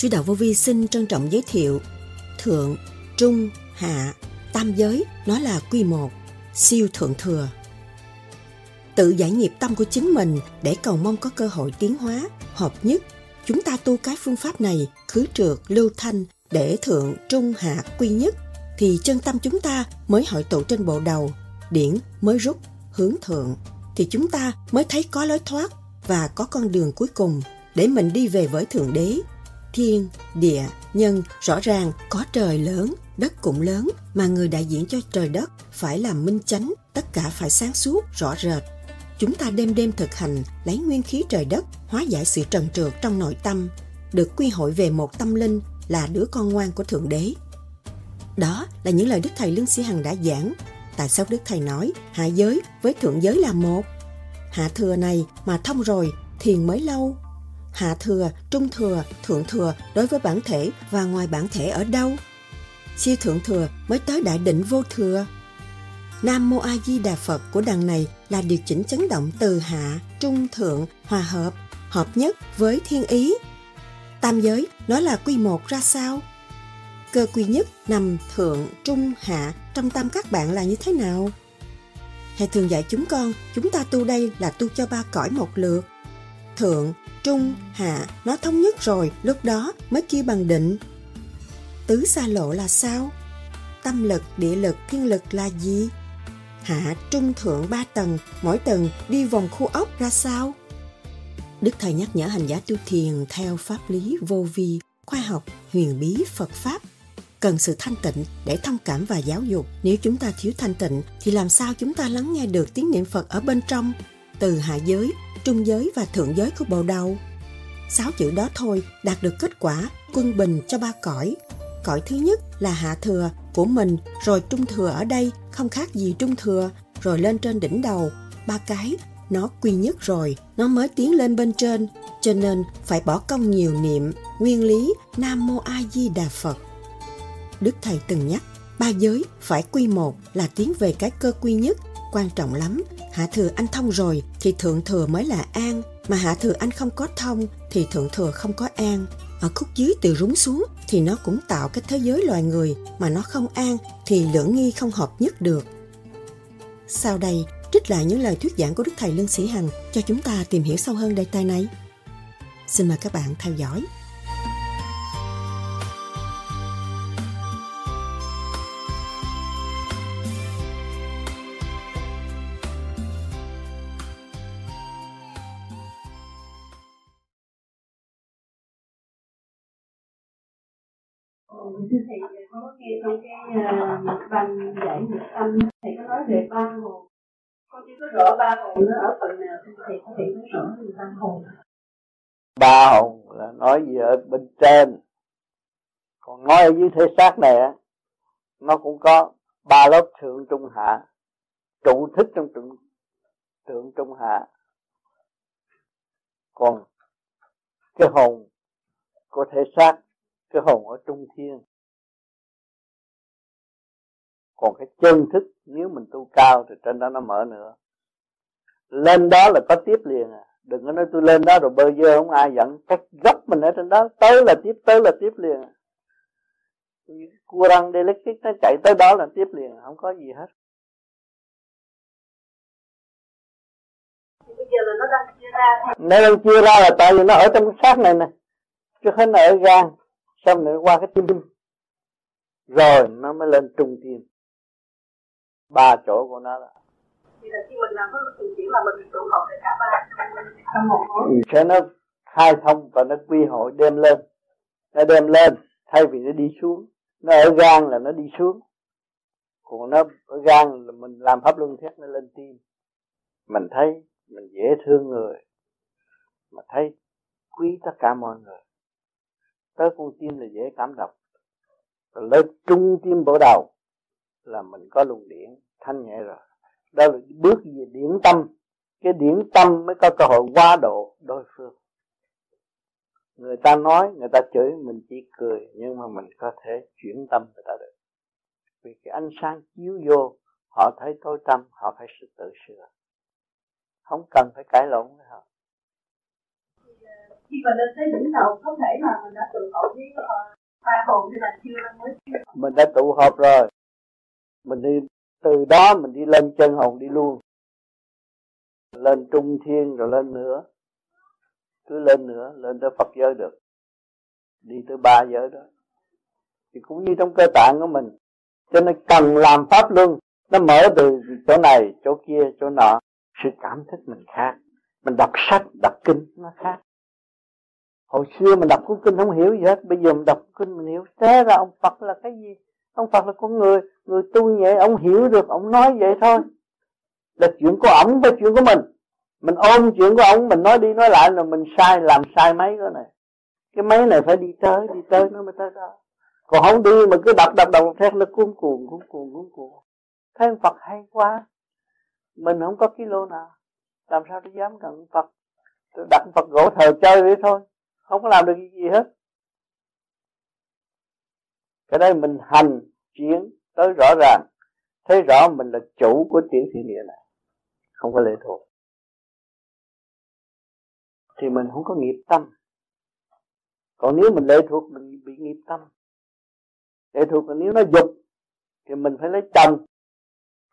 Sư Đạo Vô Vi xin trân trọng giới thiệu Thượng, Trung, Hạ, Tam Giới nó là quy một, siêu thượng thừa. Tự giải nghiệp tâm của chính mình để cầu mong có cơ hội tiến hóa, hợp nhất. Chúng ta tu cái phương pháp này khứ trượt, lưu thanh để thượng, trung, hạ, quy nhất thì chân tâm chúng ta mới hội tụ trên bộ đầu, điển mới rút, hướng thượng thì chúng ta mới thấy có lối thoát và có con đường cuối cùng để mình đi về với Thượng Đế. Thiên, địa, nhân rõ ràng có trời lớn, đất cũng lớn mà người đại diện cho trời đất phải làm minh chánh, tất cả phải sáng suốt, rõ rệt. Chúng ta đêm đêm thực hành lấy nguyên khí trời đất hóa giải sự trần trượt trong nội tâm, được quy hội về một tâm linh là đứa con ngoan của Thượng Đế. Đó là những lời Đức Thầy Lương Sĩ Hằng đã giảng. Tại sao Đức Thầy nói hạ giới với thượng giới là một? Hạ thừa này mà thông rồi, thiền mới lâu. Hạ thừa, trung thừa, thượng thừa đối với bản thể và ngoài bản thể ở đâu? Siêu thượng thừa mới tới đại định vô thừa. Nam Mô A Di Đà Phật của đằng này là điều chỉnh chấn động từ hạ, trung, thượng, hòa hợp, hợp nhất với thiên ý. Tam giới nó là quy một ra sao? Cơ quy nhất nằm thượng, trung, hạ trong tâm các bạn là như thế nào? Thầy thường dạy chúng con, chúng ta tu đây là tu cho ba cõi một lượt. Thượng, trung, hạ, nó thống nhất rồi, lúc đó mới kêu bằng định. Tứ xa lộ là sao? Tâm lực, địa lực, thiên lực là gì? Hạ, trung, thượng ba tầng, mỗi tầng đi vòng khu ốc ra sao? Đức Thầy nhắc nhở hành giả tu thiền theo pháp lý vô vi, khoa học, huyền bí, Phật Pháp cần sự thanh tịnh để thông cảm và giáo dục. Nếu chúng ta thiếu thanh tịnh thì làm sao chúng ta lắng nghe được tiếng niệm Phật ở bên trong, từ hạ giới, trung giới và thượng giới của bồ đầu? Sáu chữ đó thôi đạt được kết quả quân bình cho ba cõi. Cõi thứ nhất là hạ thừa của mình, rồi trung thừa ở đây không khác gì trung thừa, rồi lên trên đỉnh đầu, ba cái nó quy nhất rồi, nó mới tiến lên bên trên, cho nên phải bỏ công nhiều niệm, nguyên lý Nam Mô A Di Đà Phật. Đức Thầy từng nhắc, ba giới phải quy một là tiến về cái cơ quy nhất, quan trọng lắm. Hạ thừa anh thông rồi thì thượng thừa mới là an, mà hạ thừa anh không có thông thì thượng thừa không có an. Ở khúc dưới từ rúng xuống thì nó cũng tạo cái thế giới loài người mà nó không an thì lưỡng nghi không hợp nhất được. Sau đây, trích lại những lời thuyết giảng của Đức Thầy Lương Sĩ Hằng cho chúng ta tìm hiểu sâu hơn đề tài này. Xin mời các bạn theo dõi. Thầy à, có nghe trong cái uh, băng giải nghiệp tâm thầy có nói về ba hồn. Con chưa có rõ ba hồn nó ở phần nào thầy có thể nói rõ về ba hồn. Ba hồn là nói gì ở bên trên. Còn nói ở dưới thể xác này á nó cũng có ba lớp thượng trung hạ trụ thích trong trụ thượng trung hạ. Còn cái hồn của thể xác cái hồn ở trung thiên còn cái chân thức nếu mình tu cao thì trên đó nó mở nữa. Lên đó là có tiếp liền à. Đừng có nói tôi lên đó rồi bơ vơ không ai dẫn. Cách gấp mình ở trên đó tới là tiếp tới là tiếp liền. À. cua răng electric nó chạy tới đó là tiếp liền không có gì hết. Bây giờ là nó đang chia ra nó đang chia ra là tại vì nó ở trong cái xác này nè. Chứ không ở gan. Xong nữa qua cái tim. Rồi nó mới lên trung tim ba chỗ của nó là thì là khi mình làm cái sự chuyển là mình tụ hợp được cả ba trong một mối. Sẽ nó khai thông và nó quy hội đem lên. Nó đem lên thay vì nó đi xuống. Nó ở gan là nó đi xuống. Còn nó ở gan là mình làm pháp luân thiết nó lên tim. Mình thấy mình dễ thương người. Mà thấy quý tất cả mọi người. Tới con tim là dễ cảm động. Rồi lên trung tim bộ đầu là mình có luồng điển thanh nhẹ rồi. Đó là bước về điển tâm. Cái điển tâm mới có cơ hội qua độ đối phương. Người ta nói người ta chửi mình chỉ cười nhưng mà mình có thể chuyển tâm người ta được. Vì cái ánh sáng chiếu vô họ thấy tối tâm họ phải tự sửa. Không cần phải cãi lộn với họ. Khi mà lên tới đỉnh đầu có thể là mình đã tự họp với uh, ba hồn hay là chưa mới mình đã tụ họp rồi mình đi, từ đó mình đi lên chân hồn đi luôn. Lên trung thiên rồi lên nữa. Cứ lên nữa, lên tới Phật giới được. Đi tới ba giới đó. Thì cũng như trong cơ tạng của mình. Cho nên cần làm pháp luân, nó mở từ chỗ này, chỗ kia, chỗ nọ. Sự cảm thức mình khác. Mình đọc sách, đọc kinh, nó khác. Hồi xưa mình đọc cuốn kinh không hiểu gì hết. Bây giờ mình đọc kinh mình hiểu, thế ra ông Phật là cái gì? Ông Phật là con người người tu vậy, ông hiểu được, ông nói vậy thôi. Là chuyện của ông với chuyện của mình. Mình ôm chuyện của ông mình nói đi nói lại là mình sai, làm sai mấy cái này. Cái máy này phải đi tới đi tới nó mới tới đó. Còn không đi mà cứ đập đập đập theo nó cuốn cuồng cuốn cuồng cuốn cuồng. Thấy ông Phật hay quá. Mình không có kilo nào. Làm sao để dám cận Phật? Tôi đặt Phật gỗ thờ chơi vậy thôi. Không có làm được gì hết cái đây mình hành chuyển tới rõ ràng. Thấy rõ mình là chủ của tiểu thiên địa này. Không có lệ thuộc. Thì mình không có nghiệp tâm. Còn nếu mình lệ thuộc, mình bị nghiệp tâm. Lệ thuộc là nếu nó dục, thì mình phải lấy chồng,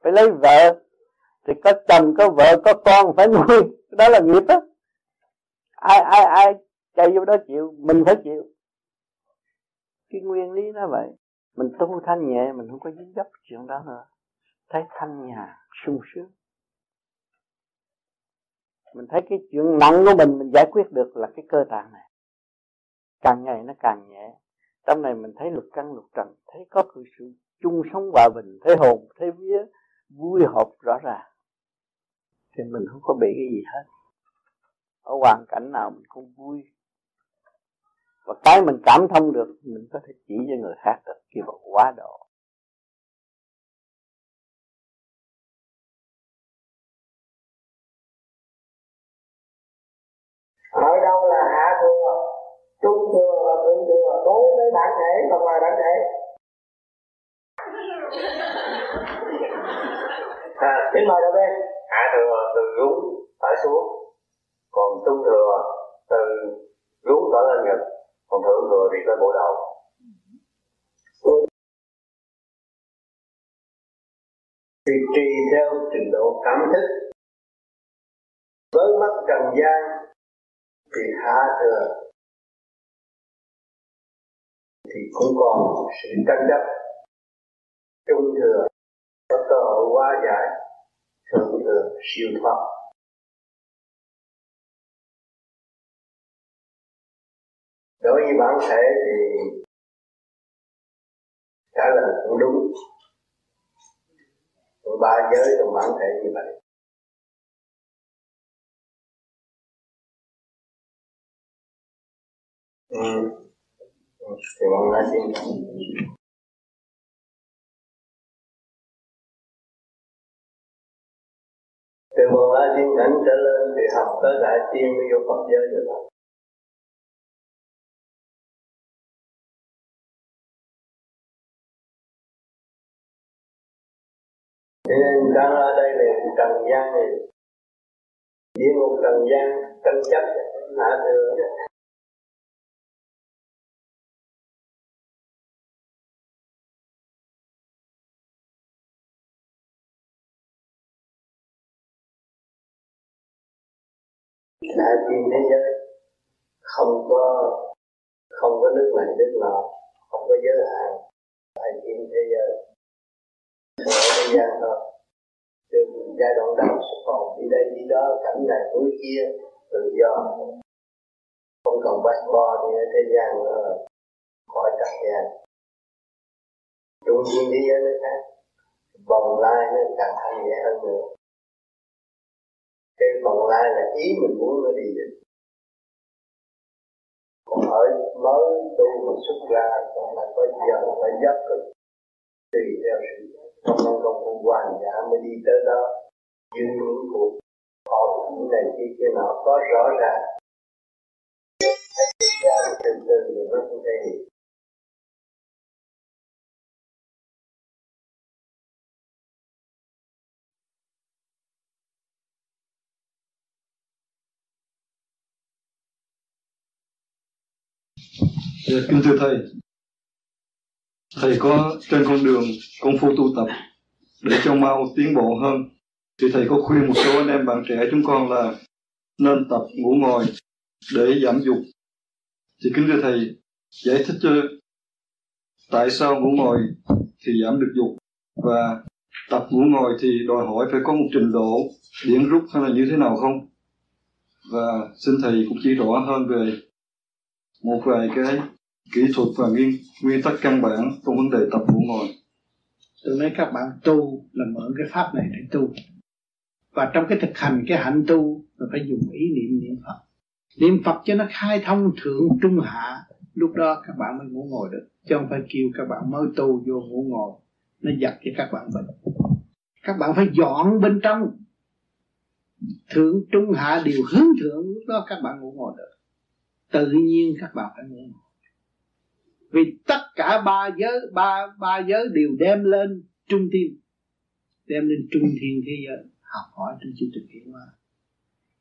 phải lấy vợ. Thì có chồng, có vợ, có con phải nuôi. Đó là nghiệp á. Ai ai ai chạy vô đó chịu, mình phải chịu cái nguyên lý nó vậy. Mình tu thanh nhẹ, mình không có dính dấp chuyện đó nữa. Thấy thanh nhàn sung sướng. Mình thấy cái chuyện nặng của mình mình giải quyết được là cái cơ tạng này. Càng ngày nó càng nhẹ. Trong này mình thấy lục căn lục trần. Thấy có sự chung sống hòa bình, thấy hồn, thấy vía, vui hộp rõ ràng. Thì mình không có bị cái gì hết. Ở hoàn cảnh nào mình cũng vui và cái mình cảm thông được mình có thể chỉ cho người khác được kia là quá độ. Ở đâu là hạ thừa trung thừa và thượng thừa đối với bản thể và ngoài bản thể. À, xin mời đầu bên hạ thừa từ rúng phải xuống còn trung thừa từ rúng trở lên ngực còn thượng thừa thì tới bộ đầu. Thì trì theo trình độ cảm thức. Với mắt trần gian thì hạ thừa. Thì cũng còn sự tranh chấp. Trung thừa có cơ hội hóa giải, thượng thừa siêu thoát. Đối với bản thể thì trả lời cũng đúng. Ba giới trong bản thể như vậy. Ừ. thì bạn nói xin. Từ bồ la xin cảnh trở lên thì học tới đại tiên mới vô Phật giới được. Rồi ở đây là trần gian này. Địa ngục trần gian tranh chấp hạ thừa đại thiên thế giới. Không có không có nước này, nước nọ, không có giới hạn. Đại thiên thế giới. Ở thế gian thôi từ giai đoạn đầu còn đi đây đi đó, cảnh này núi kia, tự do. Không cần bắt bo như ở thế gian nữa, khỏi trần gian trung nhiên đi ở nơi khác, vòng lai nó càng thanh nhẹ hơn nữa. Cái vòng lai là ý mình muốn nó đi được. Còn ở mới tu mình xuất ra, còn là có giờ, phải giấc tùy theo sự trong năng công cũng hoàn giả mới đi tới đó. Dương những cuộc họp này kia kia nọ có rõ ràng. Thấy từ từ rồi nó không thể hiện Dạ, kính thưa thầy, thầy có trên con đường công phu tu tập để cho mau tiến bộ hơn. Thì thầy có khuyên một số anh em bạn trẻ chúng con là nên tập ngủ ngồi để giảm dục. Thì kính thưa thầy, giải thích cho tại sao ngủ ngồi thì giảm được dục. Và tập ngủ ngồi thì đòi hỏi phải có một trình độ điển rút hay là như thế nào không? Và xin thầy cũng chỉ rõ hơn về một vài cái kỹ thuật và nguyên nguyên tắc căn bản trong vấn đề tập ngủ ngồi. Tôi nói các bạn tu là mở cái pháp này để tu. Và trong cái thực hành cái hạnh tu là phải dùng ý niệm niệm phật. Niệm phật cho nó khai thông thượng trung hạ, lúc đó các bạn mới ngủ ngồi được. Chứ không phải kêu các bạn mới tu vô ngủ ngồi, nó giật cho các bạn bệnh. Các bạn phải dọn bên trong. Thượng trung hạ đều hướng thượng, lúc đó các bạn ngủ ngồi được. Tự nhiên các bạn phải ngủ ngồi vì tất cả ba giới, ba ba giới đều đem lên trung thiên. Đem lên trung thiên thế giới, học hỏi trên chương trình hiện hóa.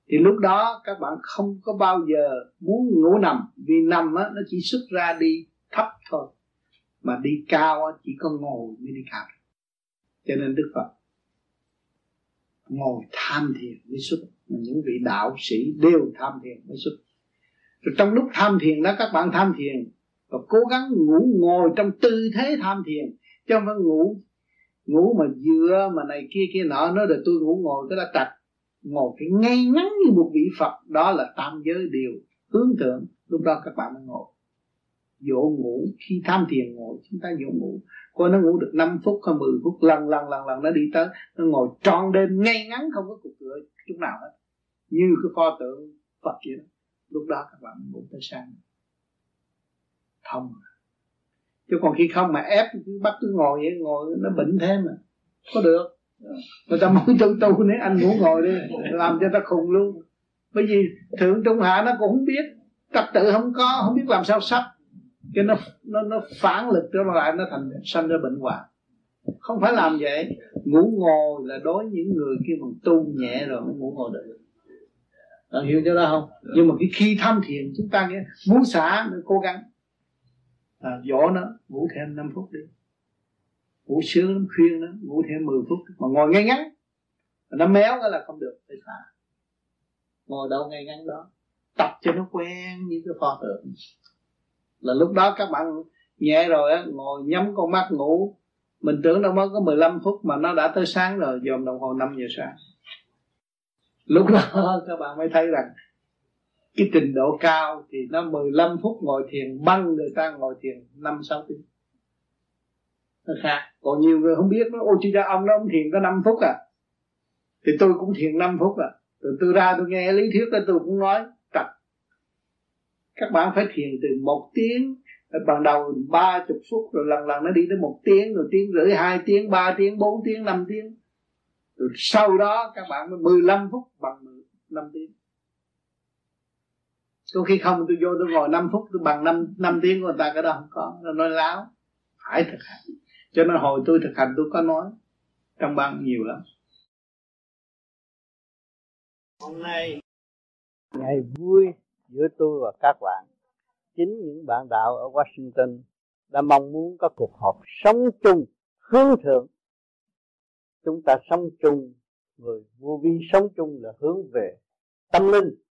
Thì lúc đó các bạn không có bao giờ muốn ngủ nằm, vì nằm á, nó chỉ xuất ra đi thấp thôi. Mà đi cao á, chỉ có ngồi mới đi cao cho nên đức phật ngồi tham thiền mới xuất. Mà những vị đạo sĩ đều tham thiền mới xuất. Rồi trong lúc tham thiền đó, các bạn tham thiền và cố gắng ngủ ngồi trong tư thế tham thiền. Chứ không phải ngủ ngủ mà dựa mà này kia kia nọ. Nó là tôi ngủ ngồi cái là trạch ngồi cái ngay ngắn như một vị Phật. Đó là tam giới điều hướng thượng. Lúc đó các bạn mới ngồi. Dỗ ngủ. Khi tham thiền ngồi, chúng ta dỗ ngủ. Coi nó ngủ được 5 phút hay 10 phút. Lần lần lần lần nó đi tới. Nó ngồi tròn đêm ngay ngắn, không có cục cửa chút nào hết. Như cái pho tượng Phật vậy đó. Lúc đó các bạn ngủ tới sáng thông chứ còn khi không mà ép cứ bắt cứ ngồi vậy ngồi nó bệnh thêm mà. Có được. Người ta muốn tu tu nếu anh ngủ ngồi đi làm cho ta khùng luôn. Bởi vì thượng trung hạ nó cũng không biết trật tự không có không biết làm sao sắp. Cái nó nó nó phản lực trở lại nó thành sanh ra bệnh hoạn. Không phải làm vậy. Ngủ ngồi là đối những người kia bằng tu nhẹ rồi mới ngủ ngồi được. Bạn hiểu cho đó không? Nhưng mà cái khi tham thiền chúng ta nghe muốn xả nó cố gắng à, dỗ nó ngủ thêm 5 phút đi. Ngủ sướng lắm khuyên nó ngủ thêm 10 phút. Mà ngồi ngay ngắn. Nó méo cái là không được phải thả ngồi đâu ngay ngắn đó. Tập cho nó quen như cái pho tượng. Là lúc đó các bạn nhẹ rồi á ngồi nhắm con mắt ngủ. Mình tưởng đâu mới có 15 phút mà nó đã tới sáng rồi dòm đồng hồ 5 giờ sáng. Lúc đó các bạn mới thấy rằng cái trình độ cao thì nó 15 phút ngồi thiền, băng người ta ngồi thiền 5 6 tiếng. Nó khác. Còn nhiều người không biết, nó ô chị ra ông đó ông thiền có 5 phút à? Thì tôi cũng thiền 5 phút à. Rồi tôi ra tôi nghe lý thuyết đó, tôi cũng nói, tập. Các bạn phải thiền từ một tiếng, ban đầu ba chục phút rồi lần lần nó đi tới một tiếng, rồi tiếng rưỡi, hai tiếng, ba tiếng, bốn tiếng, năm tiếng. Rồi sau đó các bạn mới 15 phút bằng 5 tiếng có khi không tôi vô tôi ngồi 5 phút tôi bằng 5, 5 tiếng của người ta cái đó không có. Nó nói láo phải thực hành. Cho nên hồi tôi thực hành tôi có nói trong băng nhiều lắm. Hôm nay ngày vui giữa tôi và các bạn. Chính những bạn đạo ở Washington đã mong muốn có cuộc họp sống chung hướng thượng. Chúng ta sống chung người vô vi sống chung là hướng về tâm linh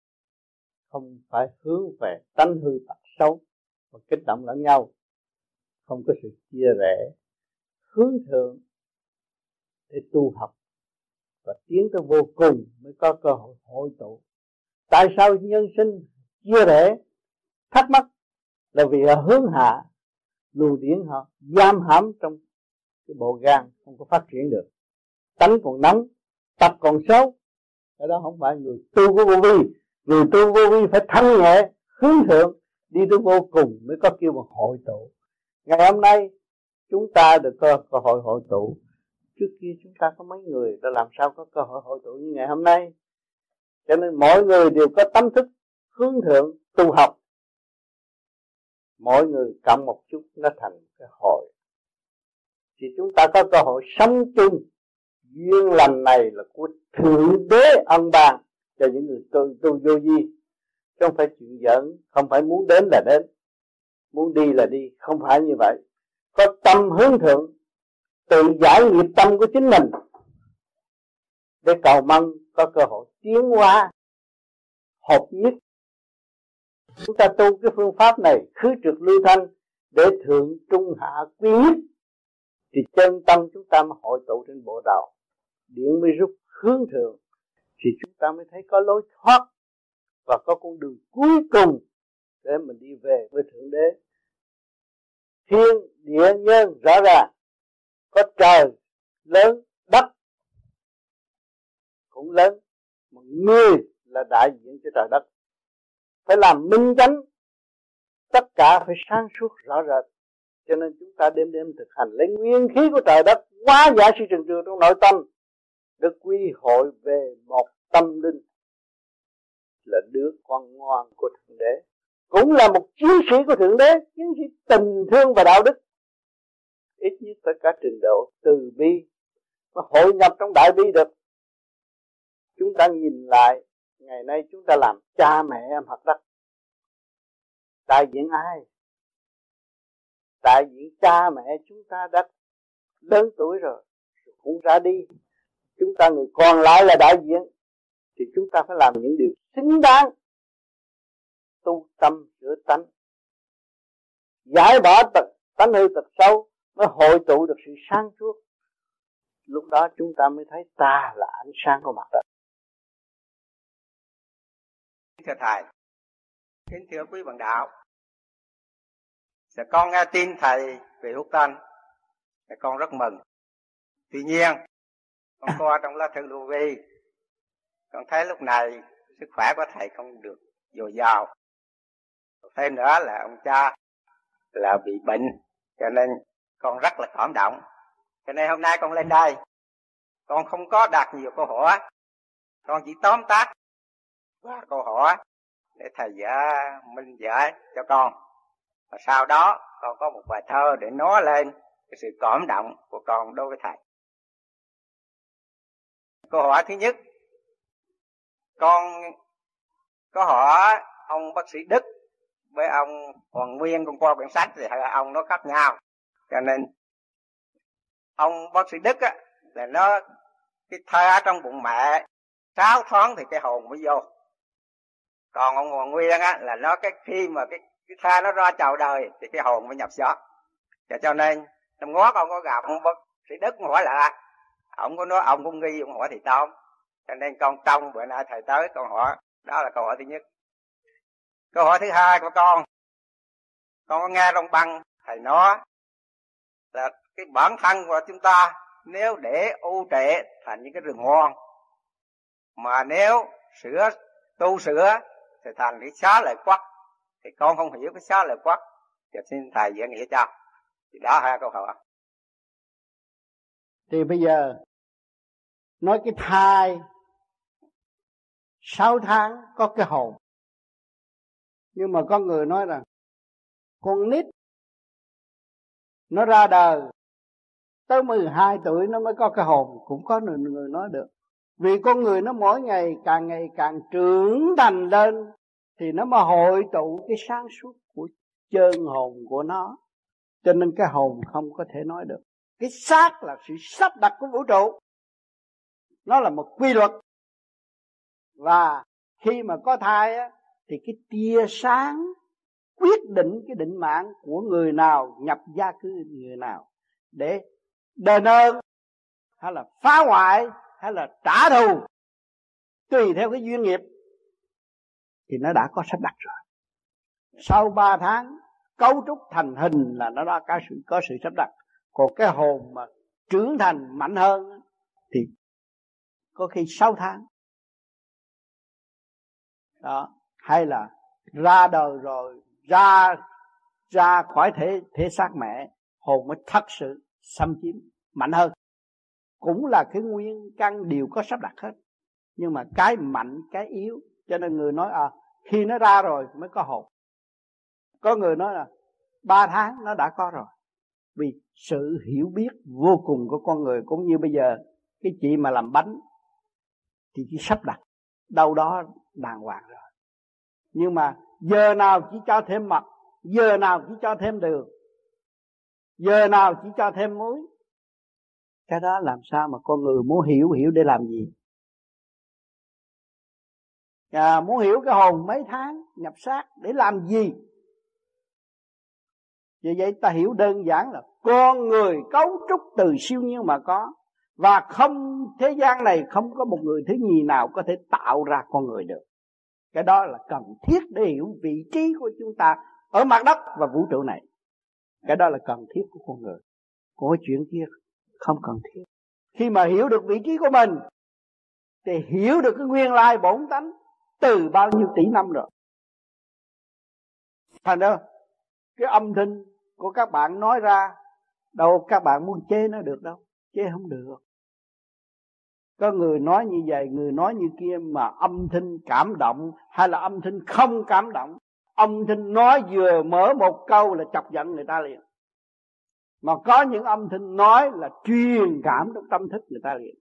không phải hướng về tánh hư tật xấu và kích động lẫn nhau. Không có sự chia rẽ, hướng thượng để tu học và tiến tới vô cùng mới có cơ hội hội tụ. Tại sao nhân sinh chia rẽ, thắc mắc là vì là hướng hạ luồng điển họ, giam hãm trong cái bộ gan không có phát triển được. Tánh còn nóng, tập còn xấu, cái đó không phải người tu của vô vi người tu vô vi phải thanh nhẹ hướng thượng đi tới vô cùng mới có kêu bằng hội tụ. Ngày hôm nay chúng ta được cơ, cơ hội hội tụ. Trước kia chúng ta có mấy người đã làm sao có cơ hội hội tụ như ngày hôm nay? Cho nên mỗi người đều có tâm thức hướng thượng tu học. Mỗi người cộng một chút nó thành cái hội. Thì chúng ta có cơ hội sống chung. Duyên lành này là của thượng đế ân ban cho những người tu tu vô vi. Không phải chuyện giỡn, không phải muốn đến là đến. Muốn đi là đi, không phải như vậy. Có tâm hướng thượng, tự giải nghiệp tâm của chính mình. Để cầu mong có cơ hội tiến hóa hợp nhất. Chúng ta tu cái phương pháp này, khứ trực lưu thanh, để thượng trung hạ quy nhất. Thì chân tâm chúng ta mới hội tụ trên bộ đầu. Điện mới rút hướng thượng thì chúng ta mới thấy có lối thoát và có con đường cuối cùng để mình đi về với thượng đế. Thiên, địa, nhân, rõ ràng, có trời lớn, đất cũng lớn, mà người là đại diện cho trời đất. Phải làm minh chánh, tất cả phải sáng suốt rõ rệt. Cho nên chúng ta đêm đêm thực hành lấy nguyên khí của trời đất quá giải sự trần trường trong nội tâm được quy hội về một tâm linh là đứa con ngoan của thượng đế. Cũng là một chiến sĩ của thượng đế, chiến sĩ tình thương và đạo đức. Ít nhất tất cả trình độ từ bi mà hội nhập trong đại bi được. Chúng ta nhìn lại, ngày nay chúng ta làm cha mẹ em hoặc đất. Đại diện ai? Đại diện cha mẹ chúng ta đã lớn tuổi rồi, cũng ra đi chúng ta người còn lại là đại diện, thì chúng ta phải làm những điều xứng đáng. Tu tâm sửa tánh. Giải bỏ tật, tánh hư tật sâu mới hội tụ được sự sáng suốt. Lúc đó chúng ta mới thấy ta là ánh sáng của mặt đất. Thưa thầy, kính thưa quý bạn đạo. Dạ con nghe tin thầy về hút thanh Dạ con rất mừng. Tuy nhiên con coi trong lá thư lưu vi. Con thấy lúc này Sức khỏe của thầy không được dồi dào. Thêm nữa là ông cha Là bị bệnh Cho nên con rất là cảm động. Cho nên hôm nay con lên đây. Con không có đặt nhiều câu hỏi. Con chỉ tóm tắt Qua câu hỏi Để thầy giải minh giải cho con. Và sau đó con có một bài thơ để nói lên cái sự cảm động của con đối với thầy câu hỏi thứ nhất. Con, có hỏi ông bác sĩ đức với ông hoàng nguyên, con qua quyển sách thì hai ông nó khác nhau. Cho nên, ông bác sĩ đức á, là nó, cái thơ trong bụng mẹ, sáu tháng thì cái hồn mới vô. Còn ông hoàng nguyên á, là nó cái khi mà cái cái tha nó ra chào đời thì cái hồn mới nhập gió. Cho nên, năm ngoái con có gặp ông bác sĩ đức hỏi là ông có nói ông cũng nghi ông hỏi thì tao cho nên con trong bữa nay thầy tới, con hỏi, đó là câu hỏi thứ nhất. Câu hỏi thứ hai của con con có nghe trong băng, thầy nói là cái bản thân của chúng ta nếu để ưu trệ thành những cái rừng hoang, mà nếu sửa, tu sửa thì thành cái xá lợi quắc, thì con không hiểu cái xá lợi quắc, thì xin thầy giải nghĩa cho. Thì đó hai câu hỏi thì bây giờ nói cái thai sáu tháng có cái hồn. Nhưng mà có người nói rằng con nít nó ra đời tới 12 tuổi nó mới có cái hồn. Cũng có người, người nói được. Vì con người nó mỗi ngày càng ngày càng trưởng thành lên thì nó mà hội tụ cái sáng suốt của chân hồn của nó. Cho nên cái hồn không có thể nói được cái xác là sự sắp đặt của vũ trụ. Nó là một quy luật. Và khi mà có thai á, thì cái tia sáng quyết định cái định mạng của người nào nhập gia cư người nào. Để đền ơn hay là phá hoại hay là trả thù tùy theo cái duyên nghiệp thì nó đã có sắp đặt rồi. Sau ba tháng cấu trúc thành hình là nó đã có sự có sự sắp đặt còn cái hồn mà trưởng thành mạnh hơn thì có khi 6 tháng. Đó, hay là ra đời rồi, ra ra khỏi thể thể xác mẹ, hồn mới thật sự xâm chiếm, mạnh hơn. Cũng là cái nguyên căn đều có sắp đặt hết. Nhưng mà cái mạnh, cái yếu, cho nên người nói à khi nó ra rồi mới có hồn. Có người nói là, ba tháng nó đã có rồi vì sự hiểu biết vô cùng của con người cũng như bây giờ cái chị mà làm bánh thì chỉ sắp đặt đâu đó đàng hoàng rồi. Nhưng mà giờ nào chỉ cho thêm mật giờ nào chỉ cho thêm đường giờ nào chỉ cho thêm muối. Cái đó làm sao mà con người muốn hiểu hiểu để làm gì? À, muốn hiểu cái hồn mấy tháng nhập xác để làm gì? Vì vậy ta hiểu đơn giản là con người cấu trúc từ siêu nhiên mà có. Và không, thế gian này không có một người thứ nhì nào có thể tạo ra con người được. Cái đó là cần thiết để hiểu vị trí của chúng ta ở mặt đất và vũ trụ này. Cái đó là cần thiết của con người. Có chuyện kia không cần thiết. Khi mà hiểu được vị trí của mình, thì hiểu được cái nguyên lai bổn tánh từ bao nhiêu tỷ năm rồi. Thành ra, cái âm thanh của các bạn nói ra, đâu các bạn muốn chế nó được đâu, chế không được. Có người nói như vậy, người nói như kia mà âm thanh cảm động hay là âm thanh không cảm động, âm thanh nói vừa mở một câu là chọc giận người ta liền. Mà có những âm thanh nói là truyền cảm trong tâm thức người ta liền.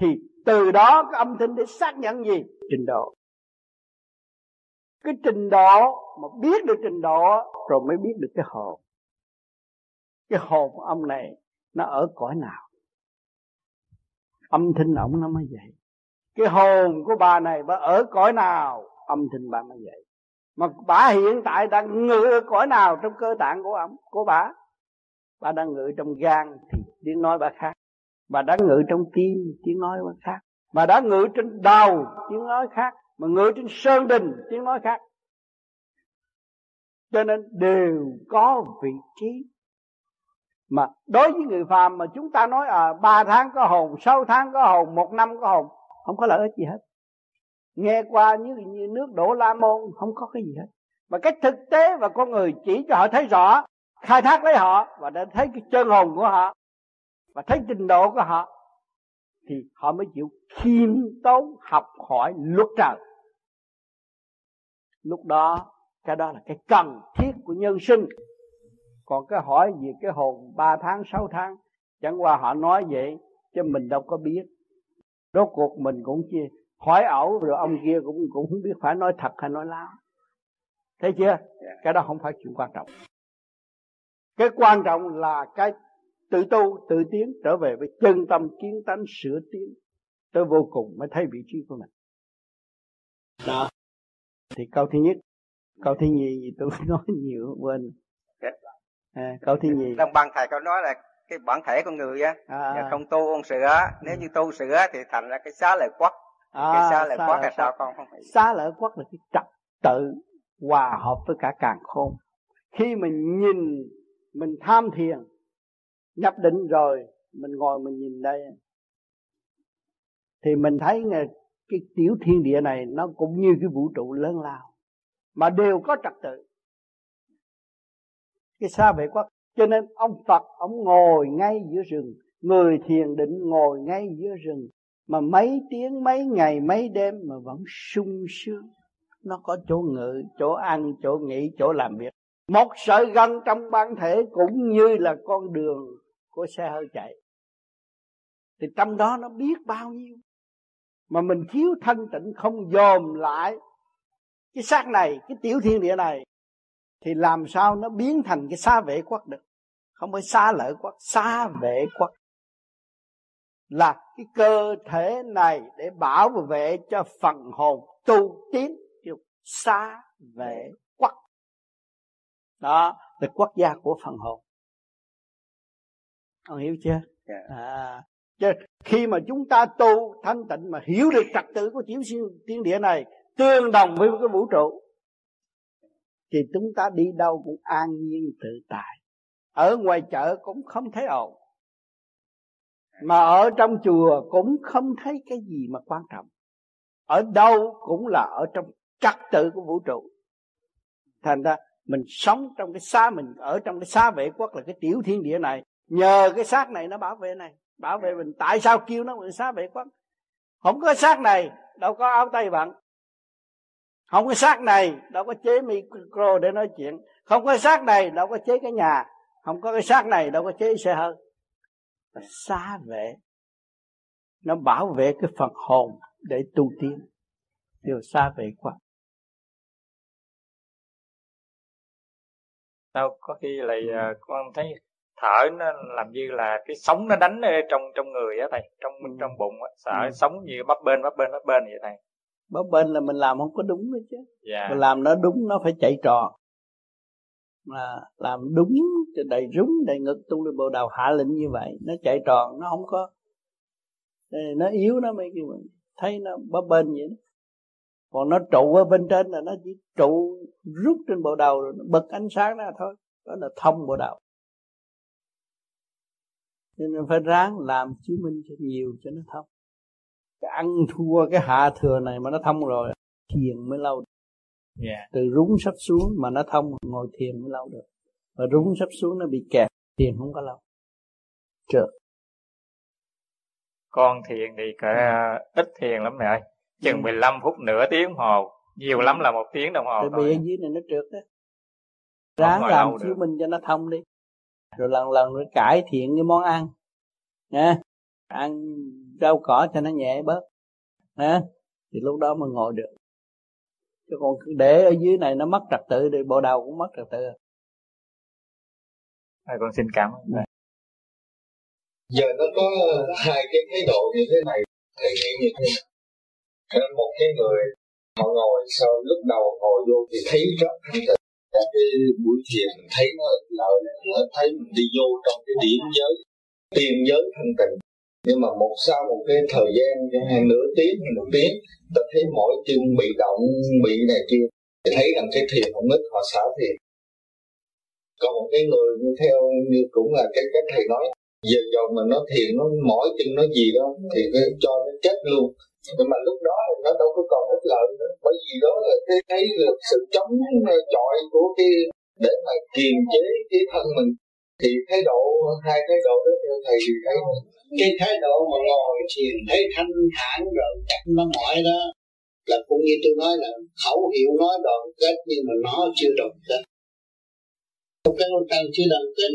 Thì từ đó cái âm thanh để xác nhận gì? Trình độ. Cái trình độ mà biết được trình độ rồi mới biết được cái hồn cái hồn ông này nó ở cõi nào? Âm thanh ổng nó mới vậy. Cái hồn của bà này bà ở cõi nào? Âm thanh bà mới vậy. Mà bà hiện tại đang ngự ở cõi nào trong cơ tạng của ông, của bà? Bà đang ngự trong gan thì tiếng nói bà khác. Bà đang ngự trong tim tiếng nói bà khác. Bà đã ngự trên đầu tiếng nói khác. Mà ngự trên sơn đình tiếng nói khác. Cho nên đều có vị trí mà đối với người phàm mà chúng ta nói à ba tháng có hồn sáu tháng có hồn một năm có hồn không có lợi ích gì hết. Nghe qua như, như nước đổ la môn không có cái gì hết. Mà cái thực tế và con người chỉ cho họ thấy rõ khai thác lấy họ và đã thấy cái chân hồn của họ và thấy trình độ của họ thì họ mới chịu khiêm tốn học hỏi luật trời. Lúc đó cái đó là cái cần thiết của nhân sinh còn cái hỏi về cái hồn 3 tháng 6 tháng chẳng qua họ nói vậy chứ mình đâu có biết. Rốt cuộc mình cũng chia hỏi ẩu rồi ông kia cũng cũng không biết phải nói thật hay nói láo. Thấy chưa? Cái đó không phải chuyện quan trọng. Cái quan trọng là cái tự tu tự tiến trở về với chân tâm kiến tánh sửa tiến. Tới vô cùng mới thấy vị trí của mình. Đó thì câu thứ nhất câu thứ nhì gì tôi nói nhiều quên à, câu thứ nhì. Đồng bằng thầy có nói là cái bản thể con người á à, không tu ôn sửa nếu như tu sửa thì thành ra cái xá lợi quất. À, cái xá lợi quất là sao con không phải xá lợi quất là cái trật tự hòa hợp với cả càng khôn. Khi mình nhìn mình tham thiền nhập định rồi mình ngồi mình nhìn đây thì mình thấy cái tiểu thiên địa này nó cũng như cái vũ trụ lớn lao mà đều có trật tự cái xa vệ quá. Cho nên ông Phật, ông ngồi ngay giữa rừng. Người thiền định ngồi ngay giữa rừng. Mà mấy tiếng, mấy ngày, mấy đêm mà vẫn sung sướng. Nó có chỗ ngự, chỗ ăn, chỗ nghỉ, chỗ làm việc. Một sợi gân trong bản thể cũng như là con đường của xe hơi chạy. Thì trong đó nó biết bao nhiêu. Mà mình thiếu thanh tịnh không dòm lại. Cái xác này, cái tiểu thiên địa này thì làm sao nó biến thành cái xa vệ quắc được? Không phải xa lợi quắc xa vệ quắc là cái cơ thể này để bảo vệ cho phần hồn tu tiến kêu xa vệ quắc đó là quốc gia của phần hồn. Ông hiểu chưa? Dạ. à, chứ khi mà chúng ta tu thanh tịnh mà hiểu được trật tự của tiểu siêu tiên địa này tương đồng với cái vũ trụ thì chúng ta đi đâu cũng an nhiên tự tại. Ở ngoài chợ cũng không thấy ồn. Mà ở trong chùa cũng không thấy cái gì mà quan trọng. Ở đâu cũng là ở trong trật tự của vũ trụ. Thành ra mình sống trong cái xa mình, ở trong cái xa vệ quốc là cái tiểu thiên địa này. Nhờ cái xác này nó bảo vệ này. Bảo vệ mình. Tại sao kêu nó là xa vệ quốc? Không có xác này, đâu có áo tay bạn không có xác này đâu có chế micro để nói chuyện. Không có xác này đâu có chế cái nhà. Không có cái xác này đâu có chế xe hơi. Xa vệ nó bảo vệ cái phần hồn để tu tiến. Điều xa vệ quá. Đâu có khi lại uh, con thấy thở nó làm như là cái sống nó đánh ở trong trong người á thầy trong ừ. trong bụng á. Sợ ừ. sống như bắp bên bắp bên bắp bên vậy thầy bắp bên là mình làm không có đúng đó chứ. Dạ. mình làm nó đúng nó phải chạy tròn mà làm đúng cho đầy rúng đầy ngực tung lên bộ đầu hạ lệnh như vậy nó chạy tròn nó không có nó yếu nó mới kêu mình thấy nó bắp bên vậy đó. Còn nó trụ ở bên trên là nó chỉ trụ rút trên bộ đầu rồi nó bật ánh sáng ra thôi đó là thông bộ đầu nên phải ráng làm chứng minh cho nhiều cho nó thông cái ăn thua cái hạ thừa này mà nó thông rồi thiền mới lâu yeah. Dạ. từ rúng sắp xuống mà nó thông ngồi thiền mới lâu được. Và rúng sắp xuống nó bị kẹt thiền không có lâu. Trượt con thiền thì cỡ ít thiền lắm mẹ ơi. Chừng 15 ừ. phút nửa tiếng hồ. Nhiều lắm là một tiếng đồng hồ Tại vì ở dưới này nó trượt đó ráng làm chiếu minh cho nó thông đi. Rồi lần lần rồi cải thiện cái món ăn. Nha. Ăn rau cỏ cho nó nhẹ bớt nha thì lúc đó mới ngồi được. Chứ còn để ở dưới này nó mất trật tự thì bộ đầu cũng mất trật tự. À, con xin cảm ơn. Ừ. giờ nó có hai cái thái độ như thế này thể hiện như thế nào? Một cái người họ ngồi sau lúc đầu ngồi vô thì thấy rất thanh tịnh các cái buổi thiền thấy nó lợi nó thấy mình đi vô trong cái điểm giới tiên giới thanh tịnh nhưng mà một sau một cái thời gian hay nửa tiếng hay một tiếng, ta thấy mỗi chân, bị động, bị này kia, thì thấy rằng cái thiền không ít, họ xả thiền. Còn một cái người như theo như cũng là cái cách thầy nói, giờ giờ mà nó thiền, nó mỏi chân, nó gì đó, thì cái cho nó chết luôn. Nhưng mà lúc đó thì nó đâu có còn ích lợi nữa, bởi vì đó là cái thấy được sự chống chọi của cái, để mà kiềm chế cái thân mình thì thái độ hai thái độ đó theo thầy thì thấy cái thái độ mà ngồi thiền thấy thanh thản rồi chắc nó mỏi đó là cũng như tôi nói là khẩu hiệu nói đoàn kết nhưng mà nó chưa đoàn kết không cái cần chưa đoàn kết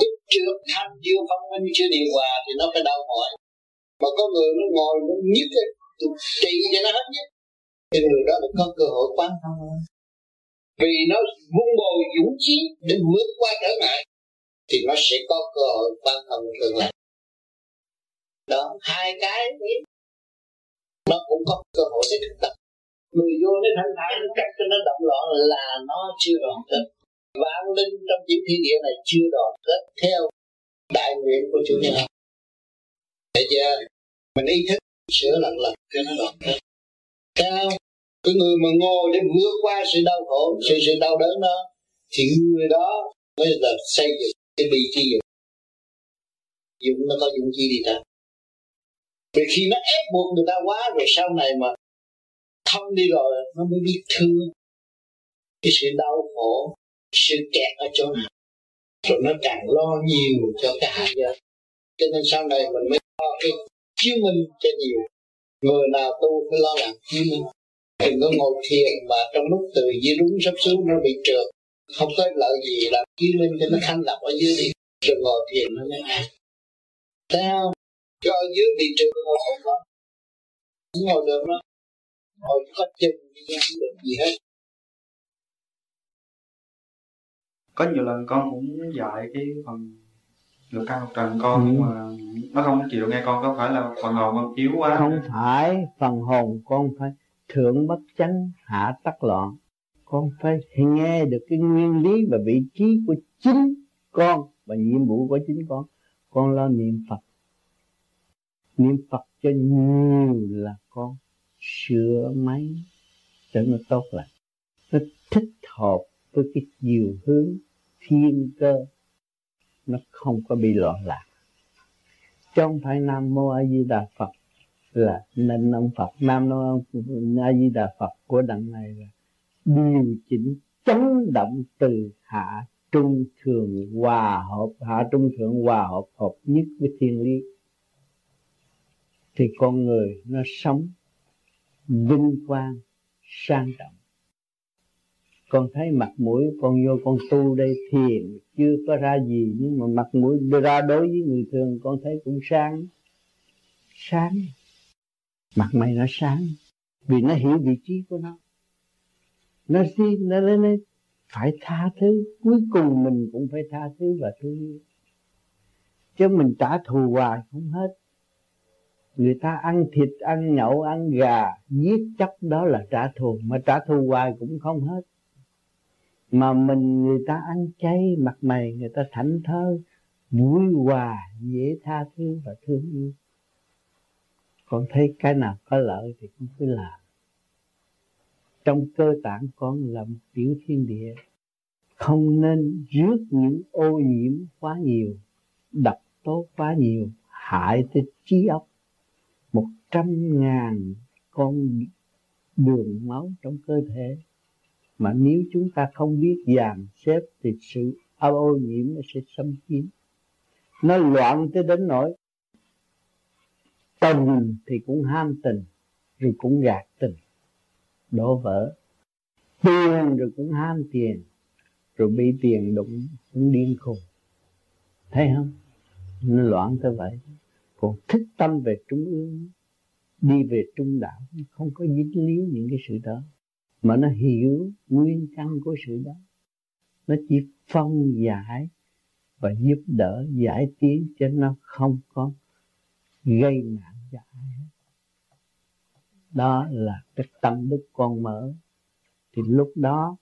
lúc trước thanh chưa phân minh chưa điều hòa thì nó phải đau mỏi. Mà có người nó ngồi nó nhức ấy, trị cho nó hết nhức. Thì người đó là có cơ hội quán thông vì nó vun bồi dũng chí để vượt qua trở ngại thì nó sẽ có cơ hội quan thông tương lai. Đó hai cái ấy, nó cũng có cơ hội để thực tập. Người vô nó thanh thản nó cắt cho nó động loạn là nó chưa đoàn kết. Vạn linh trong những thiên địa này chưa đoàn kết theo đại nguyện của chủ nhân Thấy giờ Mình ý thức sửa lần lần cho nó đoàn kết. cao cái người mà ngồi để vượt qua sự đau khổ, sự sự đau đớn đó, thì người đó mới là xây dựng cái bi chi dụng. Dụng nó có dụng chi đi ta. Vì khi nó ép buộc người ta quá rồi sau này mà thông đi rồi nó mới biết thương cái sự đau khổ sự kẹt ở chỗ nào rồi nó càng lo nhiều cho cái hạt nhân cho nên sau này mình mới lo cái chiếu minh cho nhiều người nào tu phải lo làm chiếu minh đừng có ngồi thiền mà trong lúc từ dưới đúng sắp xuống nó bị trượt. Không có lợi gì làm chiếu minh cho nó thanh lập ở dưới đi rồi ngồi thiền nó mới an. Sao? Cho dưới bị trượt ngồi không có. Ngồi được đó ngồi có chân không được gì hết. Có nhiều lần con cũng dạy cái phần được căn học trần con ừ. nhưng mà nó không chịu nghe con có phải là phần hồn con yếu quá. Không phải phần hồn con phải thượng bất chánh, hạ tắc loạn. Con phải nghe được cái nguyên lý và vị trí của chính con và nhiệm vụ của chính con. Con lo niệm phật. Niệm phật cho nhiều là con sửa máy cho nó tốt lại nó thích hợp với cái chiều hướng thiên cơ. Nó không có bị loạn lạc. Chứ không phải nam mô a di đà phật là nên ông phật, nam mô a di đà phật của đằng này là điều chỉnh chấn động từ hạ trung thường hòa hợp, hạ trung thượng hòa hợp hợp nhất với thiên lý. Thì con người nó sống vinh quang, sang trọng. Con thấy mặt mũi con vô con tu đây thiền, chưa có ra gì, nhưng mà mặt mũi ra đối với người thường con thấy cũng sáng. Sáng mặt mày nó sáng, vì nó hiểu vị trí của nó. Nó xin, nó lên phải tha thứ. Cuối cùng mình cũng phải tha thứ và thương yêu. Chứ mình trả thù hoài không hết. Người ta ăn thịt, ăn nhậu, ăn gà, giết chóc đó là trả thù. Mà trả thù hoài cũng không hết. Mà mình, người ta ăn chay, mặt mày người ta thảnh thơ vui hòa, dễ tha thứ và thương yêu con thấy cái nào có lợi thì con cứ làm. Trong cơ tạng con là một tiểu thiên địa. Không nên rước những ô nhiễm quá nhiều, độc tố quá nhiều, hại tới trí óc. Một trăm ngàn con đường máu trong cơ thể. Mà nếu chúng ta không biết dàn xếp thì sự ô nhiễm nó sẽ xâm chiếm. Nó loạn tới đến nỗi tình thì cũng ham tình, rồi cũng gạt tình, đổ vỡ. Tiền rồi cũng ham tiền, rồi bị tiền đụng cũng điên khùng. Thấy không? Nó loạn tới vậy. Còn thích tâm về trung ương, đi về trung đạo, không có dính líu những cái sự đó. Mà nó hiểu nguyên căn của sự đó. Nó chỉ phong giải và giúp đỡ, giải tiến cho nó không có gây nạn cho ai hết. Đó là cái tâm đức con mở. Thì lúc đó,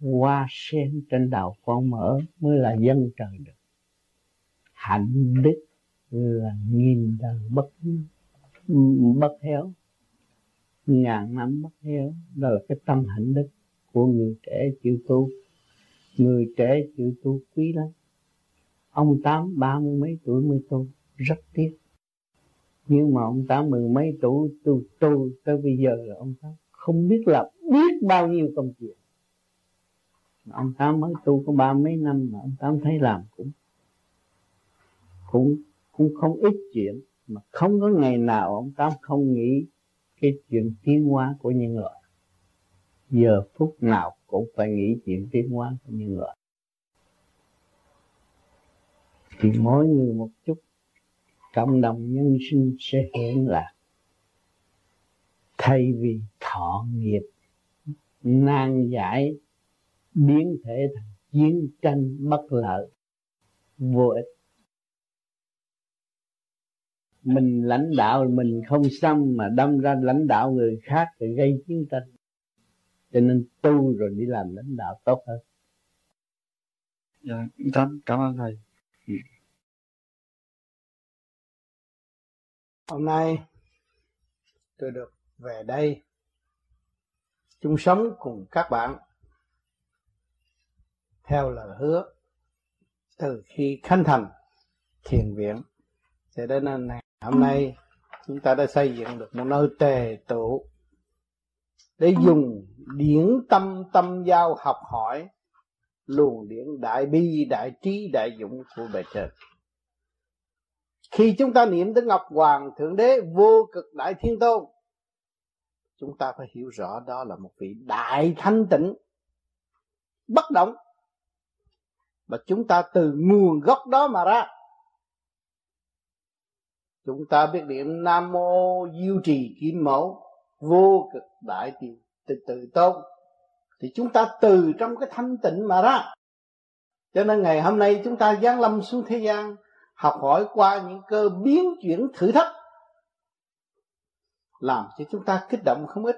hoa sen trên đầu con mở mới là dân trời được. Hạnh đức là nghìn đời bất bất héo ngàn năm bất héo đó là cái tâm hạnh đức của người trẻ chịu tu. Người trẻ chịu tu quý lắm. Ông tám ba mươi mấy tuổi mới tu. Rất tiếc nhưng mà ông tám mười mấy tuổi tu tu tới bây giờ là ông tám không biết là biết bao nhiêu công chuyện. Ông tám mới tu có ba mấy năm mà ông tám thấy làm cũng cũng cũng không ít chuyện. Mà không có ngày nào ông tám không nghĩ cái chuyện tiến hóa của nhân loại. Giờ phút nào cũng phải nghĩ chuyện tiến hóa của nhân loại. Thì mỗi người một chút cộng đồng nhân sinh sẽ hiện lạc thay vì thọ nghiệp, nan giải, biến thể thành chiến tranh bất lợi, vô ích. Mình lãnh đạo mình không xong mà đâm ra lãnh đạo người khác thì gây chiến tranh. Cho nên tu rồi đi làm lãnh đạo tốt hơn. Dạ cảm ơn thầy. Hôm nay, tôi được về đây, chung sống cùng các bạn, theo lời hứa, từ khi khánh thành thiền viện. Cho đến ngày hôm nay, chúng ta đã xây dựng được một nơi tề tụ để dùng điển tâm tâm giao học hỏi, luồng điển đại bi, đại trí, đại dũng của bề trên khi chúng ta niệm tới ngọc hoàng thượng đế vô cực đại thiên tôn, chúng ta phải hiểu rõ đó là một vị đại thanh tịnh, bất động. Và chúng ta từ nguồn gốc đó mà ra, chúng ta biết niệm nam mô diêu trì kim mẫu vô cực đại tiền từ từ tôn. Thì chúng ta từ trong cái thanh tịnh mà ra. Cho nên ngày hôm nay chúng ta giáng lâm xuống thế gian học hỏi qua những cơ biến chuyển thử thách, làm cho chúng ta kích động không ít.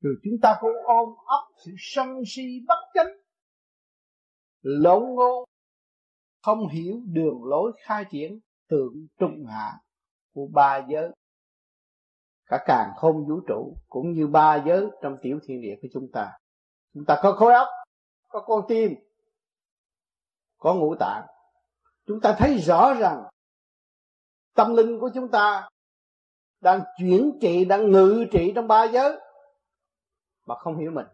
Rồi chúng ta cũng ôm ấp sự sân si bất chánh lộn ngôn không hiểu đường lối khai triển thượng trung hạ của ba giới. Cả càng không vũ trụ cũng như ba giới trong tiểu thiên địa của chúng ta. Chúng ta có khối óc, có con tim, có ngũ tạng chúng ta thấy rõ rằng tâm linh của chúng ta đang chuyển trị, đang ngự trị trong ba giới mà không hiểu mình,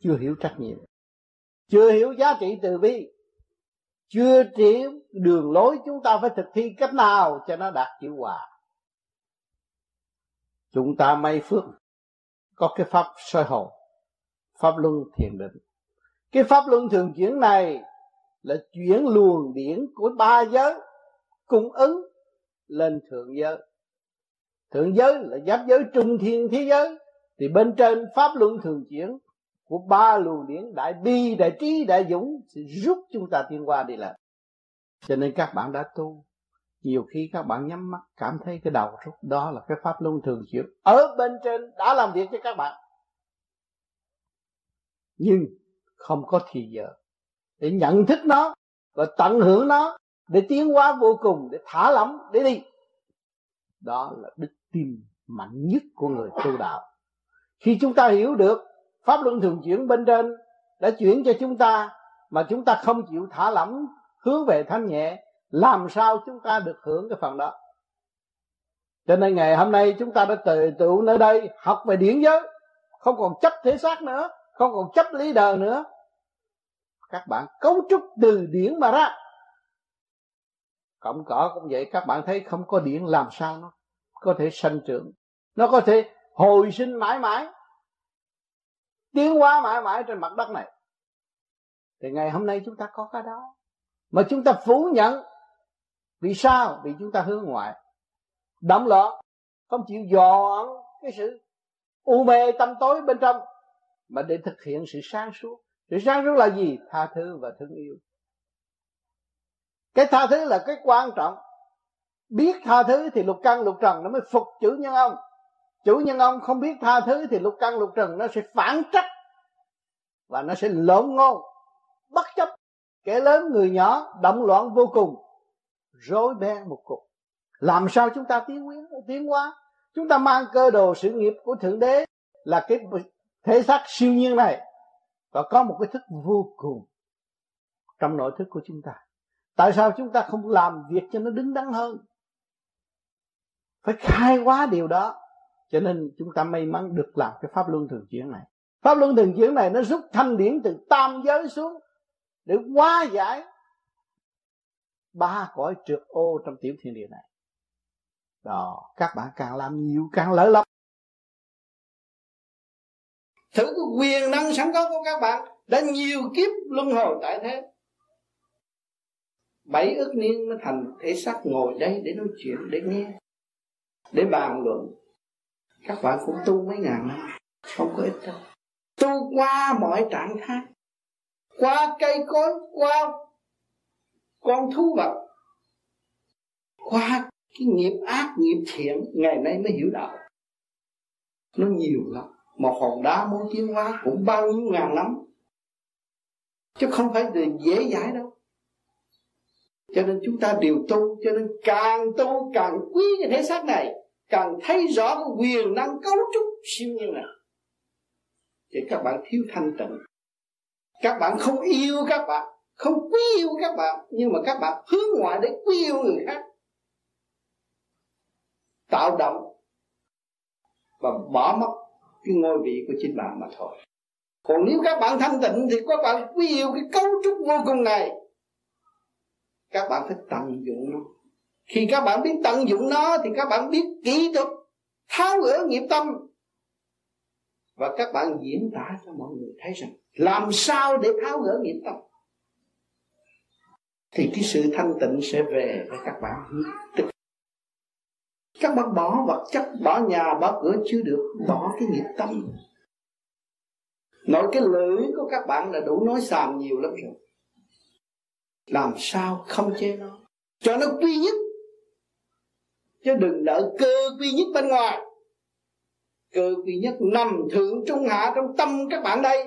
chưa hiểu trách nhiệm, chưa hiểu giá trị từ bi, chưa hiểu đường lối chúng ta phải thực thi cách nào cho nó đạt hiệu quả. Chúng ta may phước, có cái pháp soi hồn, pháp luân thiền định. Cái pháp luân thường chuyển này là chuyển luồng điển của ba giới cung ứng lên thượng giới. Thượng giới là giáp giới trung thiên thế giới. Thì bên trên pháp luân thường chuyển của ba luồng điển, đại bi, đại trí, đại dũng sẽ giúp chúng ta tiến qua đi lại. cho nên các bạn đã tu, nhiều khi các bạn nhắm mắt, cảm thấy cái đầu rút, đó là cái pháp luân thường chuyển ở bên trên đã làm việc cho các bạn. Nhưng không có thì giờ để nhận thức nó và tận hưởng nó, để tiến hóa vô cùng, để thả lỏng, để đi. Đó là đức tin mạnh nhất của người tu đạo. Khi chúng ta hiểu được pháp luân thường chuyển bên trên đã chuyển cho chúng ta mà chúng ta không chịu thả lỏng, hướng về thanh nhẹ, làm sao chúng ta được hưởng cái phần đó? Cho nên ngày hôm nay chúng ta đã tự tụ nơi đây, học về điển giới, không còn chấp thể xác nữa, không còn chấp lý đời nữa các bạn cấu trúc từ điển mà ra. Cộng cỏ cũng vậy, các bạn thấy không có điển làm sao nó có thể sanh trưởng. Nó có thể hồi sinh mãi mãi. Tiến hóa mãi mãi trên mặt đất này. Thì ngày hôm nay chúng ta có cái đó. Mà chúng ta phủ nhận. Vì sao? Vì chúng ta hướng ngoại. Đậm loạn. Không chịu dọn cái sự u mê tâm tối bên trong. Mà để thực hiện sự sáng suốt sự sáng suốt là gì? Tha thứ và thương yêu. Cái tha thứ là cái quan trọng. Biết tha thứ thì lục căn lục trần nó mới phục chủ nhân ông. Chủ nhân ông không biết tha thứ thì lục căn lục trần nó sẽ phản trách và nó sẽ lộn ngôn, bất chấp. Kẻ lớn người nhỏ động loạn vô cùng, rối beng một cục làm sao chúng ta tiến quyến tiến hóa? Chúng ta mang cơ đồ sự nghiệp của thượng đế là cái thể xác siêu nhiên này và có một cái thức vô cùng trong nội thức của chúng ta. Tại sao chúng ta không làm việc cho nó đứng đắn hơn? Phải khai hóa điều đó. Cho nên chúng ta may mắn được làm cái pháp luân thường chuyển này. Pháp luân thường chuyển này nó rút thanh điển từ tam giới xuống để hóa giải ba cõi trượt ô trong tiểu thiên địa này. Đó, các bạn càng làm nhiều càng lợi lắm thử cái quyền năng sẵn có của các bạn đã nhiều kiếp luân hồi tại thế. Bảy ức niên mới thành thể xác ngồi đây để nói chuyện, để nghe, để bàn luận. Các bạn cũng tu mấy ngàn năm, không có ít đâu. Tu qua mọi trạng thái, qua cây cối, qua con thú vật, qua cái nghiệp ác, nghiệp thiện, ngày nay mới hiểu đạo. Nó nhiều lắm một hòn đá muốn tiến hóa cũng bao nhiêu ngàn năm. Chứ không phải là dễ dãi đâu. Cho nên chúng ta đều tu, cho nên càng tu càng quý cái thể xác này, càng thấy rõ cái quyền năng cấu trúc siêu nhiên này. Thì các bạn thiếu thanh tịnh. Các bạn không yêu các bạn, không quý yêu các bạn, nhưng mà các bạn hướng ngoại để quý yêu người khác. Tạo động và bỏ mất cái ngôi vị của chính bạn mà thôi. Còn nếu các bạn thanh tịnh thì các bạn quý yêu cái cấu trúc vô cùng này. Các bạn phải tận dụng nó. Khi các bạn biết tận dụng nó thì các bạn biết kỹ thuật, tháo gỡ nghiệp tâm. Và các bạn diễn tả cho mọi người thấy rằng làm sao để tháo gỡ nghiệp tâm? Thì cái sự thanh tịnh sẽ về với các bạn. Tức các bạn bỏ vật chất bỏ nhà, bỏ cửa chưa được, bỏ cái nghiệp tâm. Nói cái lưỡi của các bạn là đủ nói xàm nhiều lắm rồi. Làm sao không chế nó? Cho nó quy nhất. Chứ đừng đợi cơ quy nhất bên ngoài. Cơ quy nhất nằm thượng trung hạ trong tâm các bạn đây.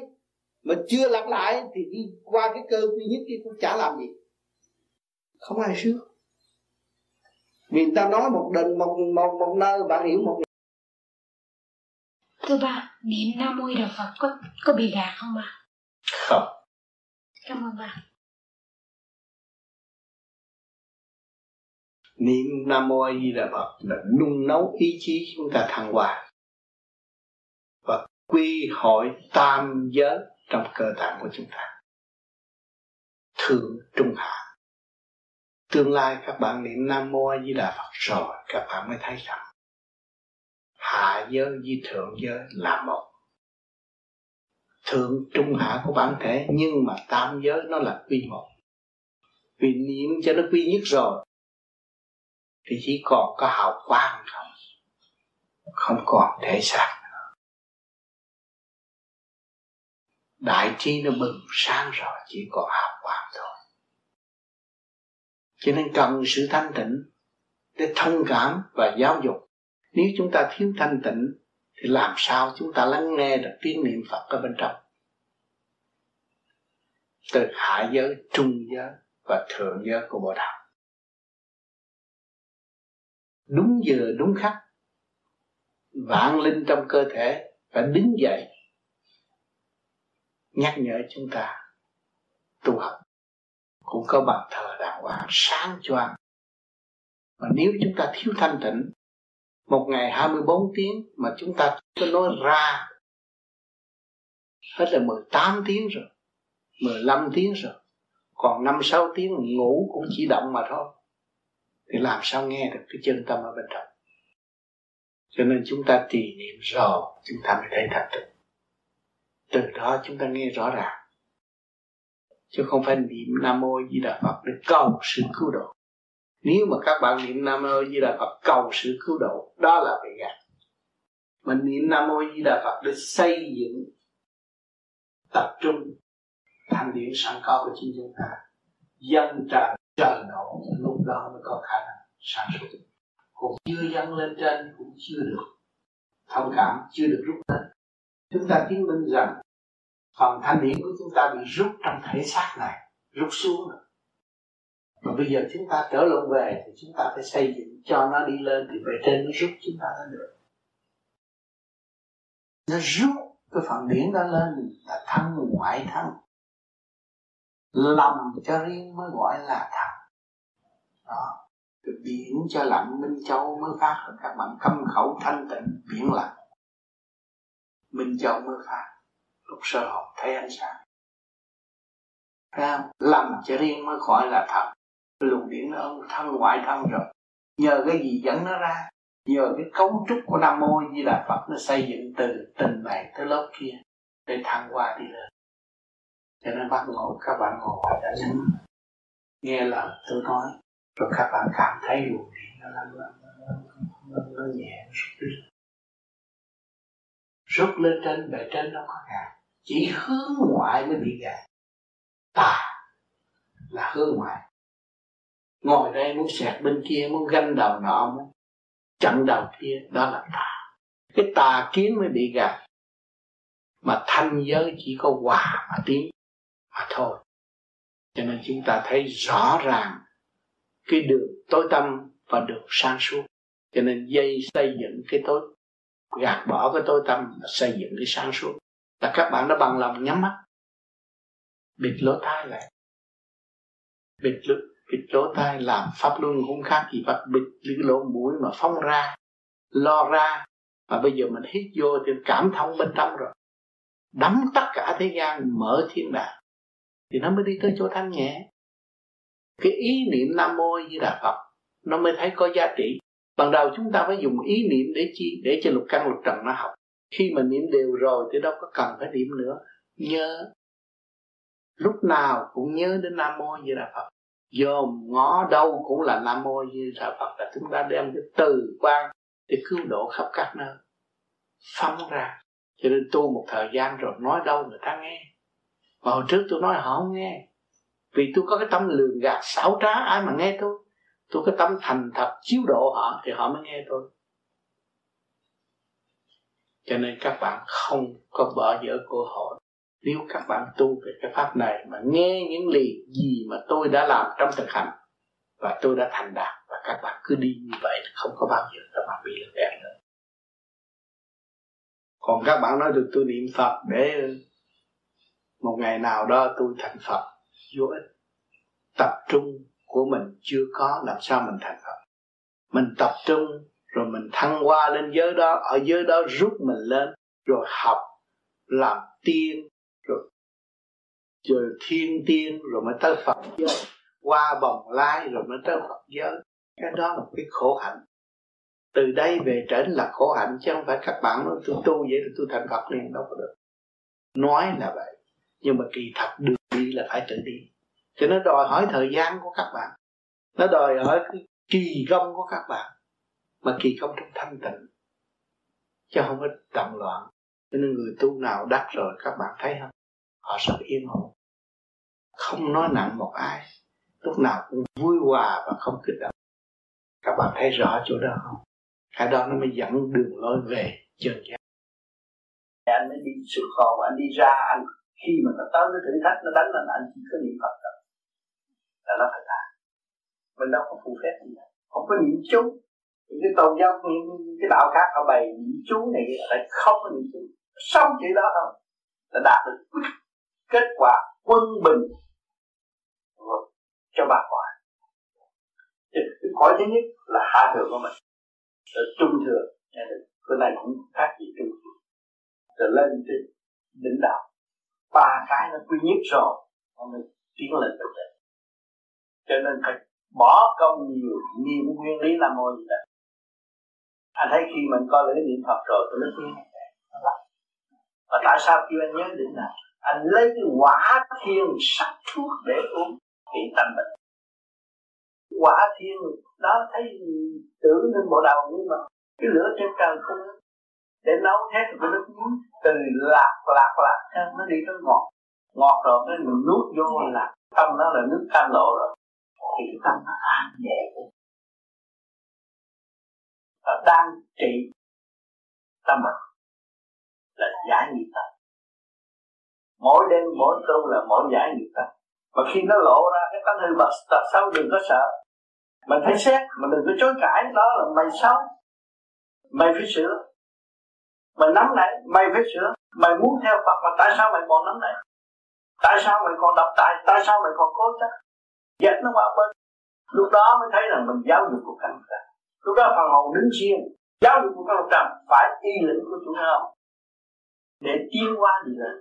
Mà chưa lặp lại thì đi qua cái cơ quy nhất kia cũng chả làm gì. Không ai sướng vì ta nói một định một một một nơi bạn hiểu một thưa ba niệm nam mô đà phật có có bị gạt không bà không. Cảm ơn bà niệm nam mô a di đà phật là nung nấu ý chí chúng ta thăng hoa và quy hội tam giới trong cơ tạng của chúng ta. Thượng trung hạ tương lai các bạn niệm nam mô a di đà phật rồi, các bạn mới thấy rằng hạ giới với thượng giới là một. Thượng trung hạ của bản thể, nhưng mà tam giới nó là quy một. Vì niệm cho nó quy nhất rồi, thì chỉ còn có hào quang không không còn thể xác đại trí nó bừng sáng rồi, chỉ còn hào quang thôi cho nên cần sự thanh tịnh để thông cảm và giáo dục. Nếu chúng ta thiếu thanh tịnh, thì làm sao chúng ta lắng nghe được tiếng niệm phật ở bên trong? Từ hạ giới, trung giới và thượng giới của bộ đạo đúng giờ, đúng khắc, vạn linh trong cơ thể phải đứng dậy, nhắc nhở chúng ta tu học cũng có bàn thờ đàng hoàng sáng choang mà nếu chúng ta thiếu thanh tịnh, một ngày 24 tiếng mà chúng ta có nói ra, hết là 18 tiếng rồi 15 tiếng rồi. Còn 5-6 tiếng ngủ cũng chỉ động mà thôi. Thì làm sao nghe được cái chân tâm ở bên trong? Cho nên chúng ta trì niệm rồi, chúng ta mới thấy thật tịnh từ đó chúng ta nghe rõ ràng chứ không phải niệm nam mô di đà phật để cầu sự cứu độ. Nếu mà các bạn niệm nam mô di đà phật cầu sự cứu độ, đó là bị gạt. Mình niệm nam mô di đà phật để xây dựng, tập trung thành điện sẵn có của chính chúng ta, dân tràn trời nổ, lúc đó mới có khả năng sản xuất còn chưa dâng lên trên, cũng chưa được thông cảm, chưa được rút lên. Chúng ta chứng minh rằng phần thanh điển của chúng ta bị rút trong thể xác này, rút xuống rồi. Mà bây giờ chúng ta trở lộn về thì chúng ta phải xây dựng cho nó đi lên thì về trên nó rút chúng ta lên được. Nó rút cái phần điển đó lên là thân ngoại thân. Lòng cho riêng mới gọi là thật đó. Cái biển cho lạnh minh châu mới phát, các bạn câm khẩu thanh tịnh, biển lặng minh châu mới phát lúc sơ hồn thấy ánh sáng. Ra? Làm cho riêng mới khỏi là thật. Luồng điển nó thân ngoại thân rồi. Nhờ cái gì dẫn nó ra? Nhờ cái cấu trúc của Nam Mô Di Đà Phật Nó xây dựng từ tình này tới lớp kia Để thăng qua đi lên. Cho nên bắt ngộ các bạn ngồi đã nhắm Nghe lời tôi nói Rồi các bạn cảm thấy luồng điện nó, nó, nó, nó, nó nhẹ rút lên Rút lên trên bề trên nó có ngạc chỉ hướng ngoại mới bị gạt. Tà là hướng ngoại. Ngồi đây muốn sẹt bên kia, muốn ganh đầu nọ, muốn chặn đầu kia, đó là tà cái tà kiến mới bị gạt. Mà thanh giới chỉ có hòa mà tiến mà thôi. Cho nên chúng ta thấy rõ ràng cái đường tối tâm và đường sáng suốt. Cho nên dây xây dựng cái tối, gạt bỏ cái tối tâm và xây dựng cái sáng suốt là các bạn đã bằng lòng nhắm mắt. Bịt lỗ tai lại. Bịt lỗ, bịt lỗ tai làm pháp luân cũng khác gì bắt bịt những lỗ mũi mà phóng ra lo ra. Và bây giờ mình hít vô thì cảm thông bên trong rồi. Đắm tất cả thế gian mở thiên đàng. Thì nó mới đi tới chỗ thanh nhẹ. Cái ý niệm nam mô như đà phật nó mới thấy có giá trị. Ban đầu chúng ta phải dùng ý niệm để chi để cho lục căn lục trần nó học khi mà niệm đều rồi thì đâu có cần phải niệm nữa. Nhớ. Lúc nào cũng nhớ đến nam mô như là phật. Dòm ngó đâu cũng là nam mô như là phật là chúng ta đem cái từ quan để cứu độ khắp các nơi. Phóng ra. Cho nên tu một thời gian rồi nói đâu người ta nghe. Mà hồi trước tôi nói họ không nghe. Vì tôi có cái tâm lường gạt xảo trá, ai mà nghe tôi? Tôi có tâm thành thật chiếu độ họ thì họ mới nghe tôi cho nên các bạn không có bỏ dở cơ hội. Nếu các bạn tu về cái pháp này mà nghe những lời gì mà tôi đã làm trong thực hành và tôi đã thành đạt và các bạn cứ đi như vậy, không có bao giờ các bạn bị lừa gạt nữa. Còn các bạn nói được tôi niệm Phật để một ngày nào đó tôi thành Phật, vô ích. Tập trung của mình chưa có, làm sao mình thành Phật? Mình tập trung rồi mình thăng qua lên giới đó, ở giới đó rút mình lên, rồi học, làm tiên, rồi rồi thiên tiên, rồi mới tới Phật giới. Qua bồng lai rồi mới tới Phật giới. Cái đó là cái khổ hạnh. Từ đây về trển là khổ hạnh, chứ không phải các bạn nói, tôi tu vậy thì tôi thành Phật liền đâu có được. Nói là vậy, nhưng mà kỳ thật đường đi là phải tự đi. Cho nó đòi hỏi thời gian của các bạn. Nó đòi hỏi cái kỳ công của các bạn mà kỳ công trong thanh tịnh chứ không có động loạn, cho nên người tu nào đắc rồi các bạn thấy không? Họ rất yên ổn. Không nói nặng một ai, lúc nào cũng vui hòa và không kích động. Các bạn thấy rõ chỗ đó không? Cái đó nó mới dẫn đường lối về chân giác. Anh mới đi xuất khẩu anh đi ra anh khi mà nó tới cái thử thách, nó đánh lên anh chỉ có niệm phật thôi. Là nó phải làm. Mình đâu có phụ phép gì đâu không có niệm chú cái tôn giáo những cái đạo khác họ bày niệm chú này lại không có niệm chú. Xong chỉ đó thôi. Là đạt được kết quả quân bình cho bà cõi thì cái cõi thứ nhất là hạ thừa của mình. Rồi trung thừa cái này cũng khác gì trung thừa. Rồi lên trên đỉnh đạo. Ba cái nó quy nhất rồi, nó mới tiến lên được. Cho nên phải bỏ công nhiều nhiều nguyên lý làm mô gì đó anh thấy khi mình coi lưỡi niệm phật rồi, tôi nó tiến và tại sao kêu anh nhớ định là anh lấy cái quả thiên sắc thuốc để uống trị tâm bệnh quả thiên đó thấy tưởng lên bộ đầu nhưng mà cái lửa trên trời không để nấu hết cái nước muối từ lạc lạc lạc nó đi tới ngọt. Ngọt rồi cái mình nuốt vô là tâm nó là nước cam lộ rồi. Thì cái tâm nó an nhẹ và đang trị tâm bệnh là giải nghiệp tâm mỗi đêm, mỗi tu là mỗi giải nghiệp tâm mà khi nó lộ ra, cái tánh hư bật tật xấu đừng có sợ. Mình phải xét, mà đừng có chối cãi. Đó là mày xấu. Mày phải sửa. Mày nắm này, mày phải sửa. Mày muốn theo Phật, mà tại sao mày còn nắm này? Tại sao mày còn đọc tại tại sao mày còn cố chấp? Dẹp nó qua bên. Lúc đó mới thấy rằng mình giáo dục của căn trần lúc đó phần hồn đứng chiên giáo dục của căn trầm phải y lĩnh của chúng nào để tiến qua đi lên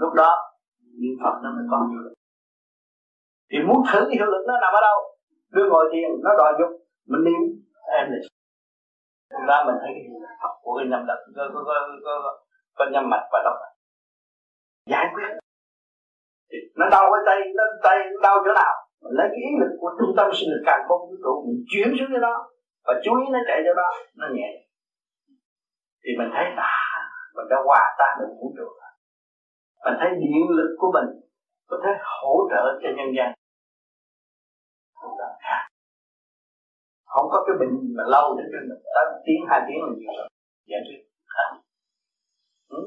lúc đó niệm phật nó mới có hiệu lực. Thì muốn thử cái hiệu lực nó nằm ở đâu? Đưa ngồi thiền nó đòi dục mình niệm em này lúc đó mình thấy cái hiệu lực của cái nhâm đập có có có có, có nhâm mạch và độc giải quyết. Thì nó đau cái tay nó tay nó đau chỗ nào? Lấy cái ý lực của trung tâm sinh lực càng không vũ trụ mình chuyển xuống cái đó và chú ý nó chạy cho đó, nó nhẹ. Thì mình thấy ta mình đã hòa tan được vũ trụ mình thấy điện lực của mình có thể hỗ trợ cho nhân dân. Không có cái bệnh mà lâu đến cho mình tới tiếng, hai tiếng là nhiều rồi. Giải quyết. Ừ.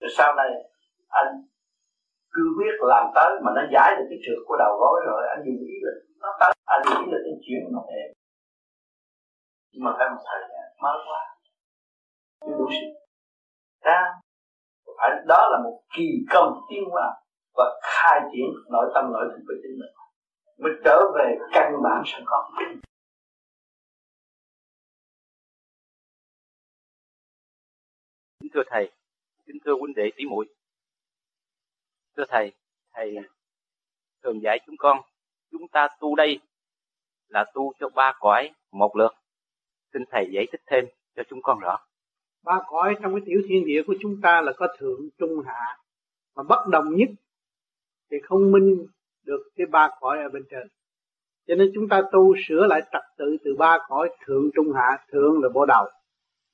Rồi sau này, anh cứ biết làm tới mà nó giải được cái trượt của đầu gối rồi, anh dùng ý lực nó tới. Anh dùng ý lực anh chuyển nó thế nhưng mà phải một thời gian, mới quá chưa đủ sức. Ra. Phải, đó là một kỳ công tiến hóa và khai triển nội tâm, nội thức của chính mình. Mới trở về căn bản sẵn có. Kính thưa thầy, kính thưa huynh đệ, tỷ muội thưa thầy thầy thường dạy chúng con, chúng ta tu đây là tu cho ba cõi một lượt. Xin thầy giải thích thêm cho chúng con rõ. Ba cõi trong cái tiểu thiên địa của chúng ta là có thượng, trung, hạ mà bất đồng nhất thì không minh được cái ba cõi ở bên trên. Cho nên chúng ta tu sửa lại trật tự từ ba cõi thượng, trung, hạ. Thượng là bộ đầu,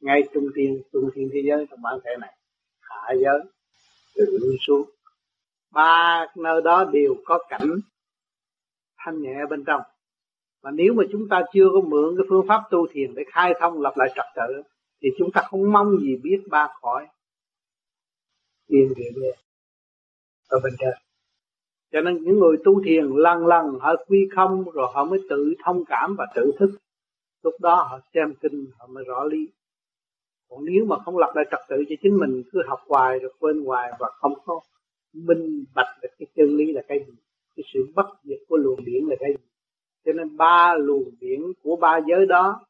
ngay trung thiên trung thiên thế giới trong bản thể này, hạ giới, từ xuống ba nơi đó đều có cảnh thanh nhẹ bên trong. Mà nếu mà chúng ta chưa có mượn cái phương pháp tu thiền để khai thông, lập lại trật tự, thì chúng ta không mong gì biết ba khỏi tiền địa về ở bên trên. Cho nên những người tu thiền lần lần họ quy không, rồi họ mới tự thông cảm và tự thức. Lúc đó họ xem kinh, họ mới rõ lý. Còn nếu mà không lập lại trật tự cho chính mình, cứ học hoài rồi quên hoài và không có minh bạch được cái chân lý là cái gì? Cái sự bất diệt của luồng điển là cái gì? Cho nên ba luồng điển của ba giới đó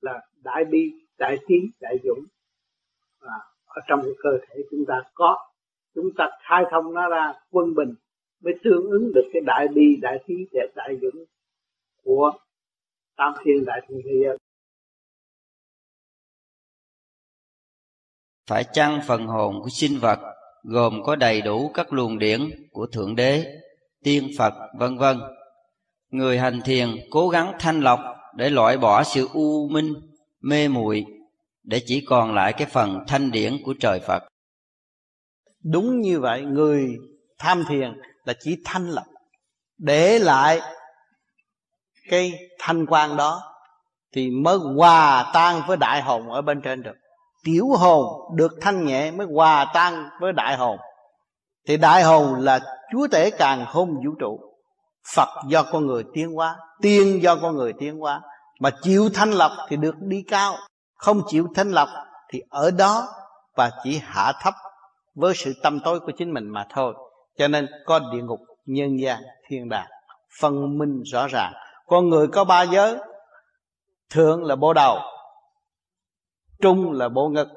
là đại bi đại trí đại dũng. Và ở trong cái cơ thể chúng ta có chúng ta khai thông nó ra quân bình mới tương ứng được cái đại bi đại trí đại, đại dũng của tam thiên đại thiên thế giới. Phải chăng phần hồn của sinh vật gồm có đầy đủ các luồng điển của thượng đế, tiên phật, vân vân người hành thiền cố gắng thanh lọc để loại bỏ sự u minh, mê muội, để chỉ còn lại cái phần thanh điển của trời Phật. đúng như vậy, người tham thiền là chỉ thanh lọc để lại cái thanh quan đó thì mới hòa tan với đại hồn ở bên trên được tiểu hồn được thanh nhẹ mới hòa tan với đại hồn. Thì đại hồn là chúa tể càng không vũ trụ. Phật do con người tiến hóa, tiên do con người tiến hóa. Mà chịu thanh lọc thì được đi cao, không chịu thanh lọc thì ở đó và chỉ hạ thấp với sự tâm tối của chính mình mà thôi. Cho nên có địa ngục, nhân gian, thiên đàng. Phân minh rõ ràng. Con người có ba giới. Thượng là bộ đầu trung là bộ ngực,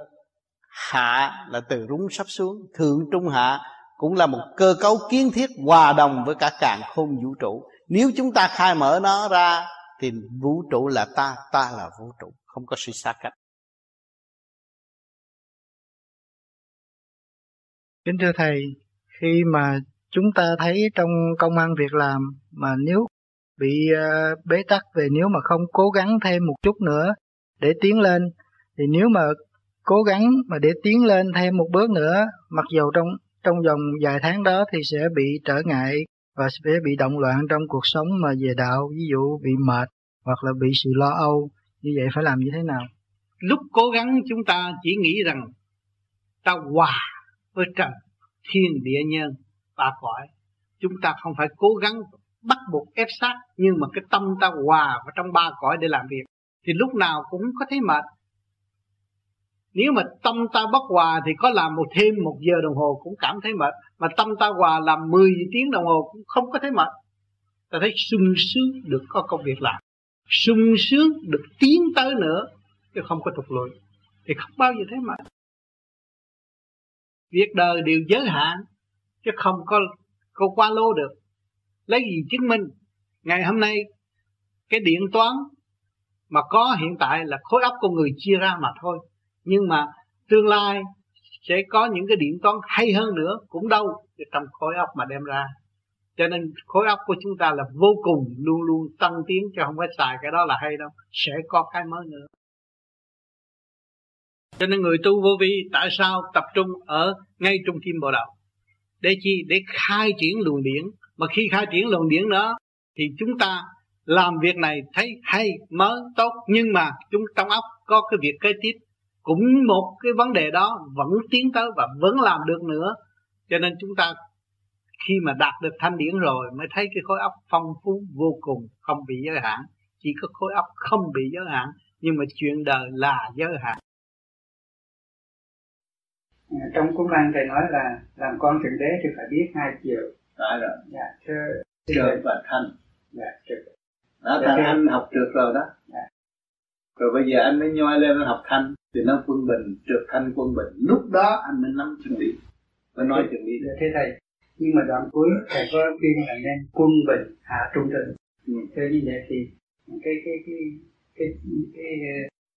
hạ là từ rúng sắp xuống. Thượng trung hạ cũng là một cơ cấu kiến thiết hòa đồng với cả càng khôn vũ trụ. Nếu chúng ta khai mở nó ra thì vũ trụ là ta ta là vũ trụ, không có sự xa cách. Kính thưa thầy, khi mà chúng ta thấy trong công ăn việc làm mà nếu bị ờ, bế tắc, về nếu mà không cố gắng thêm một chút nữa để tiến lên thì nếu mà cố gắng mà để tiến lên thêm một bước nữa, mặc dù trong trong vòng vài tháng đó thì sẽ bị trở ngại và sẽ bị động loạn trong cuộc sống mà về đạo, ví dụ bị mệt hoặc là bị sự lo âu, như vậy phải làm như thế nào? Lúc cố gắng chúng ta chỉ nghĩ rằng ta hòa với trần thiên địa nhân, ba cõi. Chúng ta không phải cố gắng bắt buộc ép sát nhưng mà cái tâm ta hòa vào trong ba cõi để làm việc. Thì lúc nào cũng có thấy mệt nếu mà tâm ta bất hòa thì có làm một thêm một giờ đồng hồ cũng cảm thấy mệt. Mà tâm ta hòa làm 10 tiếng đồng hồ cũng không có thấy mệt. Ta thấy sung sướng được có công việc làm. Sung sướng được tiến tới nữa, chứ không có thụt lùi. Thì không bao giờ thấy mệt. Việc đời đều giới hạn, chứ không có có qua lô được. Lấy gì chứng minh? Ngày hôm nay, cái điện toán mà có hiện tại là khối óc con người chia ra mà thôi nhưng mà tương lai sẽ có những cái điện toán hay hơn nữa cũng đâu trong khối óc mà đem ra. Cho nên khối óc của chúng ta là vô cùng luôn luôn tăng tiến cho không phải xài cái đó là hay đâu, sẽ có cái mới nữa. Cho nên người tu vô vi tại sao tập trung ở ngay trung tim bộ đầu để chi? Để khai triển luồng điển. Mà khi khai triển luồng điển đó, thì chúng ta làm việc này thấy hay, mới, tốt. Nhưng mà chúng trong óc có cái việc kế tiếp cũng một cái vấn đề đó vẫn tiến tới và vẫn làm được nữa. Cho nên chúng ta khi mà đạt được thanh điển rồi mới thấy cái khối óc phong phú vô cùng không bị giới hạn. Chỉ có khối óc không bị giới hạn nhưng mà chuyện đời là giới hạn. Trong cuốn băng thầy nói là làm con thượng đế thì phải biết hai chiều. Phải rồi. Dạ thưa trượt và thanh. Dạ trượt đó thưa. anh học trượt rồi đó. Dạ. rồi bây giờ anh mới nhoi lên anh học thanh thì nó quân bình trượt thanh quân bình. Lúc đó anh mới nắm chân lý. Mới nói chân lý. Dạ, thưa thầy. Nhưng mà đoạn cuối thầy có khuyên là nên quân bình hạ trung tình ừ. thưa như vậy thì cái cái cái cái cái, cái,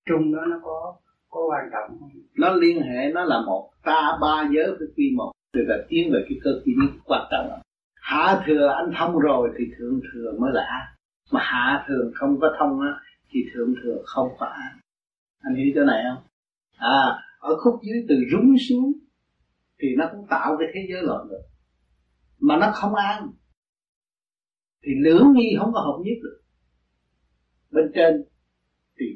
trung đó nó có có quan trọng không? Nó liên hệ nó là một. Ta ba giới với quy một. Từ là tiến về cái cơ quy nhất quan trọng lắm. Hạ thừa anh thông rồi thì thượng thừa mới là an. Mà hạ thừa không có thông á thì thượng thừa không có an anh hiểu chỗ này không? À ở khúc dưới từ rúng xuống thì nó cũng tạo cái thế giới loạn được. Mà nó không an. Thì lưỡng nghi không có hợp nhất được. Bên trên thì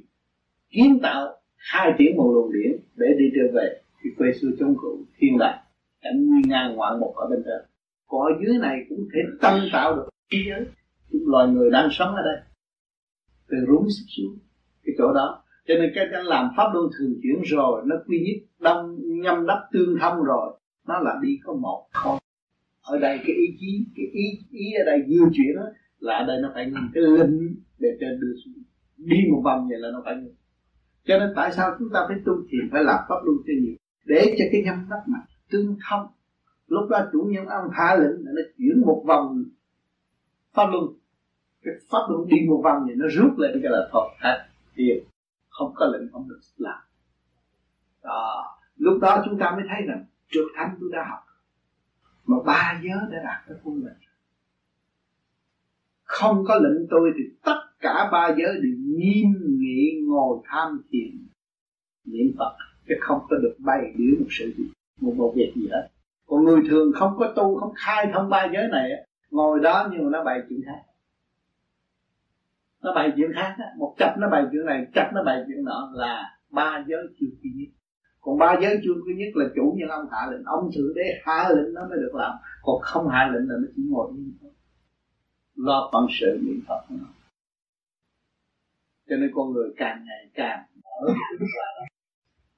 kiến tạo hai tiếng một luồng điển để đi trở về thì quay xuôi chống cự, thiên đàng. Cảnh nguy nga ngoạn một ở bên trên. Còn ở dưới này cũng thể tăng tạo được thế giới. Chúng loài người đang sống ở đây. Từ rúng xuống, cái chỗ đó cho nên cái anh làm pháp luân thường chuyển rồi, nó quy nhất đâm nhâm đắp tương thông rồi, nó là đi có một thôi ở đây cái ý chí, cái ý ý ở đây di chuyển đó là ở đây nó phải nhìn cái linh để trên đưa xuống. Đi một vòng vậy là nó phải ngừng cho nên tại sao chúng ta phải tu thiền, phải làm pháp luân cho nhiều? Để cho cái nhâm đắp mà tương thông. Lúc đó chủ nhân ông hạ lệnh là nó chuyển một vòng pháp luân. Cái pháp luân đi một vòng thì nó rút lên cái là thuật hết thiền không có lệnh, không được làm. Đó, lúc đó chúng ta mới thấy rằng trước thánh tôi đã học, mà ba giới đã đạt tới quân lệnh. Không có lệnh tôi thì tất cả ba giới đều nghiêm nghị ngồi tham thiền niệm phật, chứ không có được bày biểu một sự gì, một một việc gì hết. Còn người thường không có tu, không khai thông ba giới này ngồi đó nhưng mà nó bày chuyện khác nó bày chuyện khác một chập nó bày chuyện này, chập nó bày chuyện nọ là ba giới chưa quy nhất. Còn ba giới chưa quy nhất là chủ nhân ông hạ lệnh. Ông thượng đế hạ lệnh nó mới được làm. Còn không hạ lệnh là nó chỉ ngồi yên thôi. Lo phận sự niệm phật cho nên con người càng ngày càng mở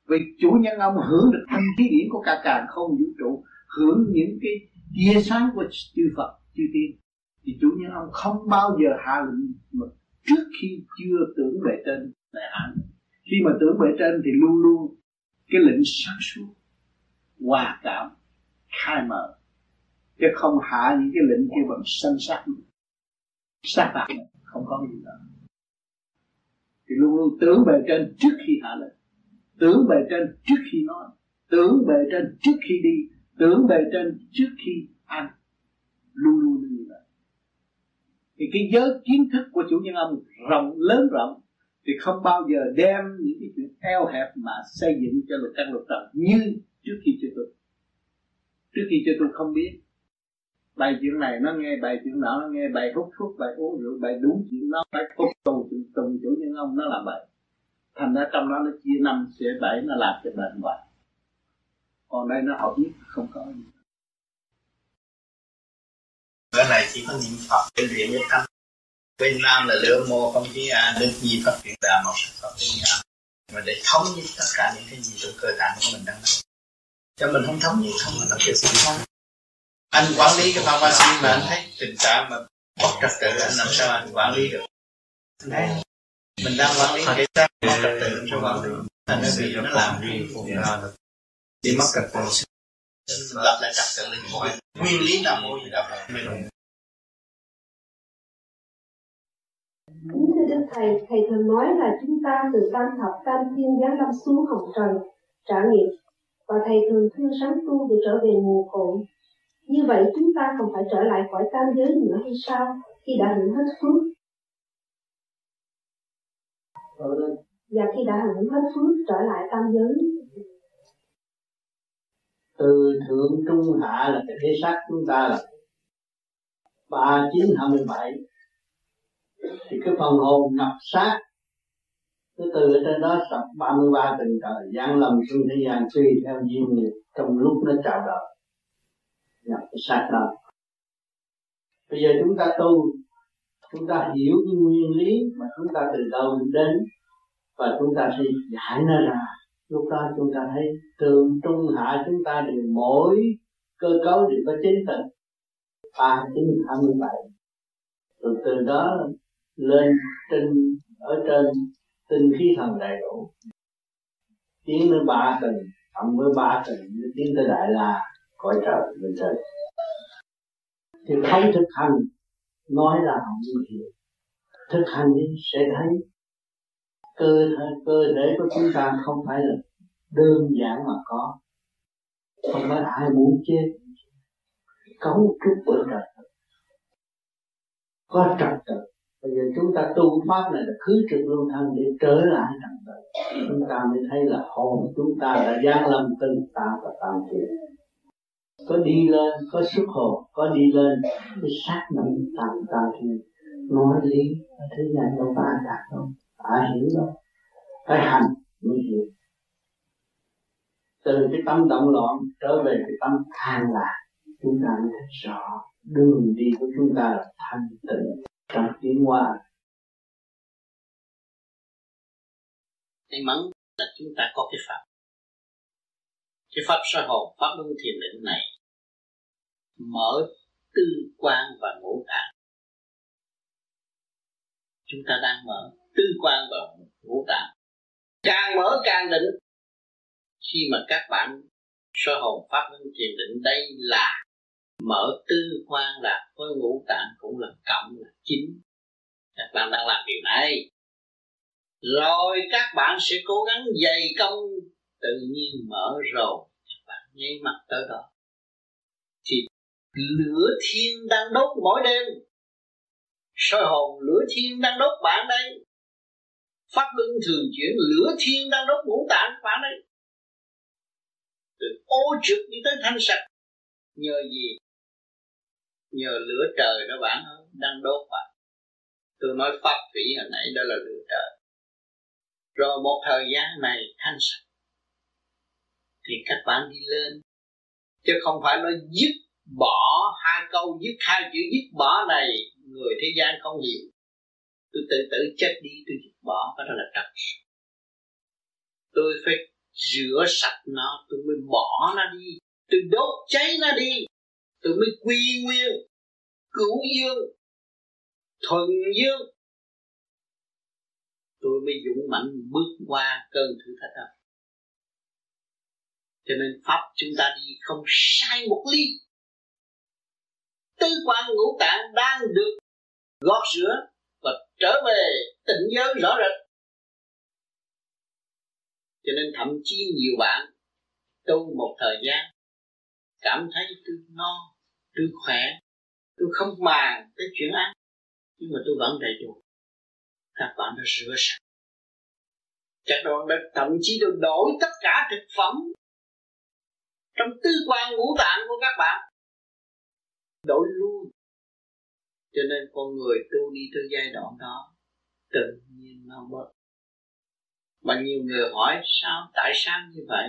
vì chủ nhân ông hưởng được thanh khí điển của cả càng không vũ trụ, hưởng những cái tia sáng của chư Phật, chư tiên. Thì chủ nhân ông không bao giờ hạ lệnh mà trước khi chưa tưởng bề trên lại hạ khi mà tưởng bề trên thì luôn luôn cái lệnh sáng suốt, hòa cảm, khai mở. Chứ không hạ những cái lệnh kia bằng sân sát. Sát bạc không có gì đó thì luôn luôn tưởng bề trên trước khi hạ lệnh. Tưởng bề trên trước khi nói. Tưởng bề trên trước khi đi. Tưởng bề trên trước khi ăn. Luôn luôn như vậy thì cái giới kiến thức của chủ nhân ông rộng, lớn rộng, thì không bao giờ đem những cái chuyện eo hẹp mà xây dựng cho luật căn luật trần như trước khi chưa tu trước khi chưa tu không biết. Bài chuyện này nó nghe, bài chuyện nọ nó nghe, bài hút thuốc, bài uống rượu, bài đúng chuyện nó phải phục tùng tùng chủ nhân ông, nó làm bài thành ra trong đó nó chia năm sẽ bảy, nó làm cho bệnh hoài. Còn đây nó học nhất, không có gì bữa này chỉ có niệm phật bên viện nhất tâm bên nam là lửa mô không chí a đức nhi phát triển đà một sắc phật bên nhà mà để thống nhất tất cả những cái gì trong cơ tạng của mình đang nói. Cho mình không thống nhất không mình nó kêu sự không? Anh quản lý cái pharmacy mà anh thấy tình trạng mà bất trật tự anh làm sao anh quản lý được? Đấy. mình đang quản lý cái xác bất trật tự làm sao quản lý thành nó bị nó làm gì đi mất trật tự lập lại trật tự linh hồn nguyên lý nam mô di đà phật Kính thưa Đức Thầy, Thầy thường nói là chúng ta từ tam thập tam thiên giáng lâm xuống hồng trần, trả nghiệp, và Thầy thường thương sáng tu để trở về nguồn cội. Như vậy chúng ta không phải trở lại khỏi tam giới nữa hay sao, khi đã hưởng hết phước? Và khi đã hưởng hết phước trở lại tam giới. Từ thượng trung hạ là cái thể xác chúng ta là ba chín hai mươi bảy. Thì cái phần hồn nhập sát cứ từ ở trên đó sập 33 tầng trời giáng lâm xuống thế gian tùy theo duyên nghiệp, trong lúc nó chào đời, nhập cái sát đó. Bây giờ chúng ta tu, chúng ta hiểu cái nguyên lý mà chúng ta từ đâu đến, và chúng ta sẽ giải nó ra lúc đó chúng ta thấy thường trung hạ chúng ta đều mỗi cơ cấu đều có chính tịnh ba, chín, hai mươi bảy. Rồi từ đó lên trên, ở trên tinh khí thần đầy đủ tiến tới ba tầng cộng với ba tầng tiến tới đại la, cõi trời, bên trời thì không thực hành, nói là không hiểu. Thực hành thì sẽ thấy cơ cơ thể của chúng ta không phải là đơn giản mà có. Không phải ai muốn chết. Cấu trúc của trời có trật tự. Bây giờ chúng ta tu pháp này là khứ trực luân thân để trở lại trật tự. Chúng ta mới thấy là hồn chúng ta đã giáng lâm tinh ta và tam thiện. Có đi lên, có xuất hồn, có đi lên cái sát động tam tam thiên nói lý ở thế gian đâu có ai đạt đâu ai hiểu đó. Phải hành mới hiểu từ cái tâm động loạn trở về cái tâm an lạc chúng ta mới thấy rõ đường đi của chúng ta là thanh tịnh trong tiến hóa. May mắn là chúng ta có cái pháp. Cái pháp soi hồn, pháp luân thiền định này mở tư quan và ngũ tạng. Chúng ta đang mở tư quan và ngũ tạng càng mở càng định khi mà các bạn soi hồn pháp luân thiền định, đây là mở tư quan là với ngũ tạng cũng là cộng là chính. Các bạn đang làm điều này. Rồi các bạn sẽ cố gắng dày công, tự nhiên mở rồi. Các bạn nháy mặt tới đó. Thì lửa thiên đang đốt mỗi đêm. Soi hồn lửa thiên đang đốt bạn đây pháp luân thường chuyển lửa thiên đang đốt ngũ tạng các bạn đây từ ô trực đi tới thanh sạch. Nhờ gì? Nhờ lửa trời đó bạn đang đốt bạn. Tôi nói pháp thủy hồi nãy đó là lửa trời. Rồi một thời gian này thanh sạch. Thì các bạn đi lên. Chứ không phải nói dứt bỏ hai câu, dứt hai chữ dứt bỏ này, người thế gian không hiểu tôi tự tử chết đi, tôi dứt bỏ, cái đó là trật tôi phải rửa sạch nó, tôi mới bỏ nó đi. Tôi đốt cháy nó đi. Tôi mới quy nguyên cứu dương, thuần dương. Tôi mới dũng mạnh bước qua cơn thử thách đó. Cho nên pháp chúng ta đi không sai một ly. Tư quan ngũ tạng đang được gót rửa trở về tỉnh giới rõ rệt. Cho nên thậm chí nhiều bạn tu một thời gian, cảm thấy tôi no, tôi khỏe, tôi không màng tới chuyện ăn. Nhưng mà tôi vẫn đầy đủ. Các bạn đã rửa sạch. Các bạn đã thậm chí được đổi tất cả thực phẩm trong tư quan ngũ tạng của các bạn. Đổi luôn cho nên con người tu đi tới giai đoạn đó, tự nhiên nó mất. mà nhiều người hỏi, sao? Tại sao như vậy?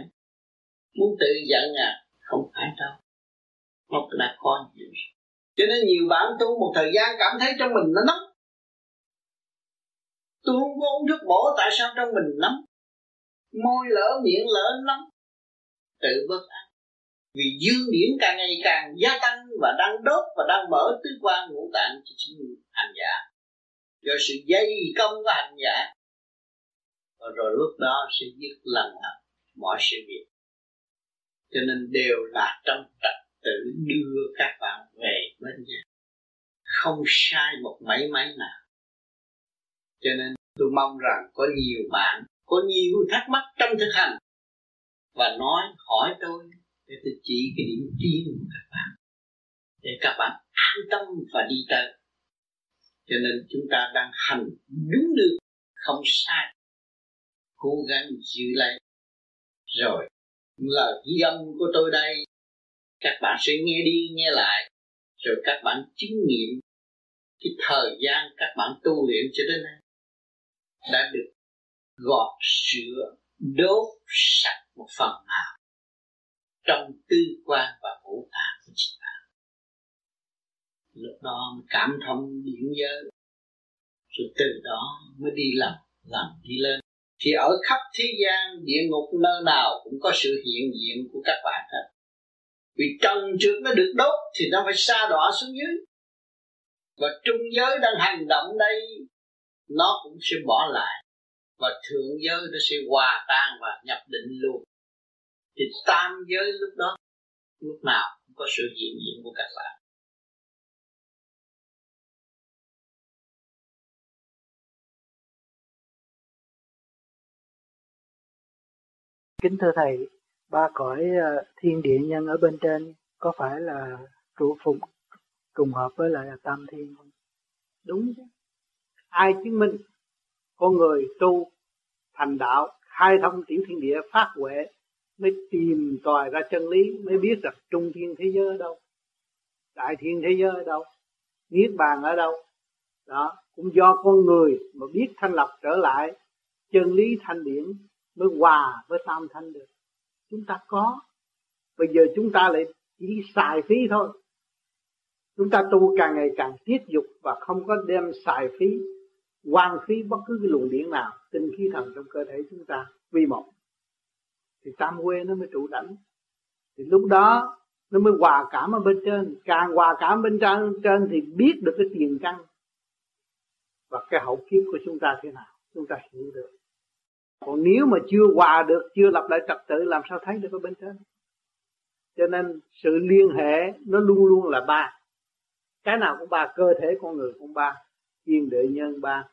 Muốn tự giận à? Không phải đâu. Nó đã có nhiều cho nên nhiều bạn tu một thời gian cảm thấy trong mình nó nóng. Tôi không có uống thuốc bổ, tại sao trong mình nóng? Môi lỡ, miệng lỡ, nóng. Tự bất an vì dương điển càng ngày càng gia tăng và đang đốt và đang mở tứ quan ngũ tạng cho chính hành giả. Do sự dây công của hành giả, và rồi lúc đó sẽ giết lần hận mọi sự việc. Cho nên đều là trong trật tự đưa các bạn về bên nhà. Không sai một mấy mấy nào. Cho nên tôi mong rằng có nhiều bạn, có nhiều thắc mắc trong thực hành, và nói, hỏi tôi để tôi chỉ cái điểm trí của các bạn. Để các bạn an tâm và đi tới. Cho nên chúng ta đang hành đúng được, không sai. Cố gắng giữ lấy. Rồi, lời ghi âm của tôi đây. Các bạn sẽ nghe đi, nghe lại. Rồi các bạn chứng nghiệm cái thời gian các bạn tu luyện cho đến nay. Đã được gọt sữa, đốt sạch một phần nào trong tư quan và ngũ tạng của chính bạn lúc đó cảm thông điển giới, rồi từ đó mới đi làm làm đi lên. Thì ở khắp thế gian, địa ngục nơi nào cũng có sự hiện diện của các bạn hết vì trần trước nó được đốt thì nó phải xa đọa xuống dưới. Và trung giới đang hành động đây, nó cũng sẽ bỏ lại. Và thượng giới nó sẽ hòa tan và nhập định luôn thì tam giới lúc đó lúc nào cũng có sự hiện diện của các bạn kính thưa thầy ba cõi ờ, thiên địa nhân ở bên trên có phải là trụ phụng trùng hợp với lại là tam thiên không? Đúng chứ. Ai chứng minh con người tu thành đạo khai thông tiểu thiên địa phát huệ mới tìm tòi ra chân lý, mới biết rằng trung thiên thế giới ở đâu, đại thiên thế giới ở đâu, niết bàn ở đâu. Đó, cũng do con người mà biết thanh lập trở lại, chân lý thanh điển mới hòa với tam thanh được. Chúng ta có. Bây giờ chúng ta lại chỉ xài phí thôi. Chúng ta tu càng ngày càng tiết dục và không có đem xài phí quan phí bất cứ cái luồng điển nào, tinh khí thần trong cơ thể chúng ta vi một thì tam quê nó mới trụ đảnh thì lúc đó nó mới hòa cảm ở bên trên. Càng hòa cảm bên trên, trên thì biết được cái tiền căn và cái hậu kiếp của chúng ta thế nào. Chúng ta hiểu được. Còn nếu mà chưa hòa được chưa lập lại trật tự làm sao thấy được ở bên trên? Cho nên sự liên hệ nó luôn luôn là ba. Cái nào cũng ba cơ thể con người cũng ba thiên địa nhân ba.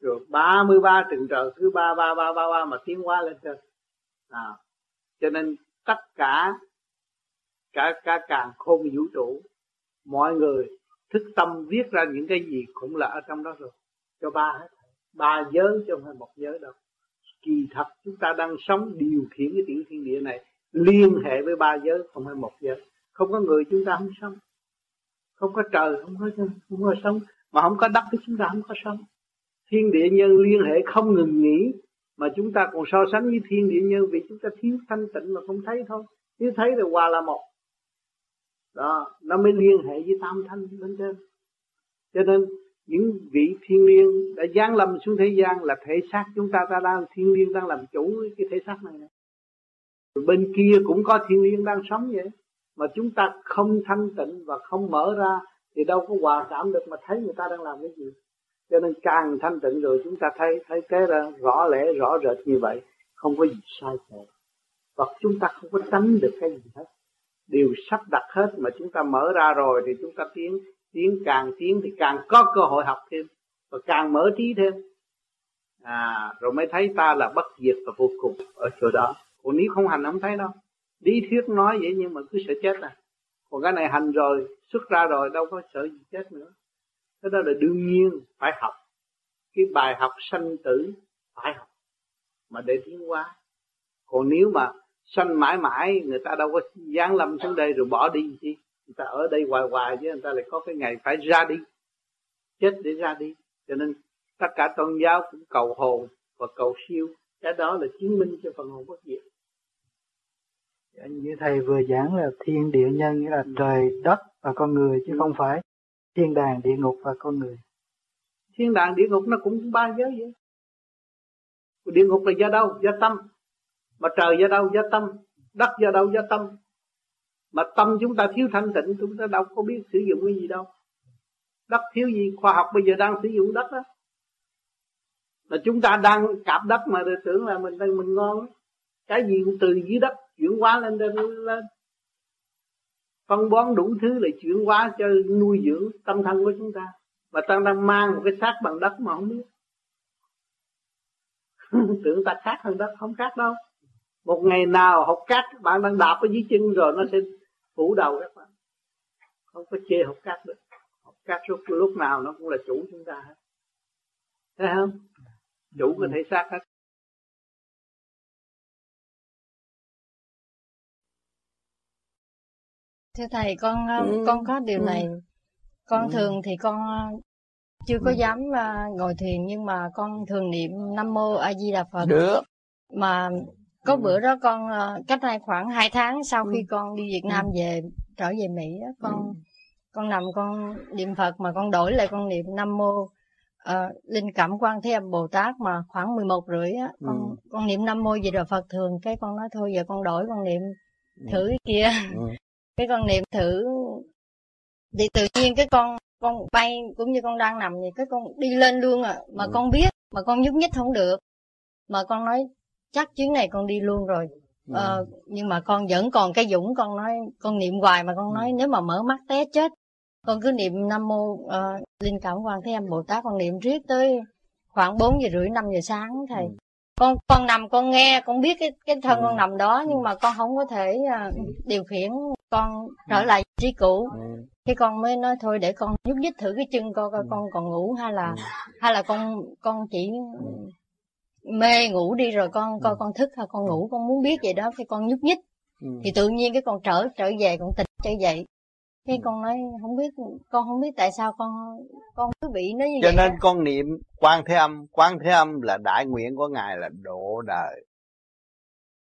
Rồi ba mươi ba trời thứ ba ba ba ba ba mà tiến hóa lên trên à, cho nên tất cả cả cả càng khôn vũ trụ mọi người thức tâm viết ra những cái gì cũng là ở trong đó rồi. Cho ba hết. Ba giới chứ không phải một giới đâu. Kỳ thật chúng ta đang sống điều khiển cái tiểu thiên địa này liên hệ với ba giới không phải một giới. Không có người chúng ta không sống. Không có trời không có không có sống. Mà không có đất thì chúng ta không có sống. Thiên địa nhân liên hệ không ngừng nghỉ mà chúng ta còn so sánh với thiên địa nhân vì chúng ta thiếu thanh tịnh mà không thấy thôi. Nếu thấy thì hòa là một. Đó nó mới liên hệ với tam thanh bên trên. Cho nên những vị thiên liêng đã giáng lâm xuống thế gian là thể xác chúng ta ta đang thiên liêng đang làm chủ cái thể xác này, này. bên kia cũng có thiên liêng đang sống vậy. Mà chúng ta không thanh tịnh và không mở ra thì đâu có hòa cảm được mà thấy người ta đang làm cái gì cho nên càng thanh tịnh rồi chúng ta thấy thấy cái ra rõ lẽ, rõ rệt như vậy, không có gì sai sót và chúng ta không có tránh được cái gì hết. Đều sắp đặt hết mà chúng ta mở ra rồi thì chúng ta tiến tiến càng tiến thì càng có cơ hội học thêm và càng mở trí thêm. À rồi mới thấy ta là bất diệt và vô cùng ở chỗ đó. Còn nếu không hành, không thấy đâu. Lý thuyết nói vậy nhưng mà cứ sợ chết à. Còn cái này hành rồi, xuất ra rồi, đâu có sợ gì chết nữa cái đó là đương nhiên phải học. Cái bài học sanh tử phải học mà để tiến hóa. Còn nếu mà sanh mãi mãi, người ta đâu có giáng lâm xuống đây rồi bỏ đi chi? Người ta ở đây hoài hoài chứ, người ta lại có cái ngày phải ra đi, chết để ra đi. Cho nên tất cả tôn giáo cũng cầu hồn và cầu siêu. Cái đó là chứng minh cho phần hồn bất diệt. Dạ, như thầy vừa giảng là thiên địa nhân nghĩa là trời, đất và con người chứ không phải thiên đàng địa ngục và con người. Thiên đàng địa ngục nó cũng ba giới vậy. Địa ngục là do đâu? Do tâm. Mà trời do đâu? Do tâm. Đất do đâu? Do tâm. Mà tâm chúng ta thiếu thanh tịnh, chúng ta đâu có biết sử dụng cái gì đâu. Đất thiếu gì? Khoa học bây giờ đang sử dụng đất đó. Mà chúng ta đang cạp đất mà tưởng là mình đang mình ngon. Cái gì cũng từ dưới đất chuyển hóa lên lên lên phân bón đủ thứ để chuyển hóa cho nuôi dưỡng tâm thân của chúng ta. Mà ta đang mang một cái xác bằng đất mà không biết. Tưởng ta khác hơn đất không khác đâu. Một ngày nào học cát bạn đang đạp ở dưới chân rồi nó sẽ phủ đầu các bạn. Không có chê học cát được. Học cát lúc lúc nào nó cũng là chủ chúng ta hết. Thấy không? Chủ có thể xác hết thưa thầy con ừ. con có điều ừ. này con ừ. thường thì con chưa có ừ. dám ngồi thiền nhưng mà con thường niệm nam mô a di đà phật được mà có ừ. bữa đó con ờ, cách đây khoảng 2 tháng sau khi ừ. con đi Việt Nam ừ. về trở về Mỹ con ừ. con nằm con niệm Phật mà con đổi lại con niệm Nam mô uh, linh cảm quan thế âm Bồ Tát mà khoảng 11 rưỡi á con ừ. con niệm Nam mô gì rồi Phật thường cái con nói thôi giờ con đổi con niệm thử kia ừ. Cái con niệm thử thì tự nhiên cái con con bay cũng như con đang nằm vậy cái con đi lên luôn à mà ừ. con biết mà con nhúc nhích không được mà con nói chắc chuyến này con đi luôn rồi ừ. ờ, nhưng mà con vẫn còn cái dũng con nói con niệm hoài mà con nói ừ. nếu mà mở mắt té chết con cứ niệm nam mô uh, linh cảm quan thế âm bồ tát con niệm riết tới khoảng 4 giờ rưỡi 5 giờ sáng thầy ừ. Con con nằm con nghe con biết cái cái thân ừ. con nằm đó nhưng mà con không có thể uh, điều khiển con trở lại trí cũ ừ. khi con mới nói thôi để con nhúc nhích thử cái chân con coi con còn ngủ hay là hay là con con chỉ mê ngủ đi rồi con coi ừ. con thức hay con ngủ con muốn biết vậy đó cái con nhúc nhích ừ. thì tự nhiên cái con trở trở về con tỉnh trở dậy cái ừ. con nói không biết con không biết tại sao con con cứ bị nó như cho vậy nên đó. con niệm quan thế âm quan thế âm là đại nguyện của ngài là độ đời.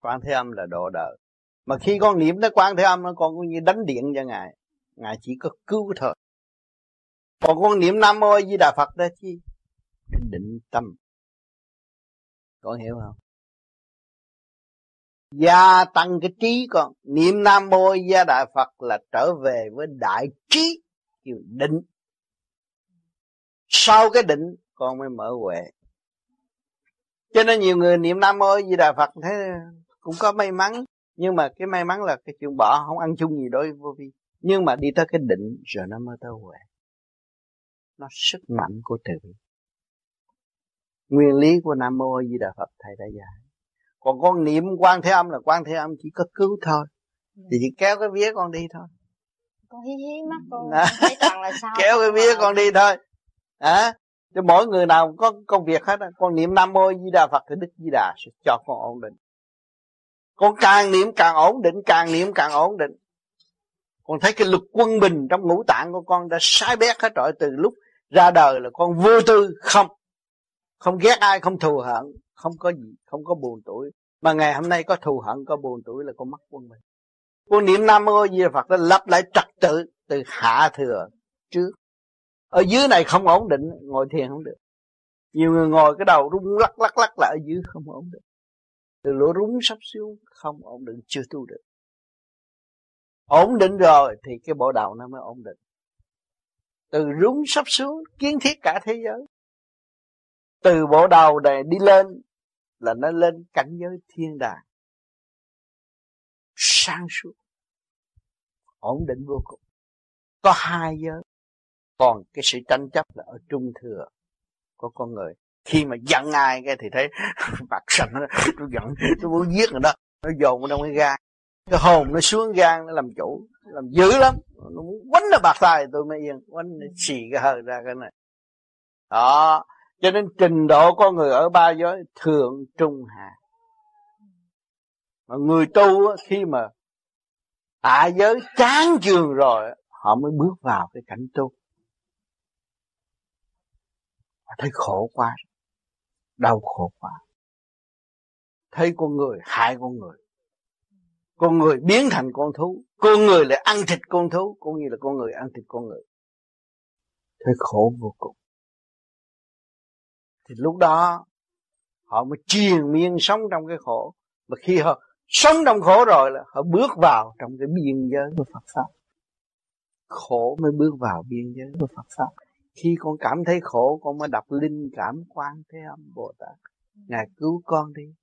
Quan thế âm là độ đời. Mà khi con niệm tới quan thế âm nó con cũng như đánh điện cho ngài. Ngài chỉ có cứu thôi. Còn con niệm nam mô di đà phật đó chi? Định tâm. Con hiểu không gia tăng cái trí con. Niệm nam mô gia đại phật là trở về với đại trí kiểu định. Sau cái định, con mới mở huệ. Cho nên nhiều người niệm nam mô di đà phật thế cũng có may mắn. Nhưng mà cái may mắn là cái chuyện bỏ, không ăn chung gì đối vô vi. Nhưng mà đi tới cái định, rồi nó mới tới huệ. Nó sức mạnh của từ nguyên lý của nam mô di đà phật thầy đã dạy còn con niệm quan thế âm là quan thế âm chỉ có cứu thôi. Thì chỉ kéo cái vía con đi thôi. Con hí hí mắt con thấy toàn là sao kéo cái vía con đi thôi. À, cho mỗi người nào có công việc hết con niệm nam mô di đà phật thì đức di đà sẽ cho con ổn định. Con càng niệm càng ổn định càng niệm càng ổn định. Con thấy cái lực quân bình trong ngũ tạng của con đã sai bét hết rồi từ lúc ra đời là con vô tư không. Không ghét ai không thù hận không có gì, không có buồn tuổi. Mà ngày hôm nay có thù hận, có buồn tuổi là con mất quân mình. Con niệm nam mô di Đà phật nó lập lại trật tự từ hạ thừa trước. Ở dưới này không ổn định, ngồi thiền không được. Nhiều người ngồi cái đầu rung lắc lắc lắc là ở dưới không ổn định từ lỗ rúng sắp xuống, không ổn định, chưa tu được. Ổn định rồi thì cái bộ đầu nó mới ổn định. Từ rúng sắp xuống, kiến thiết cả thế giới. Từ bộ đầu này đi lên là nó lên cảnh giới thiên đàng. Sang suốt, ổn định vô cùng. Có hai giới, còn cái sự tranh chấp là ở trung thừa của con người. Khi mà giận ai cái thì thấy mặt sần nó tôi giận tôi muốn giết người đó. Nó dồn nó trong cái gan. Cái hồn nó xuống gan, nó làm chủ làm dữ lắm. Nó muốn quánh nó bạc tay tôi mới yên, quánh nó xì cái hơi ra cái này. Đó cho nên trình độ con người ở ba giới thượng, trung, hạ. Mà người tu khi mà hạ giới chán trường rồi họ mới bước vào cái cảnh tu. Họ thấy khổ quá, đau khổ quá. Thấy con người hại con người. Con người biến thành con thú, con người lại ăn thịt con thú, cũng như là con người ăn thịt con người. Thấy khổ vô cùng thì lúc đó họ mới triền miên sống trong cái khổ. Mà khi họ sống trong khổ rồi là họ bước vào trong cái biên giới của Phật pháp. Khổ mới bước vào biên giới của Phật pháp. Khi con cảm thấy khổ con mới đọc linh cảm quan thế âm Bồ Tát. Ngài cứu con đi.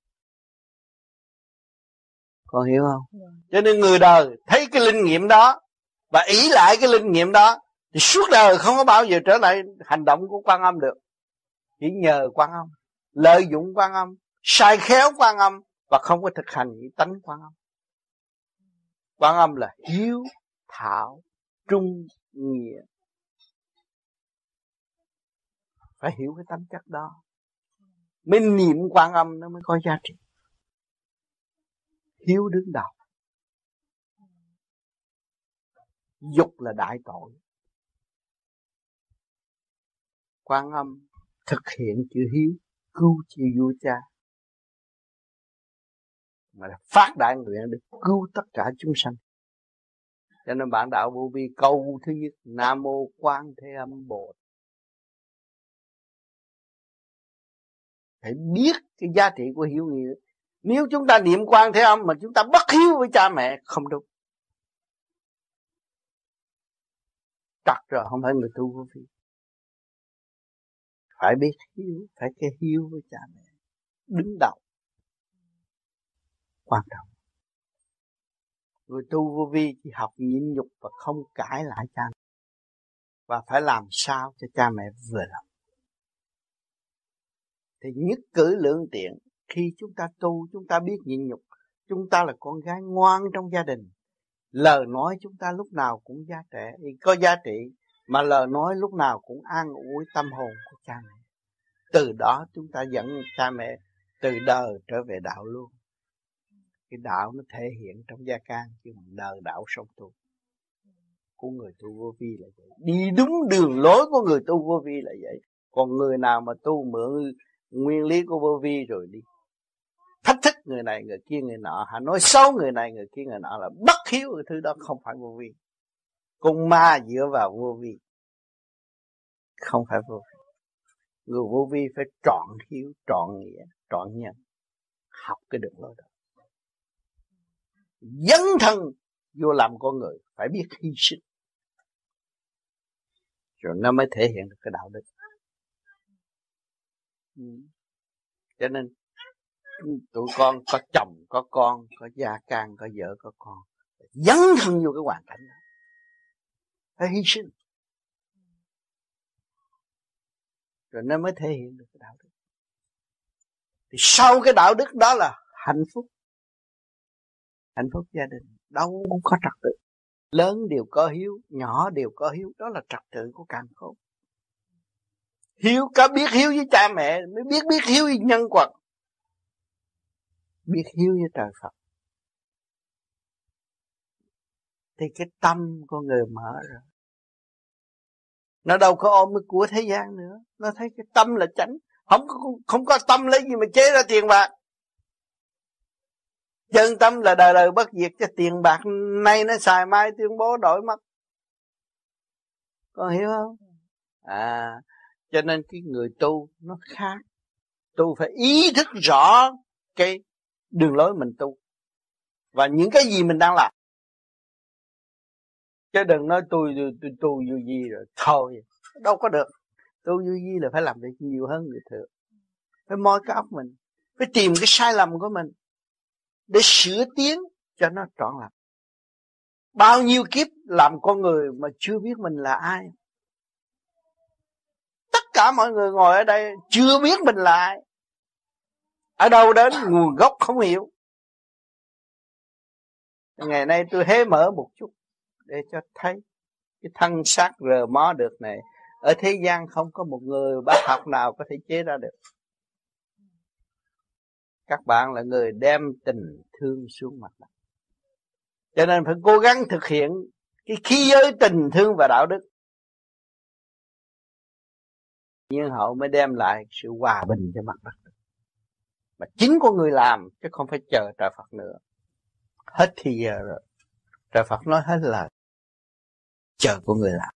Con hiểu không? Yeah. cho nên người đời thấy cái linh nghiệm đó và ý lại cái linh nghiệm đó thì suốt đời không có bao giờ trở lại hành động của quan âm được chỉ nhờ quan âm, lợi dụng quan âm, sai khéo quan âm và không có thực hành những tánh quan âm. Quan âm là hiếu thảo trung nghĩa. Phải hiểu cái tánh chất đó, mới niệm quan âm nó mới có giá trị. Hiếu đứng đầu. Dục là đại tội. Quan âm thực hiện chữ hiếu, cứu chư vua cha. Mà là phát đại nguyện để cứu tất cả chúng sanh. Cho nên bạn đạo vô vi câu thứ nhất, nam mô quan thế âm bồ phải biết cái giá trị của hiếu nghĩa. Nếu chúng ta niệm quan thế âm mà chúng ta bất hiếu với cha mẹ, không đúng. Trật rồi, không phải người tu vô vi phải biết hiếu, phải cái hiếu với cha mẹ. Đứng đầu. Quan trọng. Người tu vô vi chỉ học nhịn nhục và không cãi lại cha mẹ. Và phải làm sao cho cha mẹ vừa lòng. Thì nhất cử lưỡng tiện, khi chúng ta tu, chúng ta biết nhịn nhục, chúng ta là con gái ngoan trong gia đình. Lời nói chúng ta lúc nào cũng giá trị có giá trị mà lời nói lúc nào cũng an ủi tâm hồn của cha mẹ. Từ đó chúng ta dẫn cha mẹ từ đời trở về đạo luôn. Cái đạo nó thể hiện trong gia can chứ mà đời đạo sống tu. Của người tu vô vi là vậy. Đi đúng đường lối của người tu vô vi là vậy. Còn người nào mà tu mượn nguyên lý của vô vi rồi đi, thách thức người này, người kia, người nọ, hả, nói xấu người này, người kia, người nọ là bất hiếu cái thứ đó không phải vô vi con ma dựa vào vô vi. Không phải vô vi. Người vô vi phải trọn hiếu, trọn nghĩa, trọn nhân. Học cái đường lối đó. Dấn thân vô làm con người, phải biết hy sinh. Rồi nó mới thể hiện được cái đạo đức. Ừ. Cho nên, tụi con có chồng, có con, có gia can, có vợ, có con. Dấn thân vô cái hoàn cảnh đó phải hy sinh. Rồi nó mới thể hiện được cái đạo đức. Thì sau cái đạo đức đó là hạnh phúc. Hạnh phúc gia đình. Đâu cũng có trật tự. Lớn đều có hiếu, nhỏ đều có hiếu. Đó là trật tự của càng khôn. Hiếu có biết hiếu với cha mẹ, mới biết biết hiếu với nhân quật. Biết hiếu với trời Phật. Thì cái tâm của người mở rồi nó đâu có ôm cái của thế gian nữa. Nó thấy cái tâm là chánh. Không có không có tâm lấy gì mà chế ra tiền bạc. Chân tâm là đời đời bất diệt cho tiền bạc nay nó xài mai tuyên bố đổi mất. Con hiểu không? À cho nên cái người tu nó khác. Tu phải ý thức rõ cái đường lối mình tu. Và những cái gì mình đang làm chứ đừng nói tôi tôi, tôi tu vô gì rồi. Thôi đâu có được. Tu vô gì là phải làm việc nhiều hơn người thường. Phải moi cái óc mình. Phải tìm cái sai lầm của mình để sửa tiến cho nó trọn lành. Bao nhiêu kiếp làm con người mà chưa biết mình là ai? Tất cả mọi người ngồi ở đây chưa biết mình là ai. Ở đâu đến nguồn gốc không hiểu. Ngày nay tôi hé mở một chút để cho thấy cái thân xác rờ mó được này. Ở thế gian không có một người bác học nào có thể chế ra được. Các bạn là người đem tình thương xuống mặt đất. Cho nên phải cố gắng thực hiện cái khí giới tình thương và đạo đức. Nhưng hậu mới đem lại sự hòa bình cho mặt đất. Mà chính con người làm, chứ không phải chờ trời Phật nữa. Hết thì giờ rồi. Trời Phật nói hết lời chờ của người làm.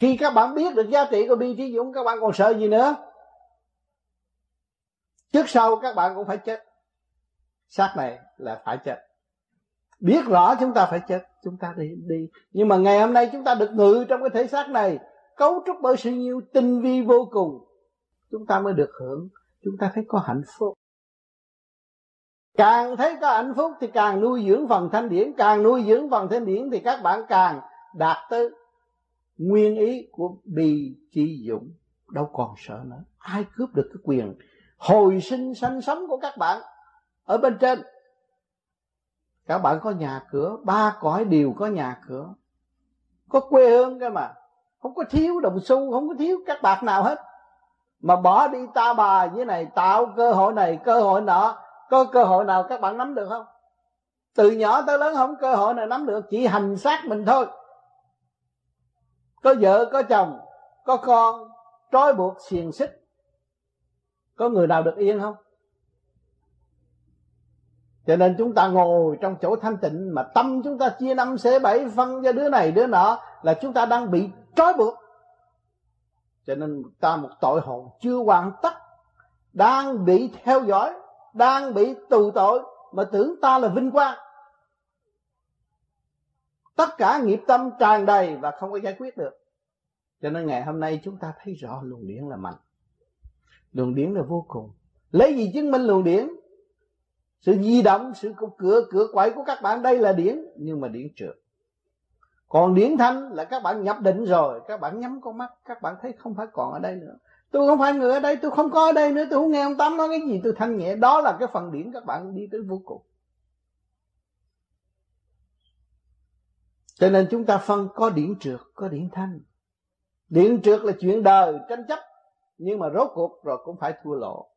Khi các bạn biết được giá trị của bi trí dũng, các bạn còn sợ gì nữa? Trước sau các bạn cũng phải chết. Xác này là phải chết. Biết rõ chúng ta phải chết, chúng ta đi đi. Nhưng mà ngày hôm nay chúng ta được ngự trong cái thể xác này, cấu trúc bởi sự nhiều tinh vi vô cùng. Chúng ta mới được hưởng, chúng ta thấy có hạnh phúc càng thấy có hạnh phúc thì càng nuôi dưỡng phần thanh điển, càng nuôi dưỡng phần thanh điển thì các bạn càng đạt tới nguyên ý của bi chi dũng đâu còn sợ nữa. Ai cướp được cái quyền hồi sinh sanh sống của các bạn ở bên trên? Các bạn có nhà cửa, ba cõi đều có nhà cửa. Có quê hương cơ mà. Không có thiếu đồng xu, không có thiếu các bạc nào hết. Mà bỏ đi ta bà như này, tạo cơ hội này, cơ hội nọ có cơ hội nào các bạn nắm được không? Từ nhỏ tới lớn không cơ hội nào nắm được, chỉ hành xác mình thôi. Có vợ, có chồng, có con, trói buộc, xiềng xích. Có người nào được yên không? Cho nên chúng ta ngồi trong chỗ thanh tịnh mà tâm chúng ta chia năm xế bảy phân cho đứa này, đứa nọ là chúng ta đang bị trói buộc. Cho nên ta một tội hồn chưa hoàn tất, đang bị theo dõi đang bị tù tội mà tưởng ta là vinh quang. Tất cả nghiệp tâm tràn đầy và không có giải quyết được. Cho nên ngày hôm nay chúng ta thấy rõ luồng điển là mạnh. Luồng điển là vô cùng. Lấy gì chứng minh luồng điển? Sự di động, sự cửa cửa quậy của các bạn đây là điển, nhưng mà điển trượt. Còn điển thanh là các bạn nhập định rồi, các bạn nhắm con mắt, các bạn thấy không phải còn ở đây nữa tôi không phải người ở đây, tôi không có ở đây nữa, tôi không nghe ông tám nói cái gì, tôi thanh nhẹ. Đó là cái phần điển các bạn đi tới vô cùng. Cho nên chúng ta phân có điển trượt, có điển thanh. Điển trượt là chuyện đời, tranh chấp. Nhưng mà rốt cuộc rồi cũng phải thua lộ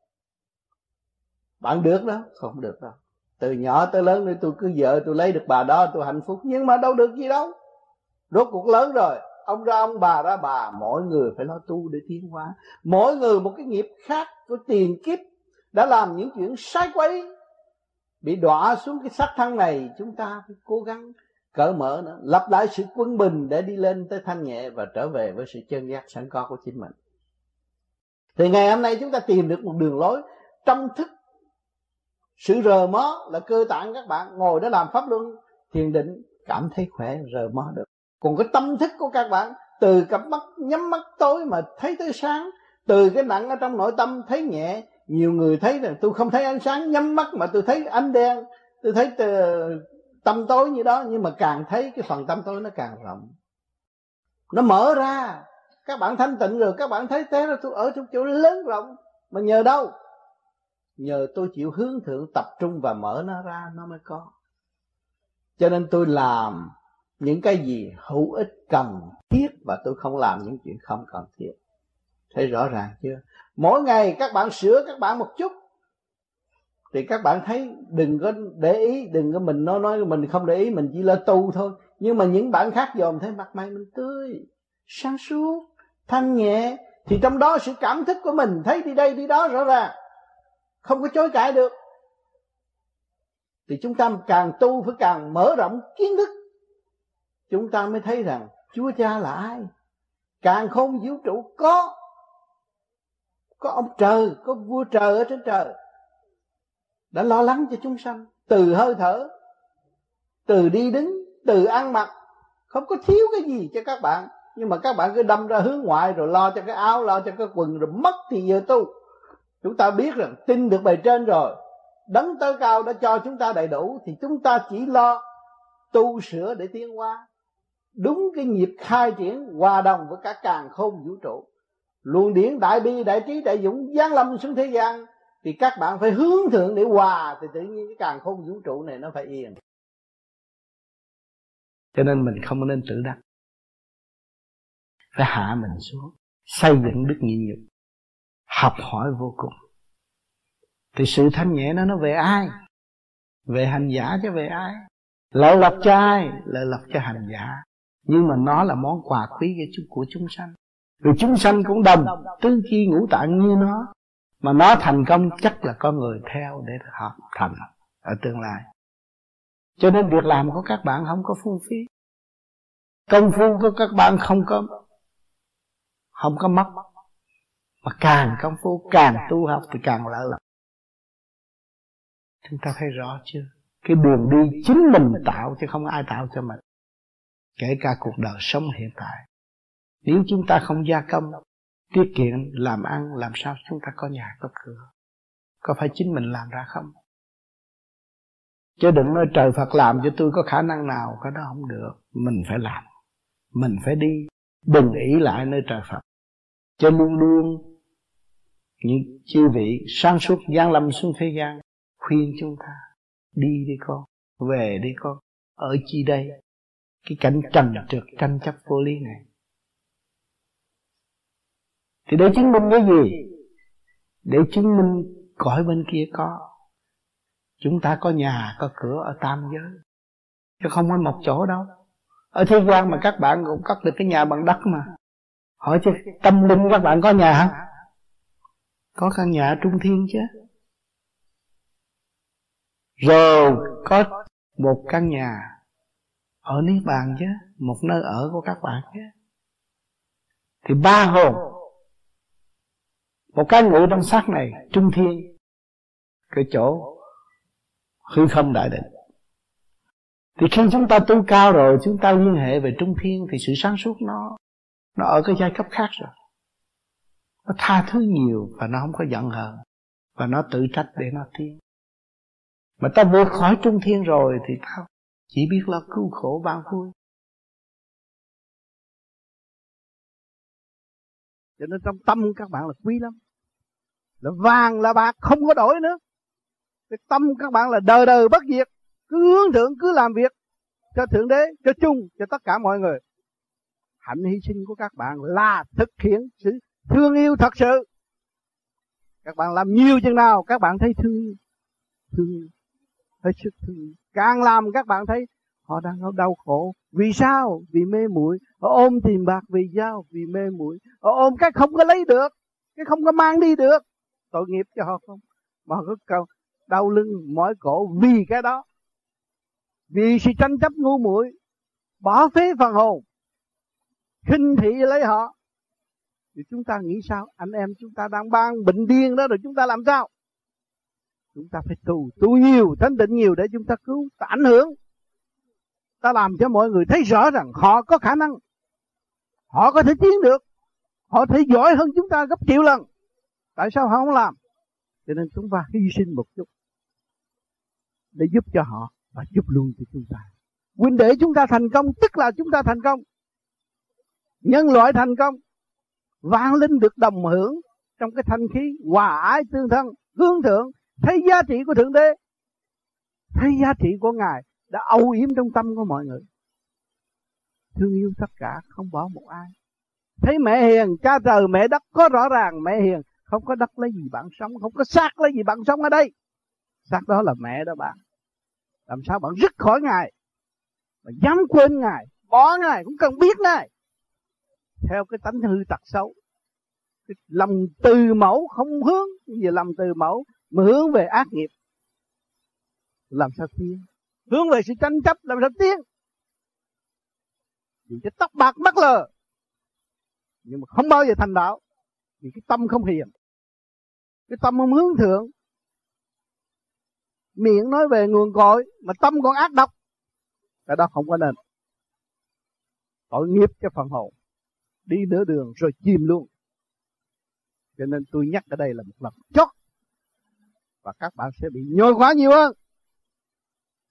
bạn được đó, không được đâu. Từ nhỏ tới lớn nữa tôi cứ vợ tôi lấy được bà đó, tôi hạnh phúc. Nhưng mà đâu được gì đâu. Rốt cuộc lớn rồi ông ra ông bà ra bà, mỗi người phải lo tu để tiến hóa. Mỗi người một cái nghiệp khác của tiền kiếp đã làm những chuyện sai quấy, bị đọa xuống cái sắc thân này, chúng ta phải cố gắng, cởi mở nữa, lập lại sự quân bình để đi lên tới thanh nhẹ và trở về với sự chân giác sẵn có của chính mình. Thì ngày hôm nay chúng ta tìm được một đường lối trong thức. Sự rờ mó là cơ tạng các bạn ngồi đó làm pháp luân, thiền định, cảm thấy khỏe, rờ mó được còn cái tâm thức của các bạn, từ cặp mắt, nhắm mắt tối mà thấy tới sáng, từ cái nặng ở trong nội tâm thấy nhẹ, nhiều người thấy là tôi không thấy ánh sáng, nhắm mắt mà tôi thấy ánh đen tôi thấy từ tâm tối như đó, nhưng mà càng thấy cái phần tâm tối nó càng rộng. Nó mở ra. Các bạn thanh tịnh rồi, các bạn thấy thế là tôi ở trong chỗ lớn rộng, mà nhờ đâu? Nhờ tôi chịu hướng thượng, tập trung và mở nó ra, nó mới có. Cho nên tôi làm những cái gì hữu ích cần thiết và tôi không làm những chuyện không cần thiết. Thấy rõ ràng chưa? Mỗi ngày các bạn sửa các bạn một chút. Thì các bạn thấy đừng có để ý, đừng có mình nói nói mình không để ý, mình chỉ là tu thôi. Nhưng mà những bạn khác dòm thấy mặt mày mình tươi, sáng suốt, thanh nhẹ. Thì trong đó sự cảm thức của mình, thấy đi đây, đi đó rõ ràng. Không có chối cãi được. Thì chúng ta càng tu phải càng mở rộng kiến thức chúng ta mới thấy rằng chúa cha là ai? Càng không vũ trụ có có ông trời, có vua trời ở trên trời, đã lo lắng cho chúng sanh từ hơi thở, từ đi đứng, từ ăn mặc. Không có thiếu cái gì cho các bạn, nhưng mà các bạn cứ đâm ra hướng ngoại rồi lo cho cái áo, lo cho cái quần rồi mất thì giờ tu. Chúng ta biết rằng tin được bề trên rồi, đấng tới cao đã cho chúng ta đầy đủ, thì chúng ta chỉ lo tu sửa để tiến hóa đúng cái nhịp khai triển, hòa đồng với cả càng không vũ trụ. Luồng điển đại bi, đại trí, đại dũng giáng lâm xuống thế gian, thì các bạn phải hướng thượng để hòa, thì tự nhiên cái càng không vũ trụ này nó phải yên. Cho nên mình không nên tự đắc phải hạ mình xuống, xây dựng đức nhịn nhục, học hỏi vô cùng. Thì sự thanh nhẹ nó nó về ai? Về hành giả chứ về ai? Lợi lập cho ai? Lợi lập cho hành giả nhưng mà nó là món quà quý của chúng sanh. Rồi chúng sanh cũng đồng, tứ chi ngũ tạng như nó. Mà nó thành công chắc là có người theo để học thành ở tương lai. Cho nên việc làm của các bạn không có phung phí. Công phu của các bạn không có không có mất mà càng công phu, càng tu học thì càng lợi lộc chúng ta thấy rõ chưa? Cái đường đi chính mình tạo chứ không ai tạo cho mình kể cả cuộc đời sống hiện tại. Nếu chúng ta không gia công, tiết kiệm, làm ăn, làm sao chúng ta có nhà, có cửa? Có phải chính mình làm ra không? Chứ đừng nói trời Phật làm cho tôi có khả năng nào, cái đó không được. Mình phải làm. Mình phải đi. Đừng ý lại nơi trời Phật. Cho luôn luôn những chư vị sáng suốt gian lâm xuống thế gian, khuyên chúng ta, đi đi con, về đi con, ở chi đây? Cái cảnh trần trượt tranh chấp vô lý này. Thì để chứng minh cái gì? Để chứng minh cõi bên kia có. Chúng ta có nhà, có cửa ở tam giới. Chứ không có một chỗ đâu. Ở thế gian mà các bạn cũng cất được cái nhà bằng đất mà. Hỏi chứ, tâm linh các bạn có nhà không? có căn nhà trung thiên chứ. Rồi, có một căn nhà ở niết bàn chứ, một nơi ở của các bạn chứ. Thì ba hồn, một cái ngủ trong xác này, trung thiên, cái chỗ hư không đại định. Thì khi chúng ta tu cao rồi, chúng ta liên hệ về trung thiên thì sự sáng suốt nó nó ở cái giai cấp khác rồi. Nó tha thứ nhiều và nó không có giận hờn, và nó tự trách để nó tiến. Mà ta vượt khỏi trung thiên rồi thì ta chỉ biết là cứu khổ bao vui. Cho nên trong tâm các bạn là quý lắm. Là vàng là bạc, không có đổi nữa. Cái tâm các bạn là đời đời bất diệt. Cứ hướng thượng, cứ làm việc cho thượng đế, cho chung, cho tất cả mọi người. Hạnh hy sinh của các bạn là thực hiện sự thương yêu thật sự. Các bạn làm nhiều chừng nào, các bạn thấy thương thương hết sức thương càng làm các bạn thấy họ đang đau khổ. Vì sao? Vì mê muội. Họ ôm tiền bạc vì sao vì mê muội. Họ ôm cái không có lấy được, cái không có mang đi được. Tội nghiệp cho họ không? Mà cứ cầu đau lưng, mỏi cổ vì cái đó. Vì sự tranh chấp ngu muội, bỏ phế phần hồn, khinh thị lấy họ. Thì chúng ta nghĩ sao? Anh em chúng ta đang ban bệnh điên đó rồi chúng ta làm sao? Chúng ta phải tu tu nhiều thanh định nhiều để chúng ta cứu, ta ảnh hưởng. Ta làm cho mọi người thấy rõ rằng họ có khả năng. Họ có thể tiến được. Họ thể giỏi hơn chúng ta gấp triệu lần. Tại sao họ không làm? Cho nên chúng ta hy sinh một chút để giúp cho họ và giúp luôn cho chúng ta. Huynh để chúng ta thành công, tức là chúng ta thành công. Nhân loại thành công. Vạn linh được đồng hưởng trong cái thanh khí hòa ái tương thân, hướng thượng thấy giá trị của thượng đế. Thấy giá trị của ngài đã âu yếm trong tâm của mọi người. Thương yêu tất cả, không bỏ một ai. Thấy mẹ hiền, cha trời, mẹ đất có rõ ràng mẹ hiền. Không có đất lấy gì bạn sống, không có xác lấy gì bạn sống ở đây. Xác đó là mẹ đó bạn. Làm sao bạn rứt khỏi ngài? Mà dám quên ngài, bỏ ngài, cũng cần biết ngài. Theo cái tánh hư tật xấu, cái lòng từ mẫu không hướng về lòng từ mẫu? Mà hướng về ác nghiệp, làm sao tiến? Hướng về sự tranh chấp, làm sao tiến? Vì cái tóc bạc mắt lờ, nhưng mà không bao giờ thành đạo, vì cái tâm không hiền. Cái tâm không hướng thượng, miệng nói về nguồn cội, mà tâm còn ác độc, cái đó không có nên. Tội nghiệp cho phần hồn, đi nửa đường rồi chìm luôn. Cho nên tôi nhắc ở đây là một lần chót và các bạn sẽ bị nhồi quá nhiều hơn.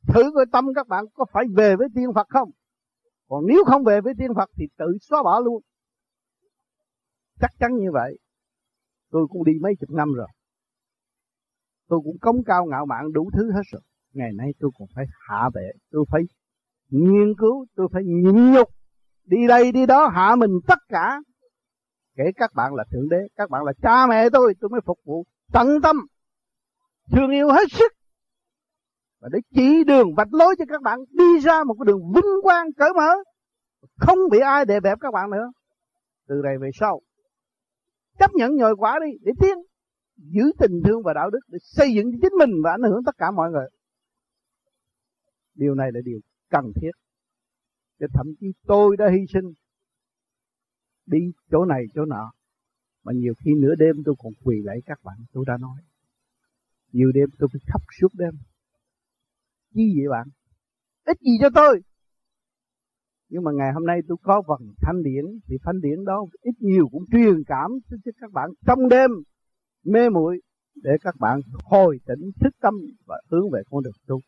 Thử với tâm các bạn có phải về với tiên Phật không? Còn nếu không về với tiên Phật thì tự xóa bỏ luôn. Chắc chắn như vậy. Tôi cũng đi mấy chục năm rồi. Tôi cũng cống cao ngạo mạn đủ thứ hết rồi. Ngày nay tôi cũng phải hạ bệ. Tôi phải nghiên cứu. Tôi phải nhịn nhục. Đi đây, đi đó, hạ mình tất cả. Kể các bạn là thượng đế, các bạn là cha mẹ tôi tôi mới phục vụ tận tâm thương yêu hết sức. Và để chỉ đường vạch lối cho các bạn đi ra một cái đường vinh quang cởi mở, không bị ai đè bẹp các bạn nữa. Từ đây về sau, chấp nhận nhồi quả đi để tiến, giữ tình thương và đạo đức để xây dựng chính mình và ảnh hưởng tất cả mọi người. Điều này là điều cần thiết. Cho thậm chí tôi đã hy sinh đi chỗ này chỗ nọ, mà nhiều khi nửa đêm tôi còn quỳ lại các bạn, tôi đã nói nhiều đêm tôi phải khóc suốt đêm. Chi vậy bạn ít gì cho tôi? Nhưng mà ngày hôm nay tôi có phần thanh điển, thì thanh điển đó ít nhiều cũng truyền cảm cho các bạn trong đêm mê muội để các bạn hồi tỉnh thức tâm và hướng về con đường tu.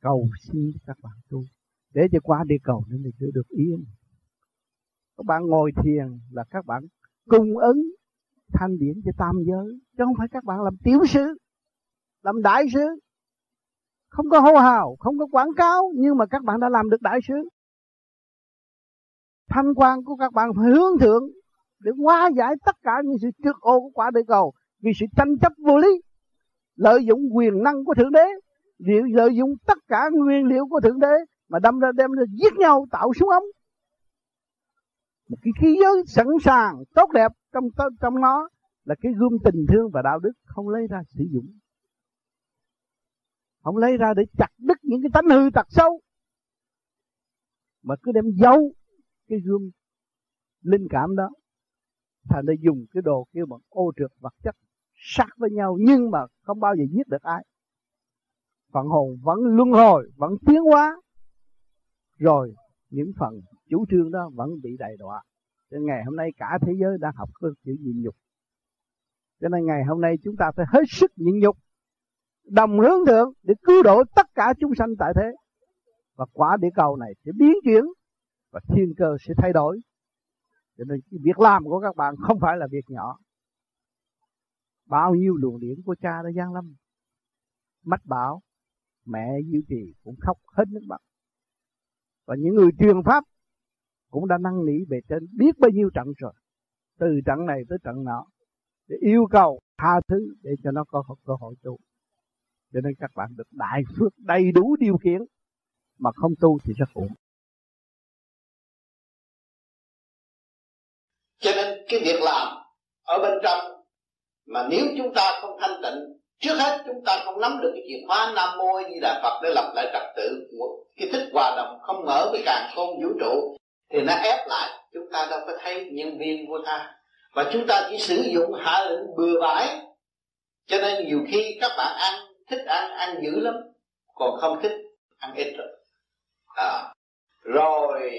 Cầu xin các bạn tu. Để cho qua đi cầu nên mình được yên. Các bạn ngồi thiền là các bạn cung ứng thanh điển cho tam giới. Chứ không phải các bạn làm tiểu sứ, làm đại sứ. Không có hô hào, không có quảng cáo, nhưng mà các bạn đã làm được đại sứ. Thanh quan của các bạn phải hướng thượng để hóa giải tất cả những sự trước ô của quả địa cầu. Vì sự tranh chấp vô lý, lợi dụng quyền năng của thượng đế lợi dụng tất cả nguyên liệu của thượng đế mà đâm ra đem ra giết nhau, tạo súng ống. Một cái khí giới sẵn sàng, tốt đẹp trong trong nó là cái gươm tình thương và đạo đức không lấy ra sử dụng. Không lấy ra để chặt đứt những cái tánh hư tật xấu, mà cứ đem giấu cái gươm linh cảm đó. Thành ra dùng cái đồ kia bằng ô trượt vật chất sát với nhau, nhưng mà không bao giờ giết được ai. Phần hồn vẫn luân hồi, vẫn tiến hóa. Rồi những phần chủ trương đó vẫn bị đầy đọa cho ngày hôm nay cả thế giới đang học cái chữ nhịn nhục. Cho nên ngày hôm nay chúng ta phải hết sức nhịn nhục, đồng hướng thượng để cứu độ tất cả chúng sanh tại thế. Và quả địa cầu này sẽ biến chuyển và thiên cơ sẽ thay đổi. Cho nên cái việc làm của các bạn không phải là việc nhỏ. Bao nhiêu luồng điển của cha đã gian lâm. Mách bảo, mẹ diệu trì cũng khóc hết nước mắt. Và những người truyền pháp cũng đã năn nỉ về trên biết bao nhiêu trận rồi. Từ trận này tới trận nọ, để yêu cầu tha thứ để cho nó có cơ hội tu. Cho nên các bạn được đại phước đầy đủ điều kiện, mà không tu thì rất khổ cho nên cái việc làm ở bên trong, mà nếu chúng ta không thanh tịnh, trước hết chúng ta không nắm được cái chìa khóa nam mô như đà phật để lập lại trật tự của cái thích hòa đồng không mở với càng không vũ trụ thì nó ép lại. Chúng ta đâu có thấy nhân viên của ta. Và chúng ta chỉ sử dụng hạ lệnh bừa bãi. Cho nên nhiều khi các bạn ăn, thích ăn ăn dữ lắm. Còn không thích, ăn ít rồi à. rồi,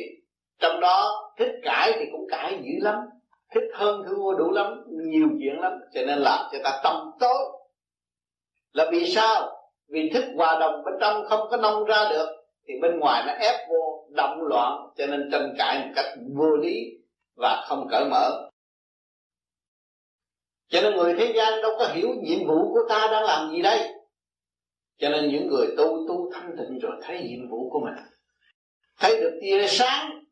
trong đó thích cãi thì cũng cãi dữ lắm. Thích hơn thua đủ lắm, nhiều chuyện lắm. Cho nên làm cho ta tâm tối. Là vì sao? Vì thức hòa đồng bên trong không có nông ra được thì bên ngoài nó ép vô động loạn, cho nên tranh cãi một cách vô lý và không cởi mở. Cho nên người thế gian đâu có hiểu nhiệm vụ của ta đang làm gì đây. Cho nên những người tu tu thanh tịnh rồi thấy nhiệm vụ của mình. Thấy được tia sáng,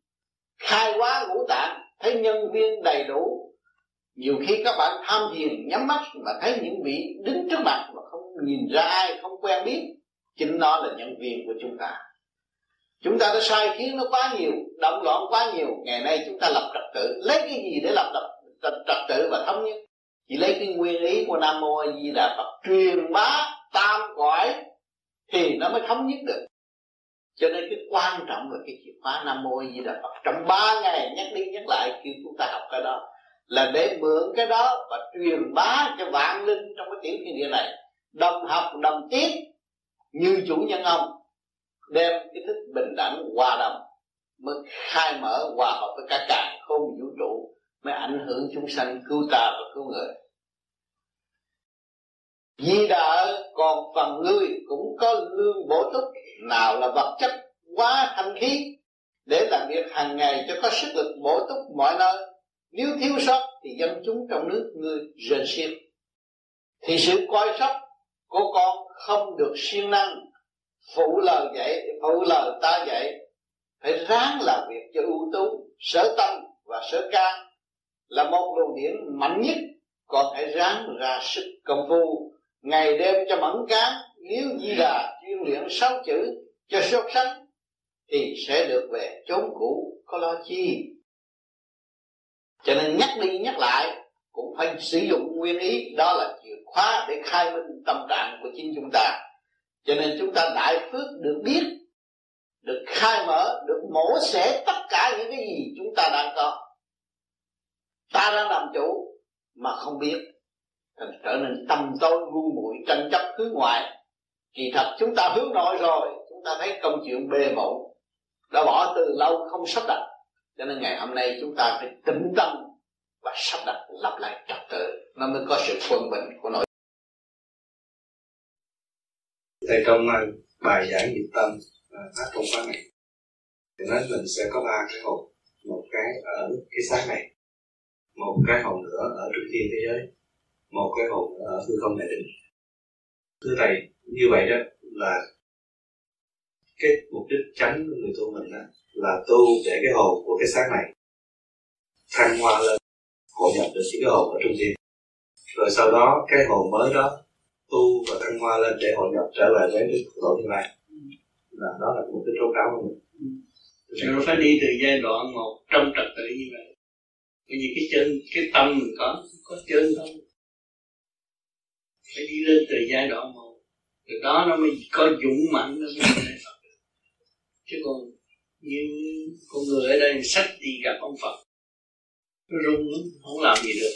khai hóa ngũ tạng, thấy nhân viên đầy đủ. Nhiều khi các bạn tham thiền, nhắm mắt mà thấy những vị đứng trước mặt mà không nhìn ra ai, không quen biết. Chính nó là nhân viên của chúng ta chúng ta đã sai khiến nó quá nhiều động loạn quá nhiều. Ngày nay chúng ta lập trật tự. Lấy cái gì để lập trật, trật tự và thống nhất? Chỉ lấy cái nguyên lý của nam mô a di đà phật truyền bá tam cõi thì nó mới thống nhất được. Cho nên cái quan trọng là cái chìa khóa nam mô a di đà phật trong ba ngày nhắc đi nhắc lại khi chúng ta học cái đó là để mượn cái đó và truyền bá cho vạn linh trong cái tiểu thiên địa này. Đồng học đồng tiết như chủ nhân ông đem cái thức bình đẳng hòa đồng, mới khai mở hòa hợp với cả cả không vũ trụ, mới ảnh hưởng chúng sanh cứu ta và cứu người. Di đã còn phần ngươi cũng có lương bổ túc, nào là vật chất quá thanh khí, để làm việc hàng ngày cho có sức lực bổ túc mọi nơi. Nếu thiếu sót thì dân chúng trong nước ngươi rền xiết. Thì sự coi sóc của con không được siêng năng phụ lời dạy phụ lời ta dạy phải ráng làm việc cho ưu tú, sở tâm và sở can là một luồng điển mạnh nhất còn phải ráng ra sức công phu. Ngày đêm cho mẫn cán, nếu di đà chuyên luyện sáu chữ cho sốt sánh thì sẽ được về chốn cũ, có lo chi? Cho nên nhắc đi nhắc lại, cũng phải sử dụng nguyên ý, đó là chìa khóa để khai minh tâm trạng của chính chúng ta cho nên chúng ta đại phước được biết, được khai mở, được mổ xẻ tất cả những cái gì chúng ta đang có. Ta đang làm chủ mà không biết, thành trở nên tâm tối ngu muội, tranh chấp hướng ngoại. Kỳ thật chúng ta hướng nội rồi, chúng ta thấy công chuyện bề bộn đã bỏ từ lâu không sắp đặt. Cho nên ngày hôm nay chúng ta phải tĩnh tâm và sắp đặt, lập lại trật tự, nó mới có sự quân bình của nội thầy trong à, bài giảng nhiệt tâm phát công khóa này thì nói mình sẽ có ba cái hồn một cái ở cái xác này, một cái hồn nữa ở trung thiên thế giới, một cái hồn ở hư không đại định thưa thầy, như vậy đó là cái mục đích tránh của người tu mình đó là tu để cái hồn của cái xác này thăng hoa lên, hội nhập được cái hồn ở trung thiên rồi sau đó, cái hồn mới đó tu và thăng hoa lên để hội nhập trở lại với cái tổ như lai là đó là một cái tố cáo của mình. Rồi phải đi từ giai đoạn một trong trật tự như vậy. Bởi vì cái chân, cái tâm mình có có chân không phải đi lên từ giai đoạn một. Từ đó nó mới có dũng mạnh nó mới thành Phật. chứ còn như con người ở đây sách đi gặp ông Phật, nó rung lắm, không làm gì được.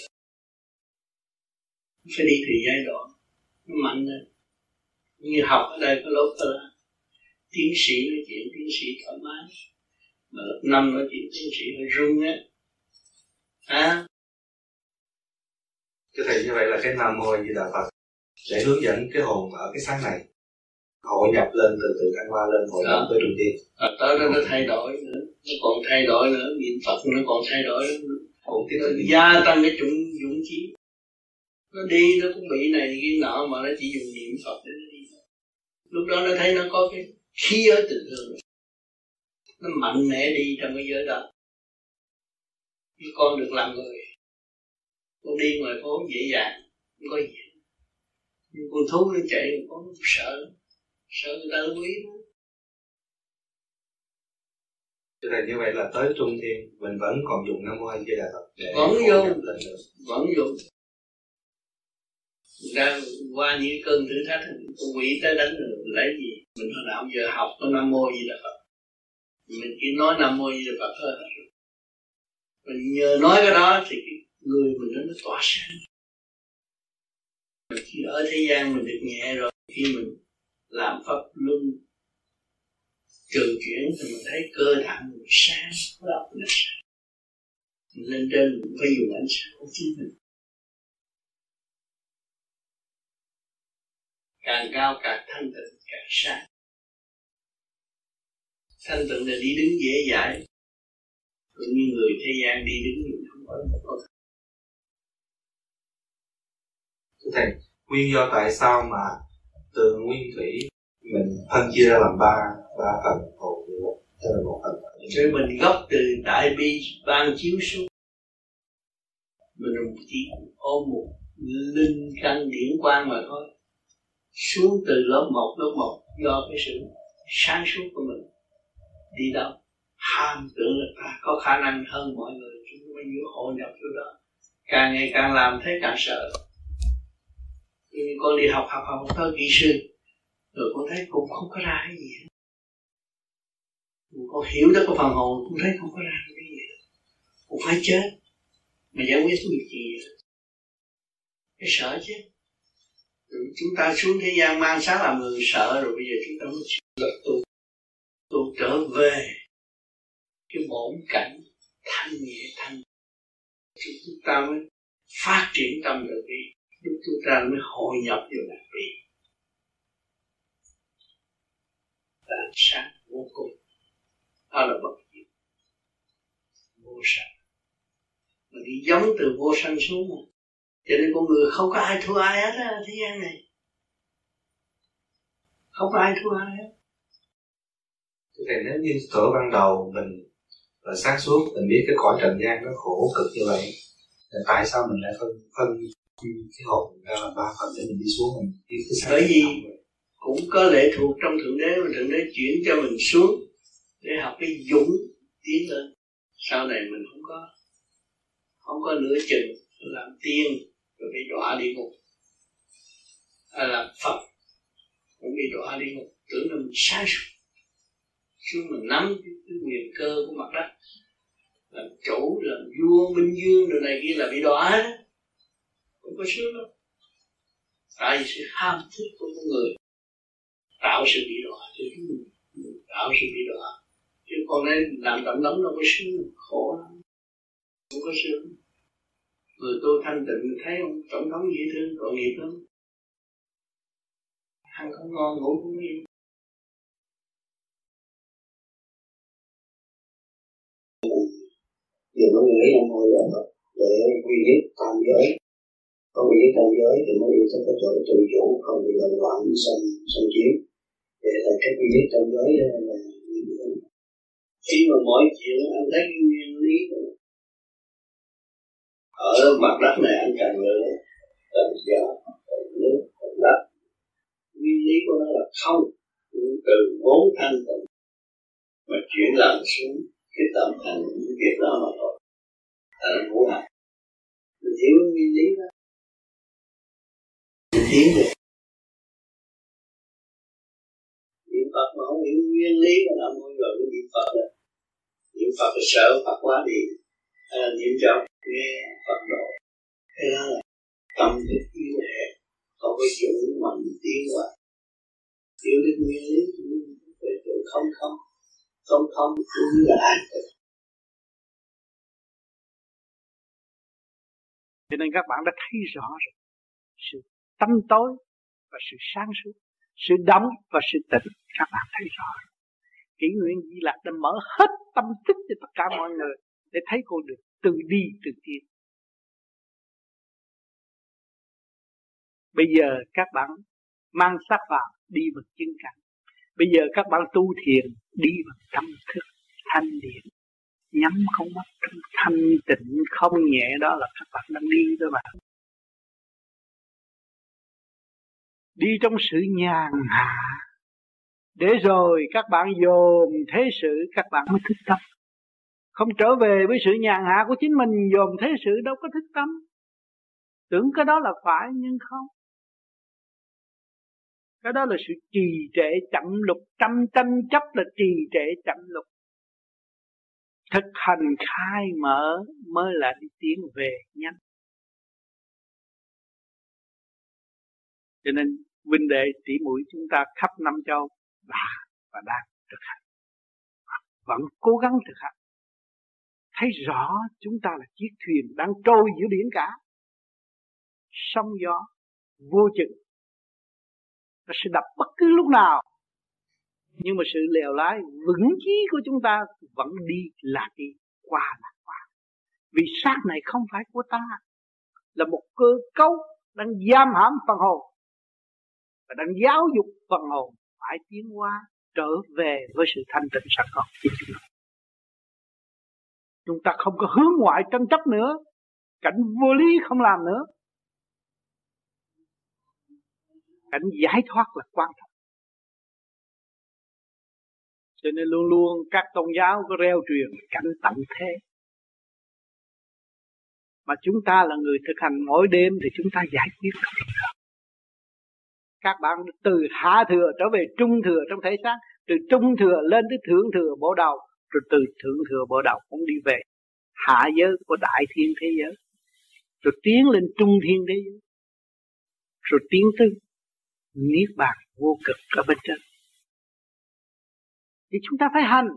Phải đi từ giai đoạn nó mạnh lên. Như học ở đây có lớp là tiến sĩ nói chuyện tiến sĩ thoải mái. Mà lớp năm nói chuyện tiến sĩ hơi rung á à. Thưa Thầy như vậy là cái Nam Mô Di Đà Phật sẽ hướng dẫn cái hồn ở cái sáng này. Hội nhập lên từ từ thăng hoa lên hội nhập tới trung tiên. À, tới đó nó thay đổi nữa nó còn thay đổi nữa niệm phật nó còn thay đổi nữa. Cũng tiếp nó gia tăng cái chủng dũng chí nó đi nó cũng bị này cái nọ mà nó chỉ dùng niệm phật để nó đi lúc đó nó thấy nó có cái khí ở tình thương. Nó mạnh mẽ đi trong cái giới đó. Như con được làm người. Con đi ngoài phố dễ dàng không có gì. Nhưng con thú nó chạy con sợ. Sợ người ta quý Cho nên như vậy là tới trung thiên mình vẫn còn dùng nam mô a di đà phật để vẫn dùng vẫn dùng ra qua những cơn thử thách con quỷ tới đánh được lấy gì? Mình hồi nào giờ học có nam mô gì là phật. Mình chỉ nói nam mô gì là phật thôi. Mình nhờ nói cái đó thì cái người mình nó, nó tỏa sáng. Khi ở thế gian mình được nhẹ rồi khi mình làm pháp luân trừ chuyển thì mình thấy cơ thể mình sáng động mình sáng. Mình lên trên mình phải dùng ánh sáng của chính mình. Càng cao càng thanh tịnh càng sáng. Thanh tịnh là đi đứng dễ dãi. Cũng như người thế gian đi đứng mình không có có Thưa Thầy, nguyên do tại sao mà từ nguyên thủy mình phân chia ra làm ba ba phần hồn cho là một phần? Chứ mình gốc từ đại bi ban chiếu xuống mình chỉ ôm một linh căn điển quan mà thôi xuống từ lớp một lớp một, do cái sự sáng suốt của mình đi đâu. Ham tưởng là ta có khả năng hơn mọi người, chúng mới nhiêu hội nhập chỗ đó. Càng ngày càng làm thấy càng sợ. Vì con đi học học học tới kỹ sư, rồi con thấy cũng không có ra cái gì hết. Con hiểu được cái phần hồn, cũng thấy không có ra cái gì hết. Cũng phải chết, mà giải quyết được gì hết cái sợ chứ chúng ta xuống thế gian mang sáng làm người sợ rồi, bây giờ chúng ta mới chịu tu tu trở về cái bổn cảnh thanh nhẹ thanh. Chúng ta mới phát triển tâm được đi, lúc chúng ta mới hội nhập vào đặc bi là sáng vô cùng. Đó là bất diệt vô sanh. Mà đi giống từ vô sanh xuống mà cho nên con người không có ai thua ai hết á thế gian này. Không có ai thua ai hết. Thầy nếu như thuở ban đầu mình là sáng suốt mình biết cái cõi trần gian nó khổ cực như vậy thì tại sao mình lại phân phân cái hồn ra là ba phần để mình đi xuống mình đi cái bởi vì cũng có lệ thuộc trong thượng đế mà thượng đế chuyển cho mình xuống để học cái dũng tiến lên. Sau này mình không có không có nửa chừng làm tiên rồi bị đọa đi ngục. Hay là phật. Cũng bị đọa đi ngục. Tưởng là mình sai suốt xuống mình nắm cái quyền cơ của mặt đất. Làm chủ làm vua, minh dương đồ này kia là bị đọa đó. Không có sướng đâu. Tại vì sự ham thích của con người tạo sự bị đọa cho chúng mình. Tạo sự bị đọa. Chứ còn nên làm tổng lắm, đâu có sướng, khổ lắm. Không có sướng người tôi thanh tịnh thấy ông tổng thống dễ thương tội nghiệp lắm. Ăn không ngon ngủ không yên. Giờ nó nghĩ ông hồi giờ để quy nhất tam giới. Có quy nhất tam giới thì mới yêu thích cái chỗ tự chủ không bị đồng loạn xâm xâm chiếm. Để là cái quy nhất tam giới là khi mà mọi chuyện anh thấy nguyên lý rồi ở mặt đất này anh cần lửa cần gió cần nước cần đất. Nguyên lý của nó là không từ vốn thanh tịnh mà chuyển lần xuống cái tâm thành những việc đó mà thôi. Là nó ngũ hành. Mình hiểu nguyên lý đó. Mình hiểu được. Niệm Phật mà không hiểu nguyên lý mà làm không gọi của niệm Phật đó. Niệm Phật là sợ Phật quá đi. Hay là niệm trọng nghe Phật độ. Cái đó là tâm thức yếu hẹp, không có dũng mạnh tiến qua hiểu được nguyên lý về chỗ không không không không cũng là an cho nên các bạn đã thấy rõ rồi. Sự tâm tối và sự sáng suốt, sự đóng và sự tịnh các bạn thấy rõ kỷ nguyện di lạc đã mở hết tâm thức cho tất cả mọi người để thấy con được từ đi từ tiến bây giờ các bạn mang sắc vào đi bằng chân cảnh. Bây giờ các bạn tu thiền, đi bằng tâm thức, thanh điển. Nhắm con mắt trong thanh tịnh, không nhẹ, đó là các bạn đang đi đó bạn. Đi trong sự nhàn hạ. Để rồi các bạn dồn thế sự, các bạn mới thức tâm không trở về với sự nhàn hạ của chính mình dồn thế sự đâu có thức tâm tưởng cái đó là phải nhưng không. Cái đó là sự trì trệ chậm lục, trăm tranh chấp là trì trệ chậm lục. Thực hành khai mở mới là đi tiến về nhanh. Cho nên huynh đệ tỷ mũi chúng ta khắp năm châu đã và đang thực hành. Vẫn cố gắng thực hành thấy rõ chúng ta là chiếc thuyền đang trôi giữa biển cả. Sóng gió vô chừng. Nó sẽ đập bất cứ lúc nào. Nhưng mà sự lèo lái vững chí của chúng ta vẫn đi là đi qua là qua. Vì xác này không phải của ta. Là một cơ cấu đang giam hãm phần hồn. Và đang giáo dục phần hồn phải tiến hóa trở về với sự thanh tịnh sẵn có của chúng ta chúng ta không có hướng ngoại tranh chấp nữa. Cảnh vô lý không làm nữa. Cảnh giải thoát là quan trọng. Cho nên luôn luôn các tôn giáo có reo truyền cảnh tận thế. Mà chúng ta là người thực hành mỗi đêm thì chúng ta giải quyết các bạn từ hạ thừa trở về trung thừa trong thể xác, từ trung thừa lên tới thượng thừa bộ đầu rồi từ thượng thừa bộ đầu cũng đi về. Hạ giới của đại thiên thế giới. Rồi tiến lên trung thiên thế giới. Rồi tiến tới niết bàn vô cực ở bên trên. Thì chúng ta phải hành.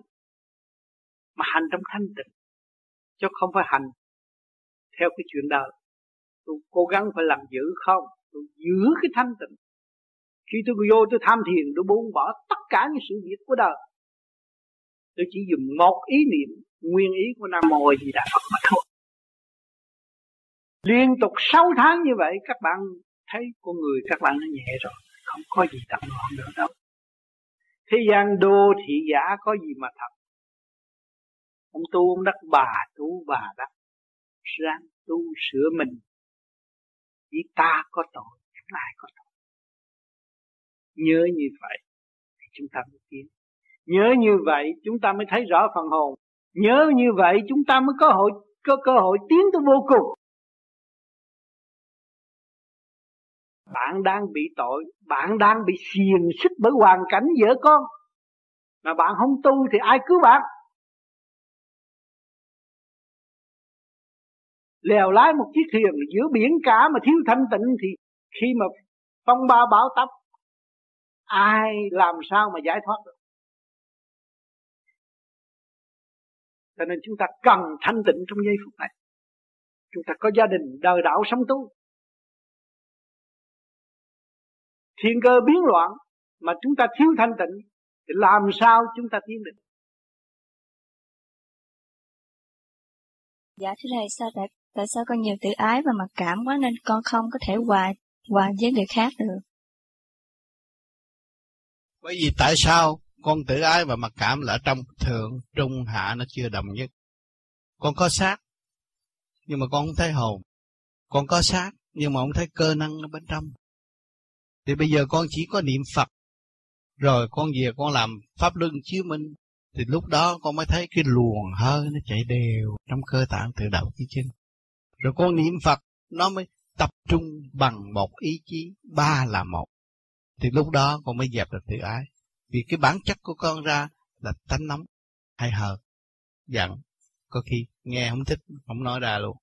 Mà hành trong thanh tịnh. Chứ không phải hành theo cái chuyện đời. Tôi cố gắng phải làm giữ không? Tôi giữ cái thanh tịnh. Khi tôi vô tôi tham thiền, tôi buông bỏ tất cả những sự việc của đời tôi chỉ dùng một ý niệm, nguyên ý của nam mô gì đã phật mà thôi. Liên tục 6 tháng như vậy, các bạn thấy con người, các bạn nó nhẹ rồi, không có gì tận loạn nữa đâu. Thế gian đô thị giả có gì mà thật? Ông tu ông đắc bà, tu bà đắc ráng tu sửa mình. Chỉ ta có tội, chẳng ai có tội. Nhớ như vậy thì chúng ta mới tiến nhớ như vậy, chúng ta mới thấy rõ phần hồn. Nhớ như vậy, chúng ta mới có hội, có cơ hội tiến tới vô cùng. Bạn đang bị tội, bạn đang bị xiềng xích bởi hoàn cảnh vợ con. Mà bạn không tu thì ai cứu bạn? Lèo lái một chiếc thuyền giữa biển cả mà thiếu thanh tịnh thì khi mà phong ba bão táp, ai làm sao mà giải thoát được? Cho nên chúng ta cần thanh tịnh trong giây phút này. Chúng ta có gia đình đời đạo sống tu. Thiên cơ biến loạn mà chúng ta thiếu thanh tịnh thì làm sao chúng ta tiến được dạ thưa thầy sao tại tại sao con nhiều tự ái và mặc cảm quá nên con không có thể hòa hòa với người khác được? Bởi vì tại sao con tự ái và mặc cảm là trong thượng, trung, hạ nó chưa đồng nhất. Con có xác, nhưng mà con không thấy hồn. Con có xác, nhưng mà không thấy cơ năng ở bên trong. Thì bây giờ con chỉ có niệm phật. Rồi con về con làm pháp luân chiếu minh. Thì lúc đó con mới thấy cái luồng hơi nó chạy đều trong cơ tạng từ đầu chí chân. Rồi con niệm phật, nó mới tập trung bằng một ý chí ba là một. Thì lúc đó con mới dẹp được tự ái vì cái bản chất của con ra là tánh nóng hay hờ, giận. Có khi nghe không thích, không nói ra luôn.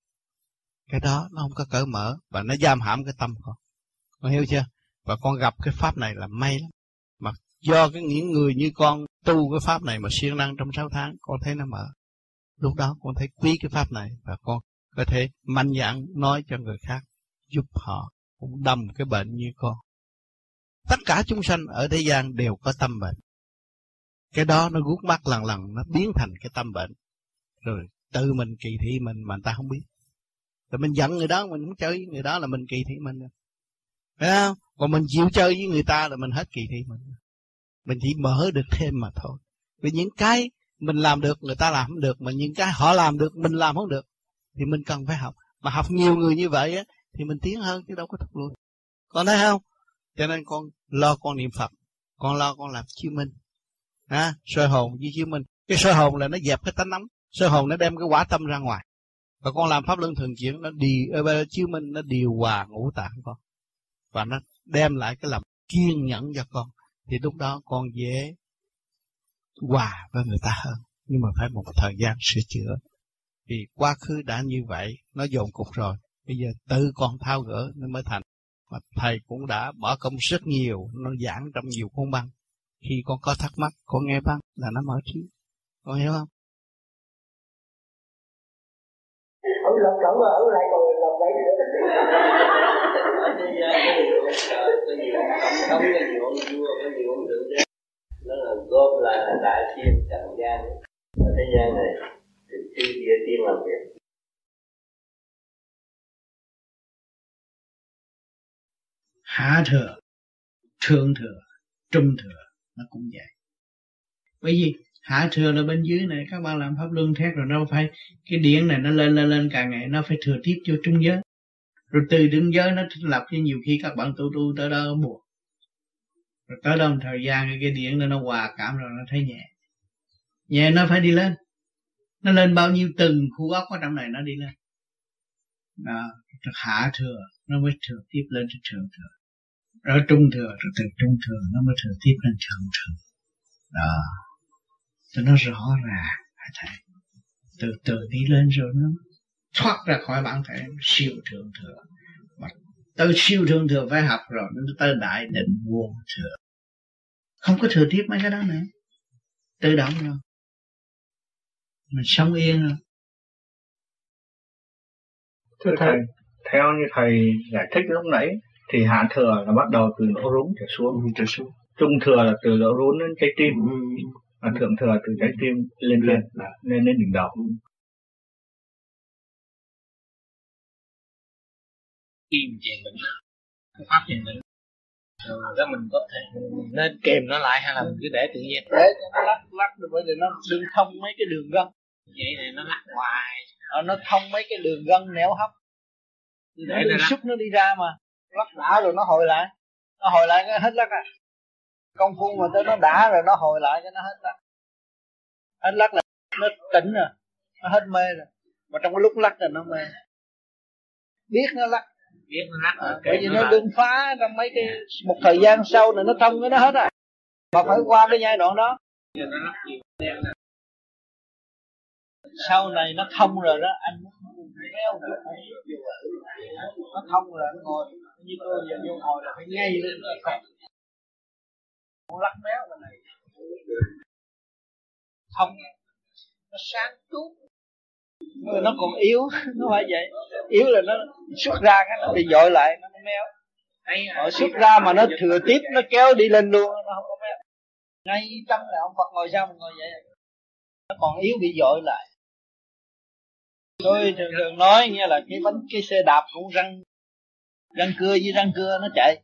Cái đó nó không có cởi mở và nó giam hãm cái tâm con. Con hiểu chưa? Và con gặp cái pháp này là may lắm. Mà do cái những người như con tu cái pháp này mà siêng năng trong 6 tháng, con thấy nó mở. Lúc đó con thấy quý cái pháp này và con có thể mạnh dạn nói cho người khác, giúp họ cũng đâm cái bệnh như con tất cả chúng sanh ở thế gian đều có tâm bệnh. Cái đó nó guốc mắt lần lần, nó biến thành cái tâm bệnh. Rồi tự mình kỳ thị mình mà người ta không biết. Rồi mình giận người đó, mình muốn chơi với người đó là mình kỳ thị mình. Phải không? Còn mình chịu chơi với người ta là mình hết kỳ thị mình. Mình chỉ mở được thêm mà thôi. Vì những cái mình làm được, người ta làm không được, mà những cái họ làm được, mình làm không được, thì mình cần phải học. Mà học nhiều người như vậy á, thì mình tiến hơn chứ đâu có thụt lùi. Còn thấy không? Cho nên con lo con niệm phật con lo con làm chiếu minh. À, soi hồn với chiếu minh. Cái soi hồn là nó dẹp cái tánh nóng soi hồn nó đem cái quả tâm ra ngoài. Và con làm pháp luân thường chuyển nó đi ờ, ở chiếu minh nó điều hòa ngũ tạng con. Và nó đem lại cái lòng kiên nhẫn cho con. Thì lúc đó con dễ hòa với người ta hơn. Nhưng mà phải một thời gian sửa chữa. Vì quá khứ đã như vậy nó dồn cục rồi. Bây giờ tự con thao gỡ nó mới thành mà thầy cũng đã bỏ công rất nhiều nó giảng trong nhiều cuốn băng. Khi con có thắc mắc con nghe băng là nó mở trí. Con hiểu không? Ông lập cổng mà ông lại còn làm vậy cái gì ông vua cái gì ông thượng đế. Nó là gom là đại thiên trần gian. Ở thế gian này thì chư địa tiên làm việc hạ thừa thượng thừa, trung thừa, nó cũng vậy. Bởi vì hạ thừa là bên dưới này, các bạn làm pháp luân thét rồi đâu phải, cái điện này nó lên lên lên, càng ngày nó phải thừa tiếp cho trung giới. Rồi từ trung giới nó thành lập cho nhiều khi các bạn tu tu tới đó buồn rồi tới đó một thời gian cái điện nó nó hòa cảm rồi nó thấy nhẹ. Nhẹ nó phải đi lên. Nó lên bao nhiêu từng khu ốc ở trong này nó đi lên. Đó, hạ thừa, nó mới thừa tiếp lên cho thượng thừa rồi trung thừa, rồi từ trung thừa nó mới thừa tiếp lên thượng thừa. Đó. Cho nó rõ ràng, hả thầy? Từ từ đi lên rồi nó thoát ra khỏi bản thể siêu thượng thừa. Mà tới siêu thượng thừa phải học rồi, nó tới đại định vô thừa. Không có thừa tiếp mấy cái đó nữa. Tự động rồi. Mình sống yên rồi. Thưa thầy, theo như thầy giải thích lúc nãy thì hạ thừa là bắt đầu từ lỗ rốn trở xuống. Trở xuống. Trung thừa là từ lỗ rốn đến trái tim. Và thượng thừa từ trái tim lên trên lên lên đỉnh đầu. Kim chèn định pháp chèn định rồi đó mình có thể mình nên kèm nó lại hay là mình cứ để tự nhiên. Để cho nó lắc lắc được bởi vì nó đừng thông mấy cái đường gân. Vậy này nó lắc hoài. Ờ, nó thông mấy cái đường gân nẻo hấp để nó xúc nó đi ra mà lắc đã rồi nó hồi lại. Nó hồi lại cái hết lắc à công phu mà tới nó đã rồi nó hồi lại cái nó hết lắc. Hết lắc là nó tỉnh rồi nó hết mê rồi. Mà trong cái lúc lắc là nó mê. Biết nó lắc. Biết nó lắc à, bởi vì nó đừng phá trong mấy cái một thời gian sau này nó thông cái nó hết rồi. Mà phải qua cái giai đoạn đó. Sau này nó thông rồi đó anh nó thông rồi anh ngồi như tôi giờ vô ngồi là phải ngay lên là không không lắc méo bên này không nó sáng suốt người nó còn yếu, nó phải vậy. Yếu là nó xuất ra cái nó bị dội lại, nó méo. Họ xuất ra mà nó thừa tiếp, nó kéo đi lên luôn, nó không có méo. Ngay trong là ông Phật ngồi sao mình ngồi vậy? Nó còn yếu bị dội lại. Tôi thường thường nói nghe là cái bánh cái xe đạp cũng răng răng cưa với răng cưa nó chạy.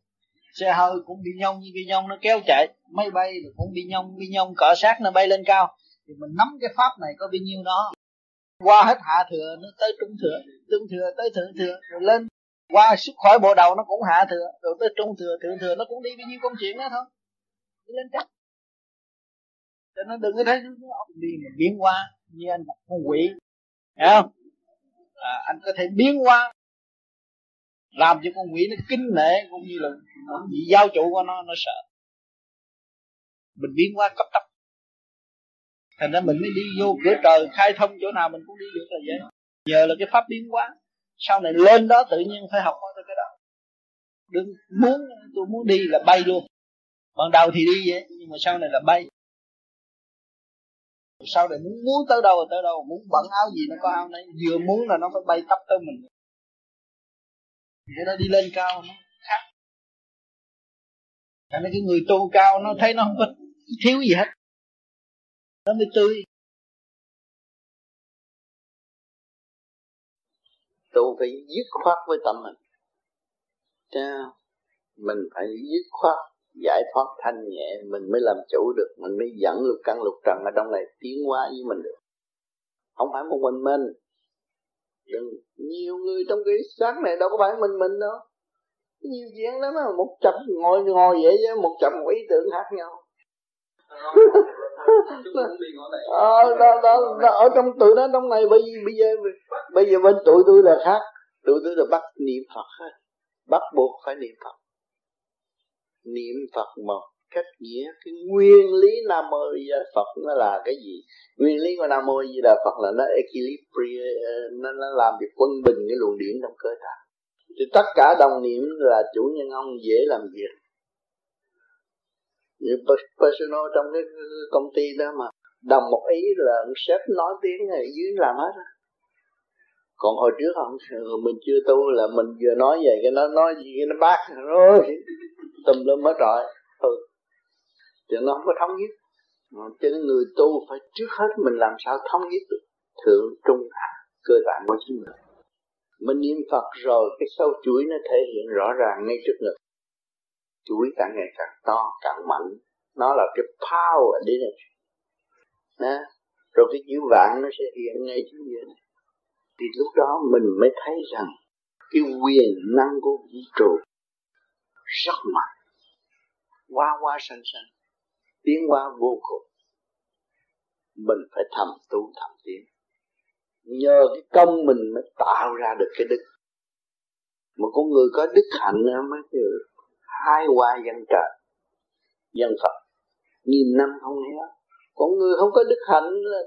Xe hơi cũng bị nhông như bị nhông nó kéo chạy. Máy bay cũng bị nhông bị nhông cọ sát nó bay lên cao. Thì mình nắm cái pháp này có bao nhiêu đó. Qua hết hạ thừa nó tới trung thừa trung thừa tới thượng thừa rồi lên. Qua xuất khỏi bộ đầu nó cũng hạ thừa rồi tới trung thừa thượng thừa nó cũng đi bao nhiêu công chuyện đó thôi. Đi lên chắc. Cho nó đừng có thấy ông đi mà biến qua như anh con quỷ. Hiểu không? À, anh có thể biến qua làm cho con quỷ nó kinh nể, cũng như là một vị giáo chủ của nó nó sợ. Mình biến qua cấp tốc. Thành ra mình mới đi vô cửa trời khai thông chỗ nào mình cũng đi được là vậy. Nhờ là cái pháp biến hóa. Sau này lên đó tự nhiên phải học tới cái đó. Đừng muốn, tôi muốn đi là bay luôn. Ban đầu thì đi vậy, nhưng mà sau này là bay. Sau này muốn muốn tới đâu là tới đâu, muốn bận áo gì nó có áo này vừa muốn là nó phải bay tấp tới mình cái đó đi lên cao nó khác. Thành cái người tu cao nó thấy nó không có thiếu gì hết. Nó mới tươi. Tu phải dứt khoát với tâm mình. Chứ mình phải dứt khoát, giải thoát thanh nhẹ, mình mới làm chủ được, mình mới dẫn lục căn lục trần ở trong này tiến hóa với mình được. Không phải một mình mình đừng. Nhiều người trong cái sáng này đâu có phải mình mình đâu. Nhiều chuyện lắm mà một chập ngồi ngồi vậy chứ một chập một ý tưởng khác nhau. Ờ, đó, đó, đó, ở trong tự đó trong này bây bây giờ bây giờ bên tụi tôi là khác. Tụi tôi là bắt niệm phật hết bắt buộc phải niệm phật. Niệm phật một cách nghĩa cái nguyên lý nam mô di đà phật nó là cái gì? Nguyên lý của nam mô di đà phật là nó equilibrium nó, nó làm việc quân bình cái luồng điển trong cơ thể. Thì tất cả đồng niệm là chủ nhân ông dễ làm việc. Như personal trong cái công ty đó mà đồng một ý là sếp nói tiếng này dưới làm hết còn hồi trước không mình chưa tu là mình vừa nói vậy cái nó nói gì cái nó bác rồi tùm lum hết rồi. Ừ cho nó không có thống nhất. Ờ, cho nên người tu phải trước hết mình làm sao thống nhất được thượng, trung, hạ, cơ bản của chính mình. Mình niệm Phật rồi, cái sâu chuỗi nó thể hiện rõ ràng ngay trước ngực chuỗi càng ngày càng to, càng mạnh. Nó là cái power energy. Đó. rồi cái chữ vạn nó sẽ hiện ngay trước giữa này thì lúc đó mình mới thấy rằng cái quyền năng của vũ trụ rất mạnh. Qua qua sanh sanh tiến qua vô cùng. Mình phải thầm tu, thầm tiến. Nhờ cái công mình mới tạo ra được cái đức. Mà con người có đức hạnh mới được hai hoa dân trời, dân Phật. Nghìn năm không héo con người không có đức hạnh là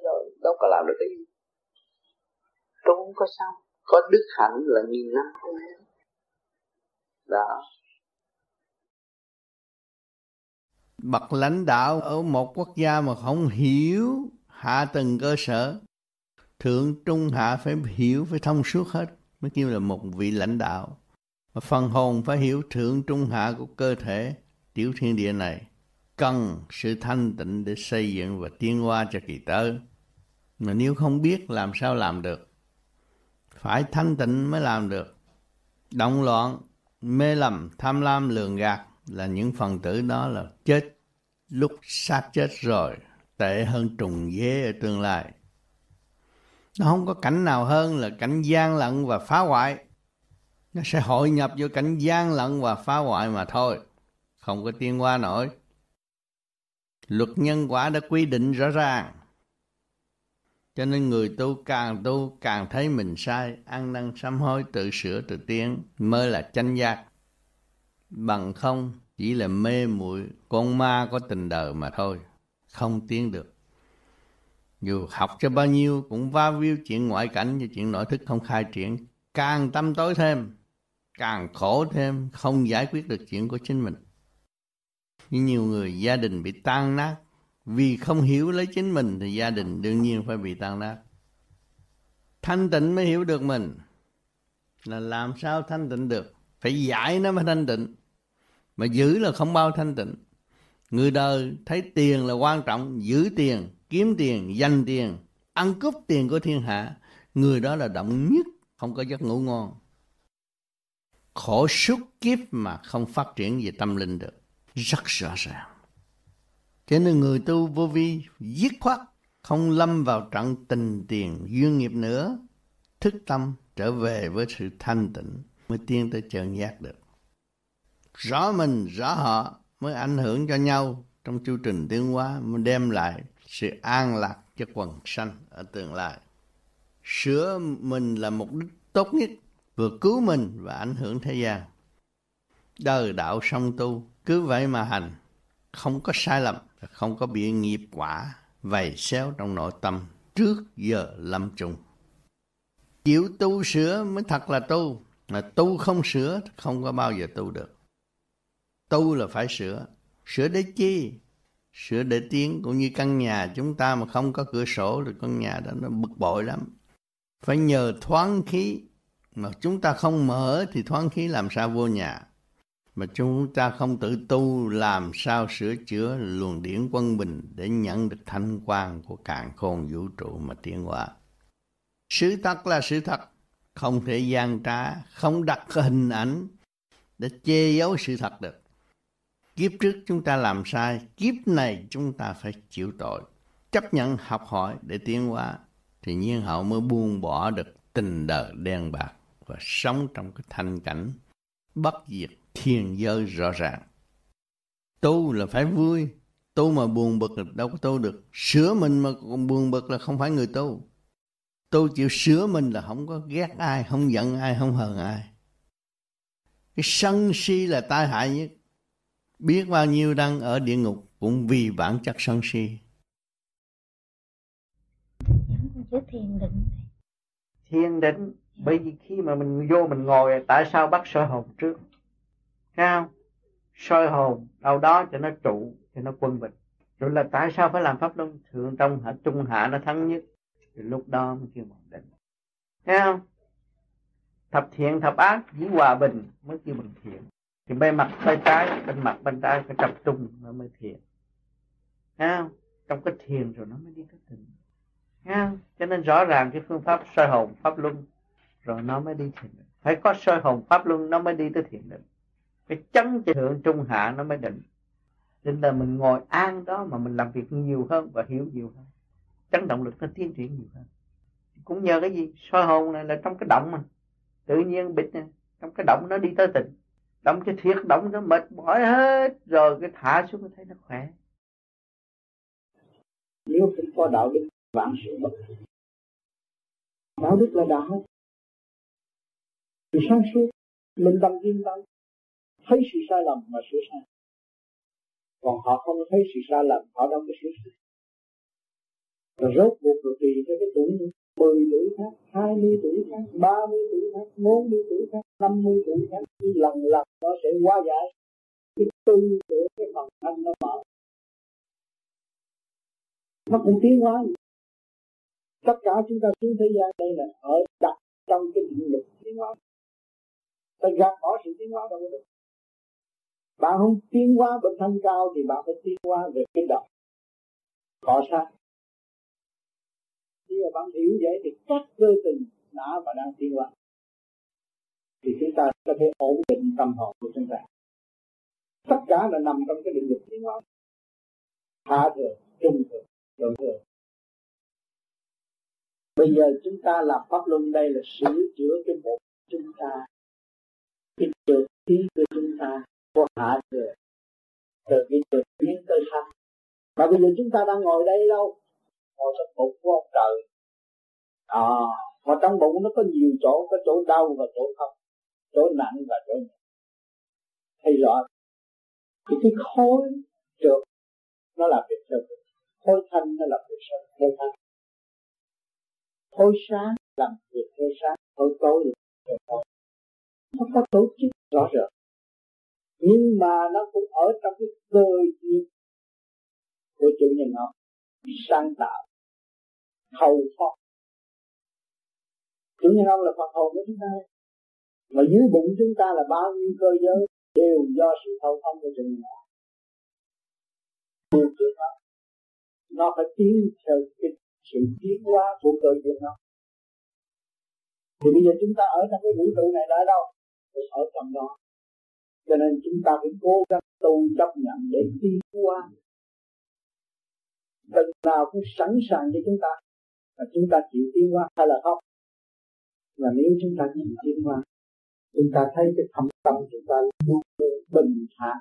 đâu có làm được cái gì. Tôi không có sao. Có đức hạnh là nghìn năm không héo đó. Bậc lãnh đạo ở một quốc gia mà không hiểu hạ tầng cơ sở. Thượng trung hạ phải hiểu, phải thông suốt hết, mới kêu là một vị lãnh đạo. Mà phần hồn phải hiểu thượng trung hạ của cơ thể, tiểu thiên địa này. Cần sự thanh tịnh để xây dựng và tiến hóa cho kỳ tới mà nếu không biết, làm sao làm được? Phải thanh tịnh mới làm được. Động loạn, mê lầm, tham lam, lường gạt là những phần tử đó là chết lúc xác chết rồi, tệ hơn trùng dế ở tương lai. Nó không có cảnh nào hơn là cảnh gian lận và phá hoại. Nó sẽ hội nhập vô cảnh gian lận và phá hoại mà thôi, không có tiên qua nổi. Luật nhân quả đã quy định rõ ràng. Cho nên người tu càng tu càng thấy mình sai, ăn năn sám hối, tự sửa tự tiến mới là chánh giác. Bằng không chỉ là mê muội, con ma có tình đời mà thôi, không tiến được. Dù học cho bao nhiêu cũng va víu chuyện ngoại cảnh và chuyện nội thức không khai triển. Càng tâm tối thêm, càng khổ thêm, không giải quyết được chuyện của chính mình. Như nhiều người, gia đình bị tan nát. Vì không hiểu lấy chính mình thì gia đình đương nhiên phải bị tan nát. Thanh tịnh mới hiểu được mình. Là làm sao thanh tịnh được? Phải giải nó mới thanh tịnh mà giữ là không bao thanh tịnh. Người đời thấy tiền là quan trọng, giữ tiền, kiếm tiền, dành tiền, ăn cướp tiền của thiên hạ, người đó là động nhất, không có giấc ngủ ngon. Khổ suốt kiếp mà không phát triển về tâm linh được. Rất rõ ràng. Cho nên người tu vô vi, dứt khoát, không lâm vào trận tình tiền duyên nghiệp nữa, thức tâm trở về với sự thanh tịnh, mới tiến tới chân giác được rõ mình, rõ họ mới ảnh hưởng cho nhau. Trong chu trình tiến hóa mới đem lại sự an lạc cho quần sanh ở tương lai. Sửa mình là mục đích tốt nhất, vừa cứu mình và ảnh hưởng thế gian. Đời đạo song tu, cứ vậy mà hành. Không có sai lầm không có bị nghiệp quả vầy xéo trong nội tâm trước giờ lâm chung. Chịu tu sửa mới thật là tu, mà tu không sửa không có bao giờ tu được tu là phải sửa. Sửa để chi? Sửa để tiến cũng như căn nhà chúng ta mà không có cửa sổ thì căn nhà đó nó bực bội lắm. Phải nhờ thoáng khí. Mà chúng ta không mở thì thoáng khí làm sao vô nhà? Mà chúng ta không tự tu làm sao sửa chữa luồng điển quân bình để nhận được thanh quan của càn khôn vũ trụ mà tiến hóa. Sự thật là sự thật, không thể gian trá, không đặt hình ảnh để che giấu sự thật được. Kiếp trước chúng ta làm sai, kiếp này chúng ta phải chịu tội. Chấp nhận học hỏi để tiến hóa, thì nhiên hậu mới buông bỏ được tình đời đen bạc và sống trong cái thanh cảnh bất diệt thiên giới rõ ràng. Tu là phải vui, tu mà buồn bực là đâu có tu được. Sửa mình mà còn buồn bực là không phải người tu. Tu chịu sửa mình là không có ghét ai, không giận ai, không hờn ai. Cái sân si là tai hại nhất. Biết bao nhiêu đang ở địa ngục cũng vì bản chất sân si. Thiền định. Thiền định, bởi vì khi mà mình vô mình ngồi, tại sao bắt soi hồn trước? Thấy không? Soi hồn đâu đó cho nó trụ, cho nó quân bình. Rồi là tại sao phải làm pháp luân thượng trong hạ trung hạ nó thắng nhất? Thì lúc đó mới kêu bằng định. Thấy không? Thập thiện thập ác chỉ hòa bình mới kêu bằng thiện. Thì bên mặt bên trái, bên mặt bên trái phải tập trung nó mới thiền. Thấy không? Trong cái thiền rồi nó mới đi tới tình. Thấy không? Cho nên rõ ràng cái phương pháp soi hồn, pháp luân rồi nó mới đi thiền định. Phải có soi hồn pháp luân nó mới đi tới thiền định cái chấn thượng trung hạ nó mới định nên là mình ngồi an đó mà mình làm việc nhiều hơn và hiểu nhiều hơn chấn động lực nó tiến triển nhiều hơn cũng nhờ cái gì soi hồn này là trong cái động mà tự nhiên bịch này trong cái động nó đi tới tỉnh đóng cái thiệt đóng nó mệt mỏi hết, rồi cái thả xuống nó thấy nó khỏe. Nếu không có đạo đức vạn sự bất đạo đức là đạo. Thì sáng suốt mình bằng yên tâm. Thấy sự sai lầm mà sửa sai. Còn họ không thấy sự sai lầm, họ đâu có sửa sai. Rồi rốt cuộc rồi tùy theo cái tuổi 10 tuổi khác, 20 tuổi khác, 30 tuổi khác, 40 tuổi khác, 50 tuổi khác, thì lần lần nó sẽ qua giải cái tư tưởng cái phần thân nó mở. Nó cũng tiến hóa. Tất cả chúng ta xuống thế gian đây là ở đặt trong cái định lực tiến hóa. Ta gạt bỏ sự tiến hóa đâu có được. Bạn không tiến hóa bên thân cao thì bạn phải tiến hóa về cái đạo. Cọ sát khi mà bạn hiểu vậy thì các cơ tình đã và đang tiến hóa. Thì chúng ta có thể ổn định tâm hồn của chúng ta. Tất cả là nằm trong cái định lực tiến hóa. Hạ thừa, trung thừa thượng thừa. Bây giờ chúng ta làm pháp luân, đây là sửa chữa cái bộ chúng ta. Cái trượt khí của chúng ta có hạ thừa. Từ cái trượt biến tới thanh mà bây giờ chúng ta đang ngồi đây đâu? Ngồi trong bụng của ông trời. À, mà trong bụng nó có nhiều chỗ có chỗ đau và chỗ không chỗ nặng và chỗ nhẹ. Thì rõ thì cái khối trượt nó là việc theo khối thanh nó là việc theo thanh. Khối sáng làm việc theo sáng khối tối làm theo tối. Nó có tổ chức rõ rệt nhưng mà nó cũng ở trong cái cơ duyên của chủ nhân học sáng tạo thâu thoát chủ nhân ông là Phật hồn của chúng ta mà dưới bụng chúng ta là bao nhiêu cơ giới đều do sự thâu thông của chủ nhân ông điều nó phải tiến theo cái sự tiến hóa của cơ duyên nó thì bây giờ chúng ta ở trong cái vũ trụ này đã đâu? Ở trong đó. Cho nên chúng ta phải cố gắng tu chấp nhận để tiến hóa. Từng nào cũng sẵn sàng cho chúng ta. Và chúng ta chịu tiến hóa hay là không? Và nếu chúng ta chịu tiến hóa Chúng ta thấy cái thâm tâm chúng ta luôn luôn bình thản.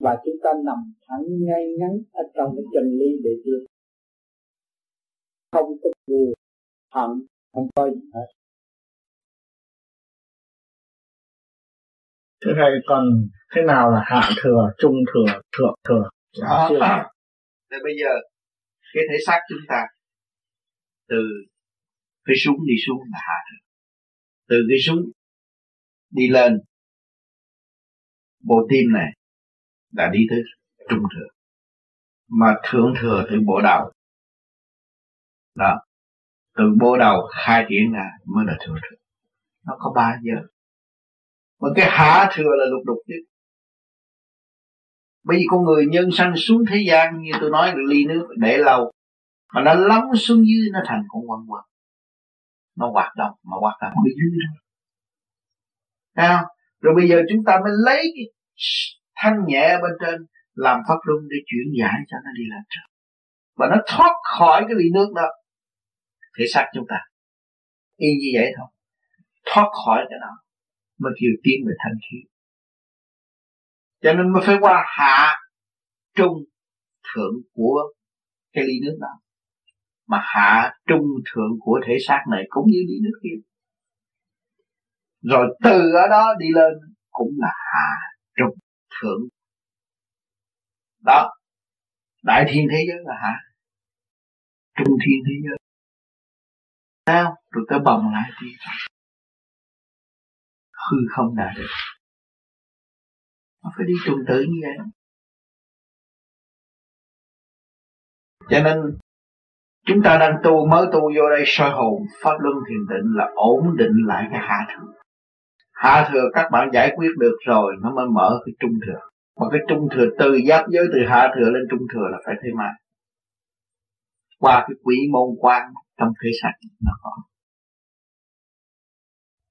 Và chúng ta nằm thẳng ngay ngắn Ở trong cái chân lý để tiến Không có buồn hận Không có gì hết. Thế thầy còn thế nào là hạ thừa, trung thừa, thượng thừa? Đó, thì bây giờ, cái thể xác chúng ta, từ cái súng đi xuống là hạ thừa từ cái súng đi lên, bộ tim này đã đi tới trung thừa mà thượng thừa từ bộ đầu, đó, từ bộ đầu khai triển ra mới là thượng thừa. Nó có ba giờ. Mà cái hạ thừa là lục đục tiếp bởi vì con người nhân sanh xuống thế gian, như tôi nói, là ly nước để lâu. Mà nó lắng xuống dưới, nó thành con quăng quan nó hoạt động, mà hoạt động ở dưới đó. Thấy rồi bây giờ chúng ta mới lấy cái thanh nhẹ bên trên, làm pháp luân để chuyển giải cho nó đi lên trời. Và nó thoát khỏi cái ly nước đó. Thể xác chúng ta. Y như vậy thôi. Thoát khỏi cái đó. Mới kêu tiến về thanh khí cho nên mới phải qua hạ trung thượng của cái ly nước đó. Mà hạ trung thượng của thể xác này cũng như ly nước kia. Rồi từ ở đó đi lên cũng là hạ trung thượng. Đó. Đại thiên thế giới là hạ trung thiên thế giới. Sao rồi tới bồng lại thì hư không đạt được nó phải đi trung tự như vậy cho nên, chúng ta đang tu, mới tu vô đây, soi hồn, pháp luân thiền định là ổn định lại cái hạ thừa. Hạ thừa các bạn giải quyết được rồi, nó mới mở cái trung thừa. Mà cái trung thừa từ giáp giới từ hạ thừa lên trung thừa là phải thế mà. Qua cái quỷ môn quan trong thể sạch nó có.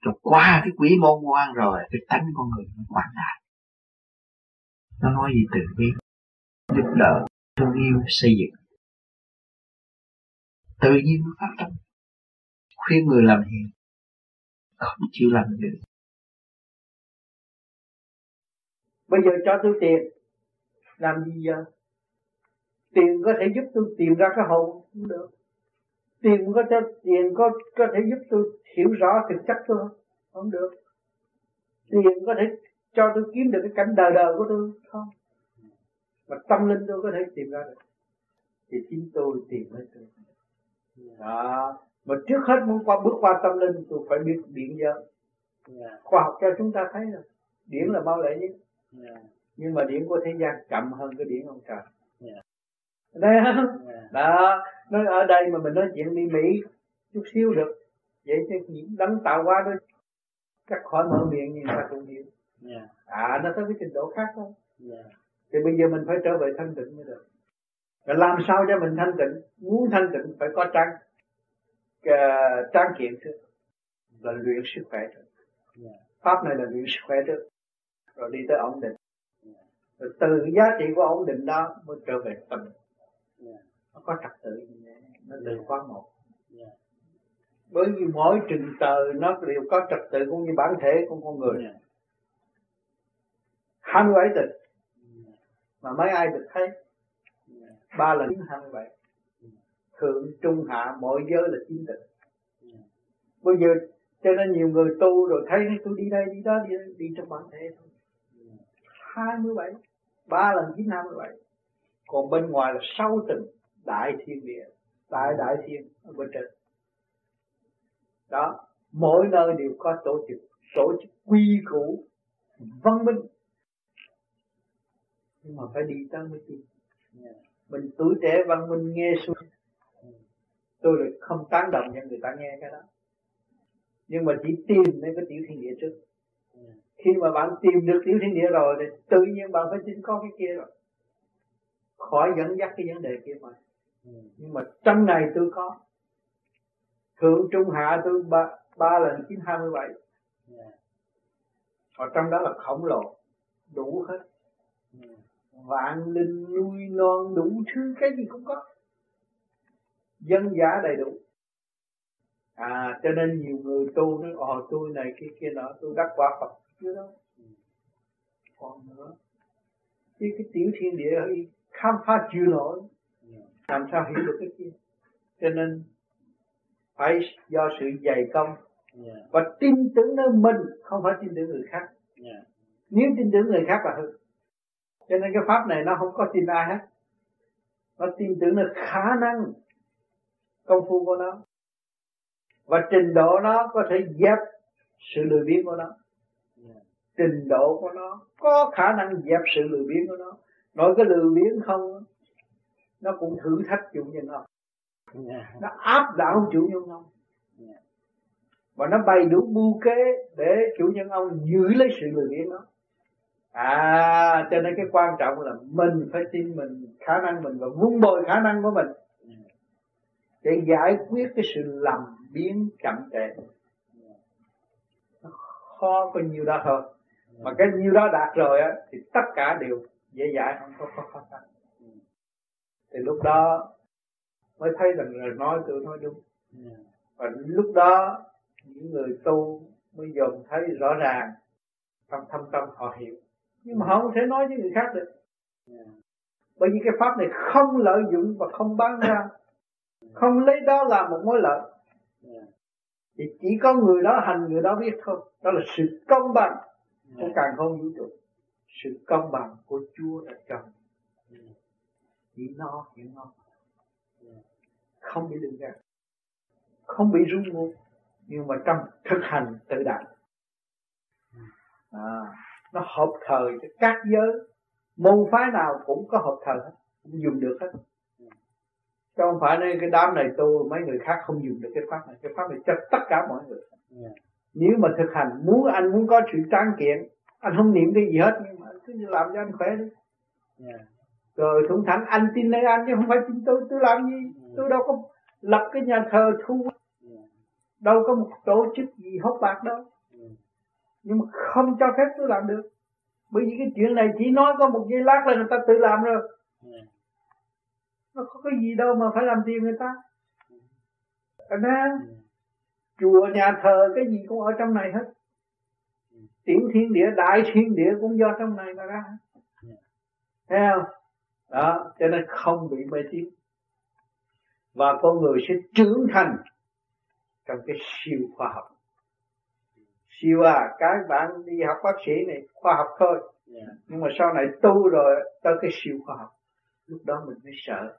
Rồi qua cái quỷ môn quan rồi, cái tánh con người nó quảng đại nó nói gì từ bi giúp đỡ thương yêu, xây dựng. Tự nhiên nó phát tâm. Khuyên người làm hiền, không chịu làm được. Bây giờ cho tôi tiền. Làm gì giờ? Tiền có thể giúp tôi tìm ra cái hồn không được. Tiền có cho, tiền có có thể giúp tôi hiểu rõ thực chất tôi không? Không được. Tiền có thể cho tôi kiếm được cái cảnh đời đời của tôi không? Mà tâm linh tôi có thể tìm ra được. Thì chính tôi tìm lấy tôi đó. Mà trước hết muốn qua bước qua tâm linh tôi phải biết điện giới yeah. khoa học cho chúng ta thấy rồi điển là mau lẹ nhất. Yeah. nhưng mà điển của thế gian chậm hơn cái điển ông trời. Yeah. đây không? Yeah. đó. Nói ở đây mà mình nói chuyện đi mỹ chút xíu được. Vậy chứ những đấng tạo qua đó cắt khỏi mở miệng nhưng mà không hiểu yeah. à nó tới cái trình độ khác thôi yeah. thì bây giờ mình phải trở về thanh tịnh mới được rồi làm sao cho mình thanh tịnh muốn thanh tịnh phải có trang uh, trang kiện trước là luyện sức khỏe trước yeah. pháp này là luyện sức khỏe trước rồi đi tới ổn định rồi từ giá trị của ổn định đó mới trở về tâm yeah. nó có trật tự nó từ khóa một yeah. bởi vì mỗi trình tờ nó đều có trật tự cũng như bản thể của con người yeah. 27 tịch mà mấy ai được thấy? Ba lần 27 thượng, trung, hạ, mọi giới là chín tịch bây giờ, cho nên nhiều người tu rồi thấy tôi đi đây, đi đó, đi đi trong bản thể thôi. Hai mươi bảy. Ba lần chín hai mươi bảy còn bên ngoài là sáu tầng đại thiên địa, đại đại thiên ở bên trên. Đó, mỗi nơi đều có tổ chức tổ chức quy củ văn minh nhưng mà phải đi tới mới tin mình tuổi trẻ văn minh nghe xuống. Tôi lại không tán đồng cho người ta nghe cái đó. Nhưng mà chỉ tìm đến cái tiểu thiên địa trước. Khi mà bạn tìm được tiểu thiên địa rồi thì tự nhiên bạn phải tin có cái kia rồi. Khỏi dẫn dắt cái vấn đề kia mà. Nhưng mà trong này tôi có. Thượng trung hạ tôi ba, ba lần chín hai mươi bảy. Và trong đó là khổng lồ. Đủ hết vạn linh nuôi non đủ thứ cái gì cũng có. Dân giả đầy đủ. À cho nên nhiều người tu nói ồ tôi này kia kia nọ tôi đắc quả phật. Chưa đâu. Còn nữa. Cái cái tiểu thiên địa ấy khám phá chịu nổi. Làm sao hiểu được cái kia? Cho nên phải do sự dày công và tin tưởng nơi mình không phải tin tưởng người khác. Nếu tin tưởng người khác là hư cho nên cái pháp này nó không có tin ai hết. Nó tin tưởng là khả năng công phu của nó. Và trình độ nó có thể dẹp sự lười biếng của nó. Trình độ của nó có khả năng dẹp sự lười biếng của nó. Nói cái lười biếng không, nó cũng thử thách chủ nhân ông. Nó áp đảo chủ nhân ông. Và nó bày đủ mưu kế để chủ nhân ông giữ lấy sự lười biếng đó à cho nên cái quan trọng là mình phải tin mình, khả năng mình và vun bồi khả năng của mình. Để giải quyết cái sự lầm biến chậm trễ. Nó khó có nhiều đó thôi. Mà cái nhiêu đó đạt rồi á, thì tất cả đều dễ dãi, không có khó khăn. Thì lúc đó mới thấy rằng là nói tôi nói đúng. Và lúc đó, những người tu mới dồn thấy rõ ràng trong thâm tâm họ hiểu nhưng mà họ không thể nói với người khác được. Bởi vì cái pháp này không lợi dụng và không bán ra. Không lấy đó làm một mối lợi. Thì chỉ có người đó hành người đó biết thôi. Đó là sự công bằng. Của càng không vũ trụ. Sự công bằng của Chúa đã cho. Chỉ no hiểu no không bị lừa gạt. Không bị rung ngô nhưng mà trong thực hành tự đạt à, nó hợp thời cho các giới. Môn phái nào cũng có hợp thời hết cũng dùng được hết. Chứ không phải nên cái đám này tu mấy người khác không dùng được cái pháp này. Cái pháp này cho tất cả mọi người. Yeah. nếu mà thực hành muốn anh muốn có sự tráng kiện anh không niệm cái gì hết nhưng mà cứ làm cho anh khỏe đi. Yeah. rồi thủng thẳng anh tin nơi anh chứ không phải tin tôi. Tôi làm gì? Yeah. tôi đâu có lập cái nhà thờ thu. Đâu có một tổ chức gì hốt bạc đâu nhưng mà không cho phép tôi làm được. Bởi vì cái chuyện này chỉ nói có một giây lát là người ta tự làm rồi. Nó có cái gì đâu mà phải làm tiền người ta. Anh đó chùa, nhà thờ, cái gì cũng ở trong này hết. Tiểu thiên địa, đại thiên địa cũng do trong này mà ra. Thấy không? Đó, cho nên không bị mê tín. Và con người sẽ trưởng thành trong cái siêu khoa học siêu à các bạn đi học bác sĩ này khoa học thôi. Yeah. nhưng mà sau này tu rồi tới cái siêu khoa học lúc đó mình mới sợ.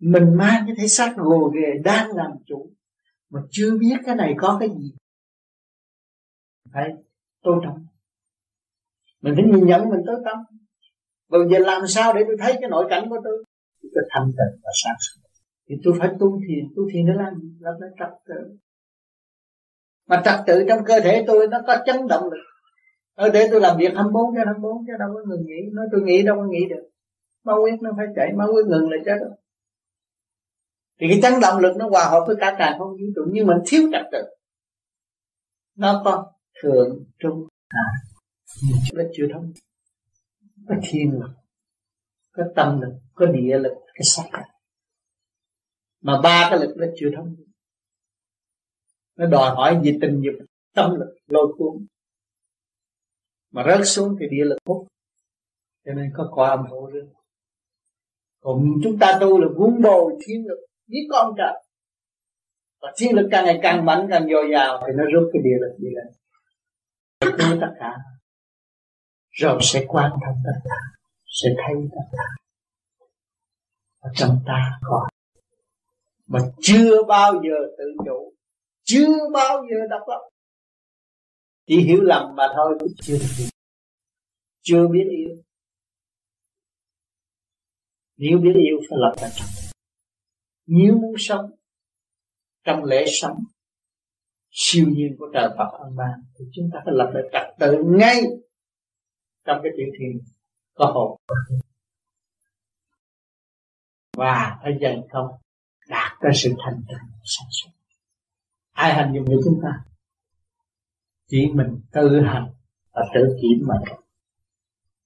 Mình mang cái thể xác gồ ghề đang làm chủ mà chưa biết cái này có cái gì. Phải tôn trọng. Mình phải nhìn nhận mình tối tâm bây giờ làm sao để tôi thấy cái nội cảnh của tôi? Tôi thanh tịnh và sáng suốt thì tôi phải tu thiền tu thiền để làm làm lại trật tự. Mà trật tự trong cơ thể tôi nó có chấn động lực ở để tôi làm việc 24 cho 24 chứ đâu có ngừng nghỉ. Nói tôi nghĩ đâu có nghĩ được. Máu huyết nó phải chạy máu huyết ngừng là chết đâu thì cái chấn động lực nó hòa hợp với cả càng không vũ trụ, nhưng mình thiếu trật tự. Nó có thượng trung hạ. Nó chưa thông. Có thiên lực, có tâm lực, có địa lực, cái sắc lực mà ba cái lực nó chưa thông nó đòi hỏi gì tình dục, tâm lực, lôi cuốn. Mà rớt xuống thì địa lực hút. Cho nên có quả âm hộ rơi còn chúng ta tu là vun bồi thiên lực với con trời. Và thiên lực càng ngày càng mạnh, càng dồi dào thì nó rút cái địa lực đi lên. Tu tất cả. Rồi sẽ quan thông tất cả, sẽ thấy tất cả. Ở trong ta có mà chưa bao giờ tự chủ, chưa bao giờ độc lập. Chỉ hiểu lầm mà thôi cũng chưa được chưa biết yêu. Nếu biết yêu phải lập lại trật nếu muốn sống trong lễ sống, siêu nhiên của trời Phật ân ban thì chúng ta phải lập lại trật tự ngay trong cái tiểu thiền có hồn. Và phải dành không đạt ra sự thành tựu sáng suốt ai hành dụng được chúng ta? Chỉ mình tự hành và tự kiểm mà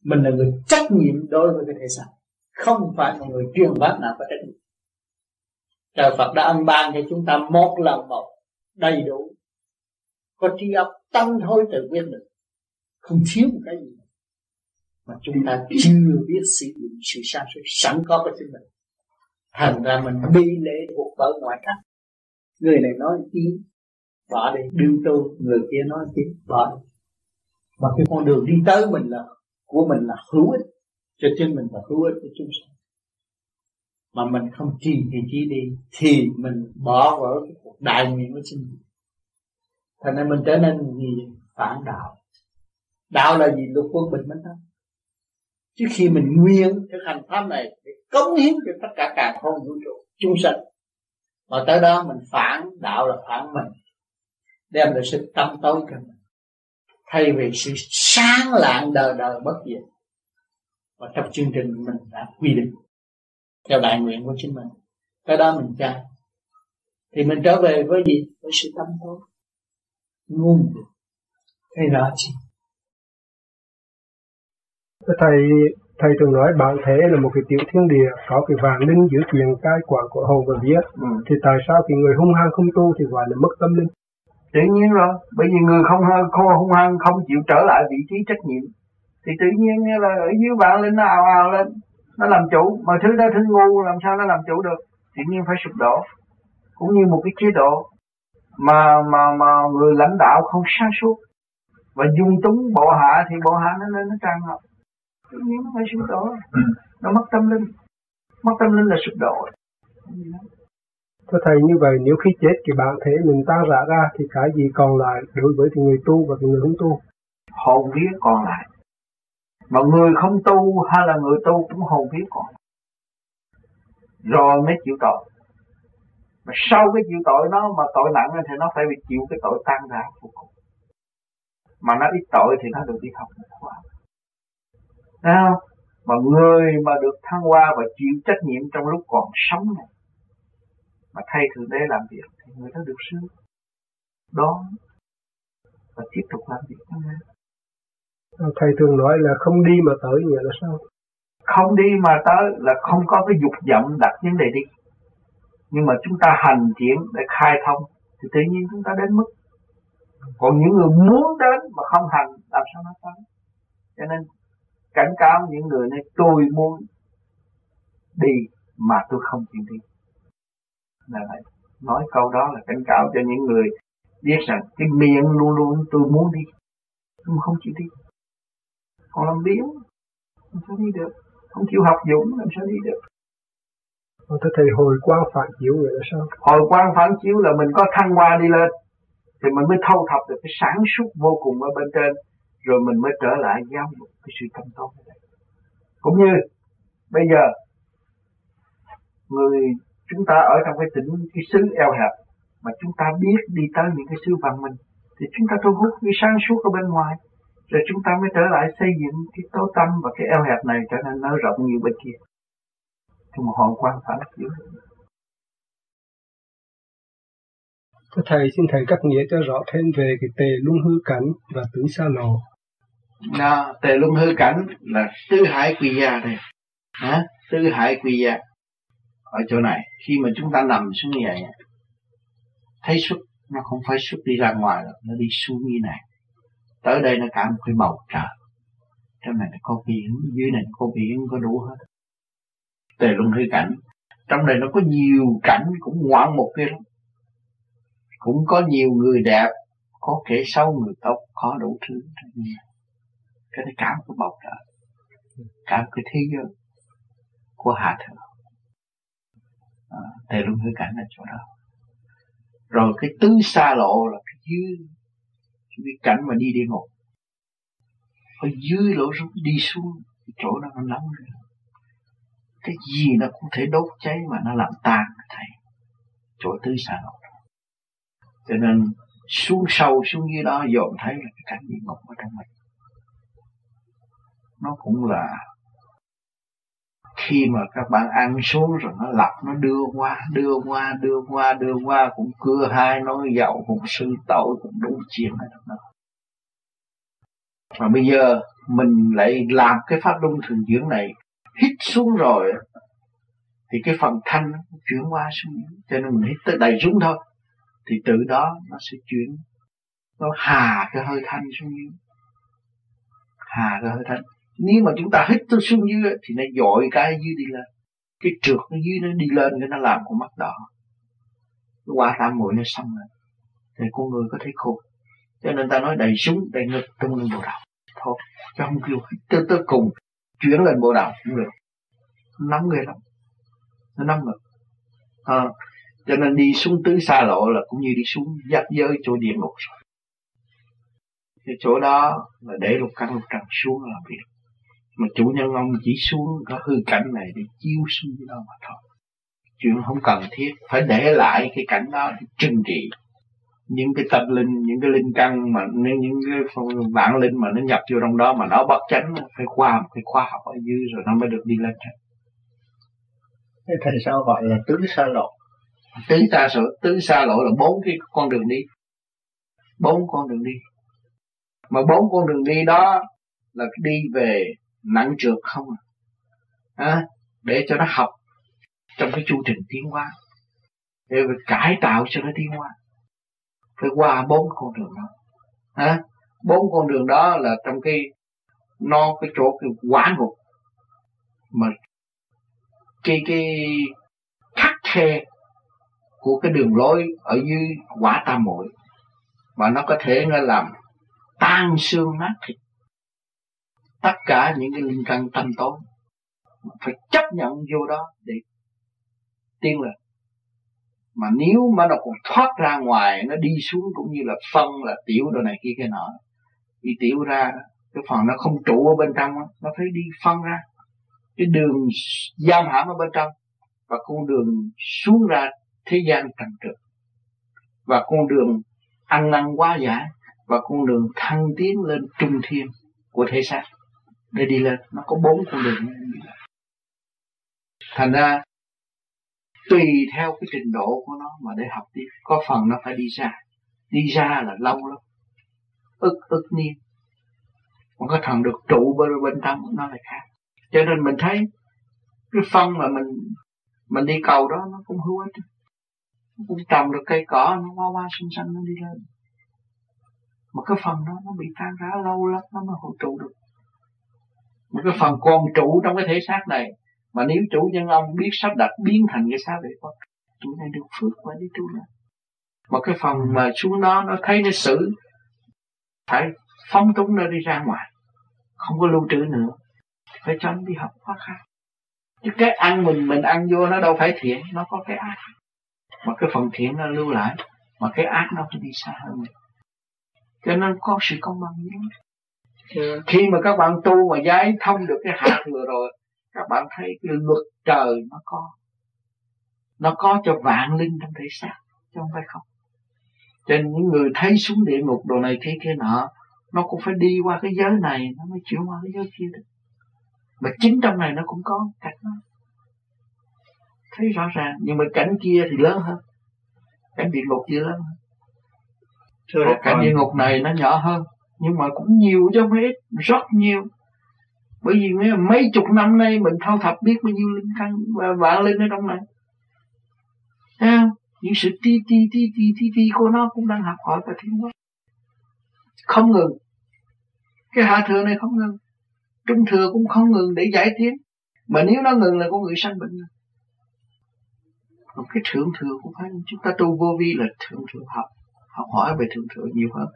mình là người trách nhiệm đối với cái thể xác không phải là người truyền bá nào có trách nhiệm. Trời Phật đã ăn ban cho chúng ta một lần một, đầy đủ. Có trí óc tăng thôi tự quyết được không thiếu một cái gì. Mà chúng ta chưa biết sử dụng sự sáng suốt sẵn có của chính mình thành ra mình bị lệ thuộc bởi ngoại cách người này nói tiếng bỏ đi, đương tu. Người kia nói tiếng bỏ đi. Mà cái con đường đi tới mình là, của mình là hữu ích. Cho chính mình và hữu ích cho chúng sanh. Mà mình không trì thì chỉ đi, thì mình bỏ vỡ cái cuộc đại nguyện của chính mình. Thành ra mình trở nên gì? Phản đạo. Đạo là gì? Lục quân bình minh thôi trước khi mình nguyên thực hành pháp này để cống hiến cho tất cả càng không vũ trụ, chúng sinh và tới đó mình phản đạo là phản mình, đem lại sự tâm tối cho mình. Thay vì sự sáng lạng đời đời bất diệt. Và trong chương trình mình đã quy định theo đại nguyện của chính mình. Tới đó mình chạy thì mình trở về với gì? Với sự tâm tối. Ngu thấy rõ chưa thầy thầy thường nói bản thể là một cái tiểu thiên địa có cái vạn linh giữ quyền cai quản của hồn và vía. Ừ. thì tại sao cái người hung hăng không tu thì gọi là mất tâm linh? Tự nhiên rồi bởi vì người không không hung hăng không chịu trở lại vị trí trách nhiệm. Thì tự nhiên là ở dưới vạn linh nó ào ào lên nó làm chủ. Mà thứ đó thứ ngu làm sao nó làm chủ được? Tự nhiên phải sụp đổ. Cũng như một cái chế độ mà mà mà người lãnh đạo không sáng suốt. Và dung túng bộ hạ thì bộ hạ nó lên nó tràn ngập tự nhiên nó phải sụp đổ nó mất tâm linh mất tâm linh là sụp đổ Thưa Thầy như vậy nếu khi chết thì bản thể mình tan rã ra thì cái gì còn lại đối với cái người tu và người không tu? Hồn vía còn lại. Mà người không tu hay là người tu cũng hồn vía còn Rồi mới chịu tội. Mà sau cái chịu tội nó mà tội nặng thì nó phải bị chịu cái tội tan rã cuối cùng. Mà nó ít tội thì nó được đi học được qua. Thấy không? Mà người mà được thăng hoa và chịu trách nhiệm trong lúc còn sống này mà thay thượng đế làm việc thì người đó được sướng. Đó và tiếp tục làm việc đó. Thầy thường nói là không đi mà tới nghĩa là sao? Không đi mà tới là không có cái dục vọng đặt vấn đề đi. Nhưng mà chúng ta hành triển để khai thông thì tự nhiên chúng ta đến mức. Còn những người muốn đến mà không hành làm sao nó tới? Cho nên cảnh cáo những người này tôi muốn đi mà tôi không chịu đi. Là vậy. Nói câu đó là cảnh cáo cho những người biết rằng cái miệng luôn luôn tôi muốn đi. Nhưng không chịu đi. Còn làm biếng làm sao đi được? Không chịu học dũng làm sao đi được? Tôi thầy hồi quang phản chiếu vậy là sao? Hồi quang phản chiếu là mình có thăng hoa đi lên thì mình mới thâu thập được cái sáng suốt vô cùng ở bên trên rồi mình mới trở lại giáo dục cái sự tâm tốt này. Cũng như bây giờ người chúng ta ở trong cái tỉnh cái xứ eo hẹp mà chúng ta biết đi tới những cái xứ văn minh thì chúng ta thu hút cái sáng suốt ở bên ngoài rồi chúng ta mới trở lại xây dựng cái tố tâm và cái eo hẹp này trở nên nó rộng như bên kia thì một hoàn quan phản chiếu Thưa Thầy, xin Thầy cắt nghĩa cho rõ thêm về cái tề luân hư cảnh và tứ xa lộ. Đó, tề luân hư cảnh là tứ hải quy gia đây. Hả? Tứ hải quy gia. Ở chỗ này, khi mà chúng ta nằm xuống như vậy, thấy xuất, nó không phải xuất đi ra ngoài đâu, nó đi xuống như này. Tới đây nó cả một cái bầu trời. Trong này nó có biển, dưới này có biển, có đủ hết. Tề luân hư cảnh. Trong này nó có nhiều cảnh cũng ngoạn một cái lắm cũng có nhiều người đẹp có kẻ xấu người tốt có đủ thứ cái này cả một cái bầu trời. Cả một cái thế giới của hạ thượng. À, thầy luôn hư cảnh ở chỗ đó. Rồi cái tứ xa lộ là cái dưới. Cái cảnh mà đi địa ngục. Ở dưới lỗ rút đi xuống cái chỗ đó nó nóng rồi cái gì nó cũng thể đốt cháy mà nó làm tan thầy. Chỗ tứ xa lộ cho nên xuống sâu xuống dưới đó dòm thấy là cái cảnh địa ngục ở trong mình nó cũng là khi mà các bạn ăn xuống rồi nó lặp nó đưa qua đưa qua đưa qua đưa qua, cũng cưa hai nói dậu cũng sư tội, cũng đủ chuyện hết đó mà bây giờ mình lại làm cái pháp luân thường chuyển này, hít xuống rồi thì cái phần thanh nó chuyển qua xuống. Cho nên mình hít tới đầy xuống thôi, thì từ đó nó sẽ chuyển, nó hà cái hơi thanh xuống dưới. Hà cái hơi thanh nếu mà chúng ta hít tới xuống dưới thì nó dội cái dưới đi lên. Cái trượt nó dưới nó đi lên cái nó làm con mắt đỏ. Cái quả tam muội nó xong rồi. Thì con người có thể khổ cho nên ta nói đầy súng đầy ngực trong lên bộ đầu thôi chứ không kêu hít tới tới cùng. Chuyển lên bộ đầu cũng được. Nóng ghê lắm. Nó nóng ngực à, cho nên đi xuống tứ xa lộ là cũng như đi xuống giáp giới chỗ địa ngục rồi. Cái chỗ đó là để lục căn lục trần xuống làm việc mà chủ nhân ông chỉ xuống có hư cảnh này để chiếu xuống đó mà thôi. Chuyện không cần thiết phải để lại cái cảnh đó để trừng trị. Những cái tâm linh những cái linh căn mà những những cái vạn linh mà nó nhập vô trong đó mà nó bất chánh phải qua một cái khoa học ở dưới rồi nó mới được đi lên trên. Thế thành sao gọi là tứ xa lộ? Tứ xa lộ tứ xa lộ là bốn cái con đường đi. Bốn con đường đi. Mà bốn con đường đi đó là đi về nặng trượt không à, à để cho nó học trong cái chu trình tiến hóa. Để cải tạo cho nó tiến hóa. Phải qua bốn con đường đó. À, bốn con đường đó là trong cái no cái chỗ cái quả ngục. Mà cái cái khắc khe của cái đường lối ở dưới quả tam muội. Mà nó có thể nó làm tan xương nát thịt tất cả những cái linh căn tâm tối phải chấp nhận vô đó để tiên lên mà nếu mà nó còn thoát ra ngoài, nó đi xuống cũng như là phân, là tiểu đồ này kia cái nọ, đi tiểu ra cái phần nó không trụ ở bên trong nó phải đi phân ra. Cái đường giam hãm ở bên trong và con đường xuống ra thế gian trần trực và con đường ăn năn quá giải và con đường thăng tiến lên trung thiên của thế xác để đi lên. Nó có bốn con đường thành ra, tùy theo cái trình độ của nó mà để học tiếp. Có phần nó phải đi ra đi ra là lâu lắm. Ức ức niên. Còn có thằng được trụ bên bên trong nó lại khác. Cho nên mình thấy cái phân mà mình mình đi cầu đó, nó cũng hữu ích. Nó cũng trồng được cây cỏ, nó hoa hoa xinh xanh, nó đi lên. Mà cái phần đó nó bị tan rã lâu lắm, nó mới hội trụ được một cái phần còn trụ trong cái thể xác này, mà nếu chủ nhân ông biết sắp đặt biến thành cái xác vệ Phật chủ này được phước và đi tu này. mà cái phần mà xuống đó, nó thấy nó xử, phải phóng túng nó đi ra ngoài, không có lưu trữ nữa. Phải cho nó đi học khóa khác. Chứ cái ăn mình mình ăn vô nó đâu phải thiện, nó có cái ác. Mà cái phần thiện nó lưu lại, mà cái ác nó phải đi xa hơn mình. Cho nên có sự công bằng như yeah. khi mà các bạn tu mà giải thông được cái hạ thừa rồi các bạn thấy cái luật trời nó có. Nó có cho vạn linh trong thể xác chứ không phải không. Cho nên những người thấy xuống địa ngục đồ này thế kia nọ nó cũng phải đi qua cái giới này nó mới chuyển qua cái giới kia được. Mà chính trong này nó cũng có cảnh đó. Thấy rõ ràng nhưng mà cảnh kia thì lớn hơn. Cảnh địa ngục kia lớn hơn. Còn cảnh địa ngục này nó nhỏ hơn nhưng mà cũng nhiều chứ không ít rất nhiều. Bởi vì mấy, chục năm nay mình thâu thập biết bao nhiêu linh căn và vạn linh ở trong này. Thấy không? những sự ti ti ti ti ti ti của nó cũng đang học hỏi và tiến hóa không ngừng. Cái hạ thừa này không ngừng. Trung thừa cũng không ngừng để giải tiến. Mà nếu nó ngừng là con người sanh bệnh còn cái thượng thừa cũng phải. Chúng ta tu vô vi là thượng thừa học. Học hỏi về thượng thừa nhiều hơn.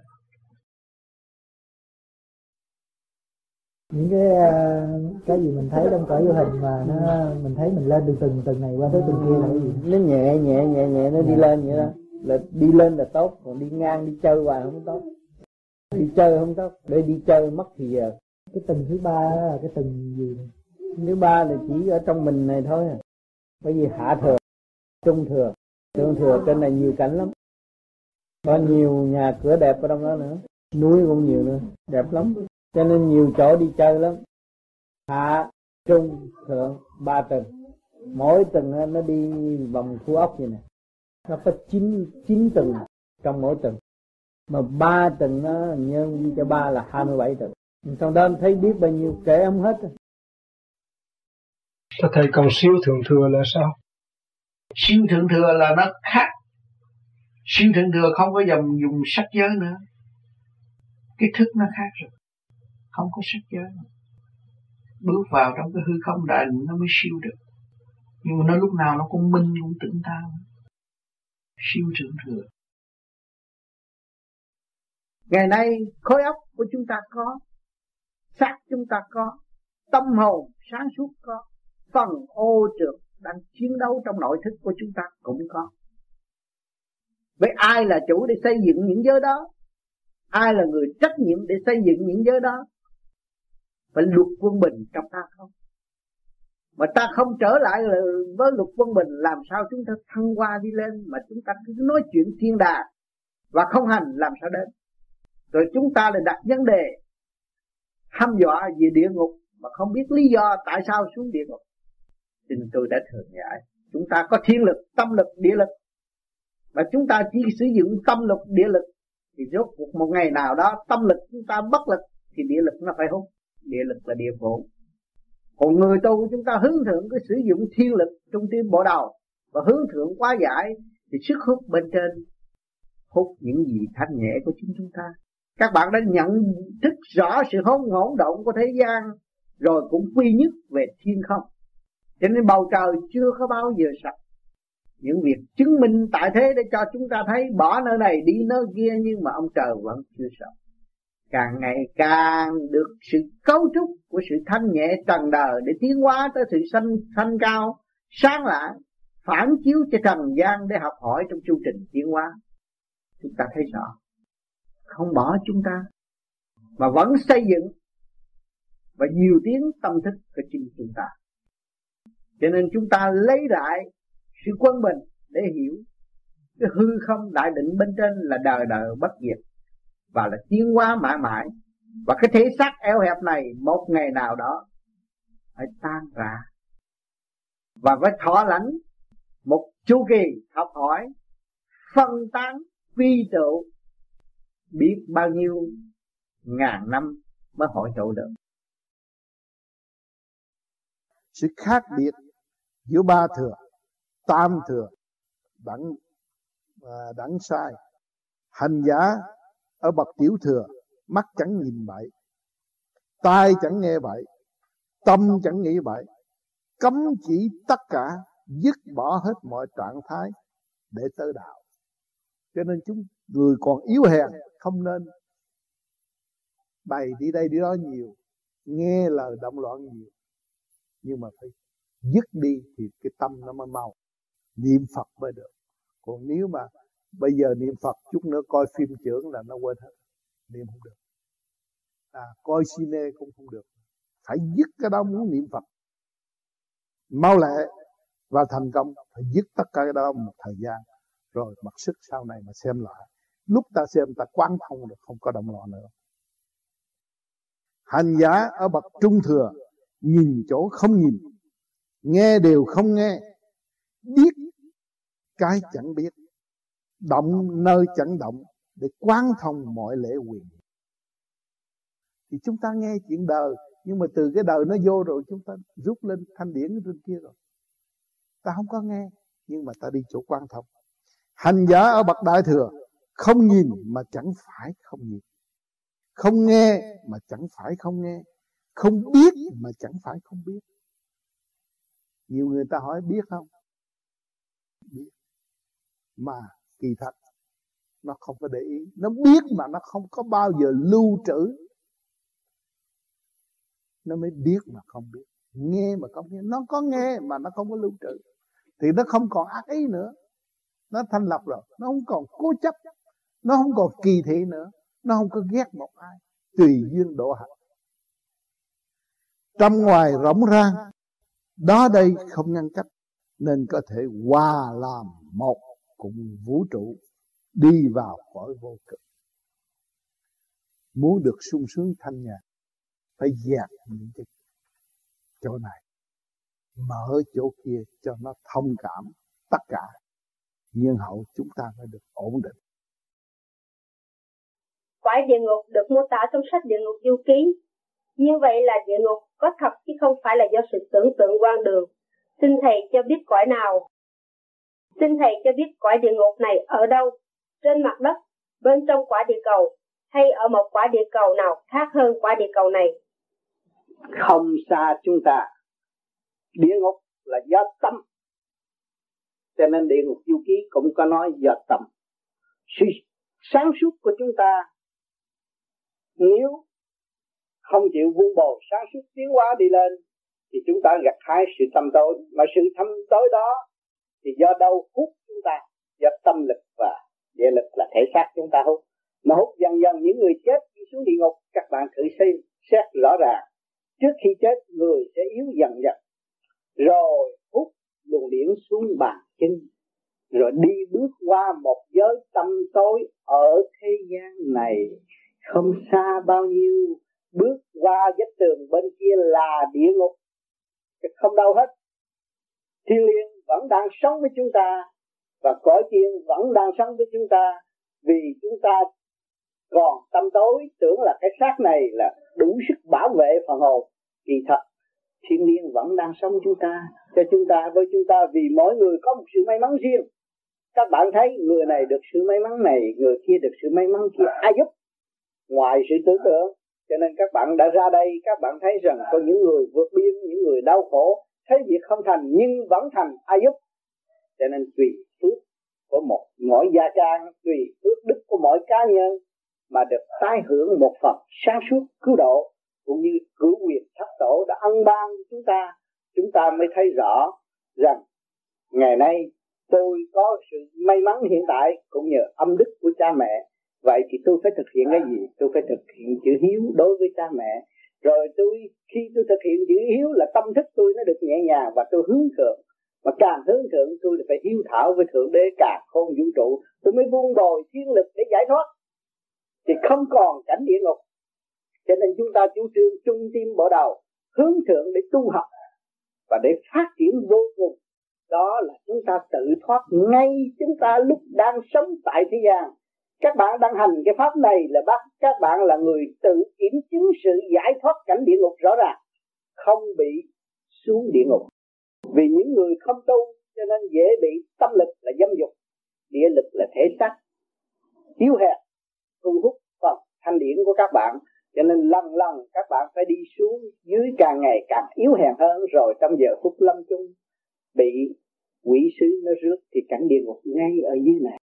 Những cái à, cái gì mình thấy trong cõi vô hình mà nó mình thấy mình lên từ từng từng này qua tới từng kia là cái gì? Nó nhẹ nhẹ nhẹ nhẹ nó đi lên vậy đó. Là đi lên là tốt còn đi ngang đi chơi hoài không tốt. Đi chơi không tốt để đi chơi mất thì giờ. Cái tầng thứ ba là cái tầng gì thứ ba là chỉ ở trong mình này thôi à. bởi vì hạ thừa trung thừa. Thượng thừa trên này nhiều cảnh lắm. Có nhiều nhà cửa đẹp ở trong đó nữa. Núi cũng nhiều nữa đẹp lắm cho nên nhiều chỗ đi chơi lắm. Hạ trung thượng ba tầng. Mỗi tầng nó đi vòng khu ốc vậy nè. Nó có chín chín tầng trong mỗi tầng. Mà ba tầng nó nhân cho ba là 27 tầng. Trong đó thấy biết bao nhiêu kể không hết Thưa thầy còn siêu thượng thừa là sao? Siêu thượng thừa là nó khác. Siêu thượng thừa không có dòng dùng sắc giới nữa. Cái thức nó khác rồi không có sắc giới. Bước vào trong cái hư không đại định nó mới siêu được. Nhưng mà nó lúc nào nó cũng minh, cũng tỉnh táo. Siêu trưởng thừa. Ngày nay, khối óc của chúng ta có, xác chúng ta có, tâm hồn sáng suốt có, phần ô trượt đang chiến đấu trong nội thức của chúng ta cũng có. Vậy ai là chủ để xây dựng những giới đó? Ai là người trách nhiệm để xây dựng những giới đó? Phải luật quân bình trong ta không? Mà ta không trở lại với luật quân bình, làm sao chúng ta thăng hoa đi lên mà chúng ta cứ nói chuyện thiên đà và không hành, làm sao đến? Rồi chúng ta lại đặt vấn đề hăm dọa về địa ngục mà không biết lý do tại sao xuống địa ngục. Thì tôi đã thường giải chúng ta có thiên lực, tâm lực, địa lực. Mà chúng ta chỉ sử dụng tâm lực, địa lực thì rốt cuộc một ngày nào đó tâm lực chúng ta bất lực thì địa lực nó phải hút địa lực là địa phủ. Còn người tu chúng ta hướng thượng cái sử dụng thiên lực trung tim bộ đầu và hướng thượng quá giải thì sức hút bên trên hút những gì thanh nhẹ của chính chúng ta. Các bạn đã nhận thức rõ sự hỗn hỗn động của thế gian rồi cũng quy nhất về thiên không. Cho nên bầu trời chưa có bao giờ sạch những việc chứng minh tại thế để cho chúng ta thấy bỏ nơi này, đi nơi kia nhưng mà ông trời vẫn chưa sạch càng ngày càng được sự cấu trúc của sự thanh nhẹ trần đời để tiến hóa tới sự sanh sanh cao, sáng lạ, phản chiếu cho trần gian để học hỏi trong chu trình tiến hóa. Chúng ta thấy rõ, không bỏ chúng ta, mà vẫn xây dựng và nhiều tiếng tâm thức của chính chúng ta. Cho nên chúng ta lấy lại sự quân bình để hiểu cái hư không đại định bên trên là đời đời bất diệt và là tiến hóa mãi mãi. Và cái thể xác eo hẹp này một ngày nào đó phải tan rã. Và phải thọ lãnh một chu kỳ học hỏi, phân tán phi tụ biết bao nhiêu ngàn năm mới hội tụ được. Sự khác biệt giữa ba thừa, tam thừa, đẳng và đẳng sai, hành giả ở bậc tiểu thừa, mắt chẳng nhìn vậy tai chẳng nghe vậy tâm chẳng nghĩ vậy cấm chỉ tất cả, dứt bỏ hết mọi trạng thái để tới đạo. Cho nên chúng người còn yếu hèn, không nên bày đi đây đi đó nhiều, nghe lời động loạn nhiều. Nhưng mà phải dứt đi thì cái tâm nó mới mau. Niệm Phật mới được. Còn nếu mà bây giờ niệm Phật chút nữa coi phim trưởng là nó quên hết. Niệm không được. À, coi cine cũng không được. Phải dứt cái đó muốn niệm Phật. Mau lẹ và thành công. Phải dứt tất cả cái đó một thời gian. Rồi mặc sức sau này mà xem lại. Lúc ta xem ta quán thông được không có động loạn nữa. Hành giả ở bậc trung thừa nhìn chỗ không nhìn nghe đều không nghe biết cái chẳng biết động nơi chẳng động để quán thông mọi lễ quyền. Thì chúng ta nghe chuyện đời, nhưng mà từ cái đời nó vô rồi, chúng ta rút lên thanh điển trên kia rồi. Ta không có nghe, nhưng mà ta đi chỗ quan thông. Hành giả ở bậc đại thừa không nhìn mà chẳng phải không nhìn. Không nghe mà chẳng phải không nghe. Không biết mà chẳng phải không biết. Nhiều người ta hỏi biết không? Biết. Mà kỳ thật. Nó không có để ý. Nó biết mà nó không có bao giờ lưu trữ. Nó mới biết mà không biết. Nghe mà không nghe. Nó có nghe mà nó không có lưu trữ. Thì nó không còn ác ý nữa. Nó thanh lọc rồi. Nó không còn cố chấp. Nó không còn kỳ thị nữa. Nó không có ghét một ai. Tùy duyên độ hạnh. Trong ngoài rộng rang, đó đây không ngăn cách, nên có thể hòa làm một cùng vũ trụ đi vào cõi vô cực muốn được sung sướng thanh nhàn, phải dẹp những cái chỗ này, mở chỗ kia cho nó thông cảm tất cả nhân hậu chúng ta mới được ổn định cõi địa ngục được mô tả trong sách địa ngục du ký. Như vậy là địa ngục có thật chứ không phải là do sự tưởng tượng quan đường. Xin Thầy cho biết cõi nào. Xin Thầy cho biết quả địa ngục này ở đâu? Trên mặt đất, bên trong quả địa cầu, hay ở một quả địa cầu nào khác hơn quả địa cầu này? Không xa chúng ta. Địa ngục là do tâm. Cho nên địa ngục du ký cũng có nói do tâm. Sự sáng suốt của chúng ta nếu không chịu vun bồi sáng suốt tiến hóa đi lên thì chúng ta gặt hái sự tâm tối mà sự tâm tối đó thì do đâu hút chúng ta? Do tâm lực và địa lực là thể xác chúng ta hút. Mà hút dần dần những người chết đi xuống địa ngục, các bạn thử xem, xét rõ ràng. Trước khi chết, người sẽ yếu dần dần. Rồi hút luồng điển xuống bàn chân. Rồi đi bước qua một giới tâm tối ở thế gian này. Không xa bao nhiêu, bước qua vách tường bên kia là địa ngục. Không đâu hết. Thiên liêng vẫn đang sống với chúng ta, và cõi tiên vẫn đang sống với chúng ta, vì chúng ta còn tâm tối, tưởng là cái xác này là đủ sức bảo vệ phần hồn. Thì thật, thiên nhiên vẫn đang sống chúng ta, cho chúng ta, với chúng ta, vì mỗi người có một sự may mắn riêng. Các bạn thấy, người này được sự may mắn này, người kia được sự may mắn kia. Ai giúp? Ngoài sự tưởng tượng. Cho nên các bạn đã ra đây, các bạn thấy rằng có những người vượt biên, những người đau khổ thấy việc không thành nhưng vẫn thành ai giúp cho nên tùy phước của một, mỗi gia trang, tùy phước đức của mỗi cá nhân mà được tái hưởng một phần sáng suốt cứu độ, cũng như cứu quyền thất tổ đã ân ban chúng ta chúng ta mới thấy rõ rằng ngày nay tôi có sự may mắn hiện tại cũng nhờ âm đức của cha mẹ. Vậy thì tôi phải thực hiện cái gì? Tôi phải thực hiện chữ hiếu đối với cha mẹ rồi tôi, khi tôi thực hiện chữ hiếu là tâm thức tôi nó được nhẹ nhàng và tôi hướng thượng. Mà càng hướng thượng, tôi phải hiếu thảo với thượng đế càng không vũ trụ. Tôi mới vun bồi thiên lực để giải thoát. Thì không còn cảnh địa ngục. Cho nên chúng ta chủ trương trung tim bộ đầu, hướng thượng để tu học và để phát triển vô cùng. Đó là chúng ta tự thoát ngay chúng ta lúc đang sống tại thế gian các bạn đang hành cái pháp này là bắt các bạn là người tự kiểm chứng sự giải thoát cảnh địa ngục rõ ràng, không bị xuống địa ngục. Vì những người không tu, cho nên dễ bị tâm lực là dâm dục, địa lực là thể xác. Yếu hèn thu hút phần thanh điển của các bạn, cho nên lần lần các bạn phải đi xuống dưới càng ngày càng yếu hèn hơn, rồi trong giờ phút lâm chung bị quỷ sứ nó rước thì cảnh địa ngục ngay ở dưới này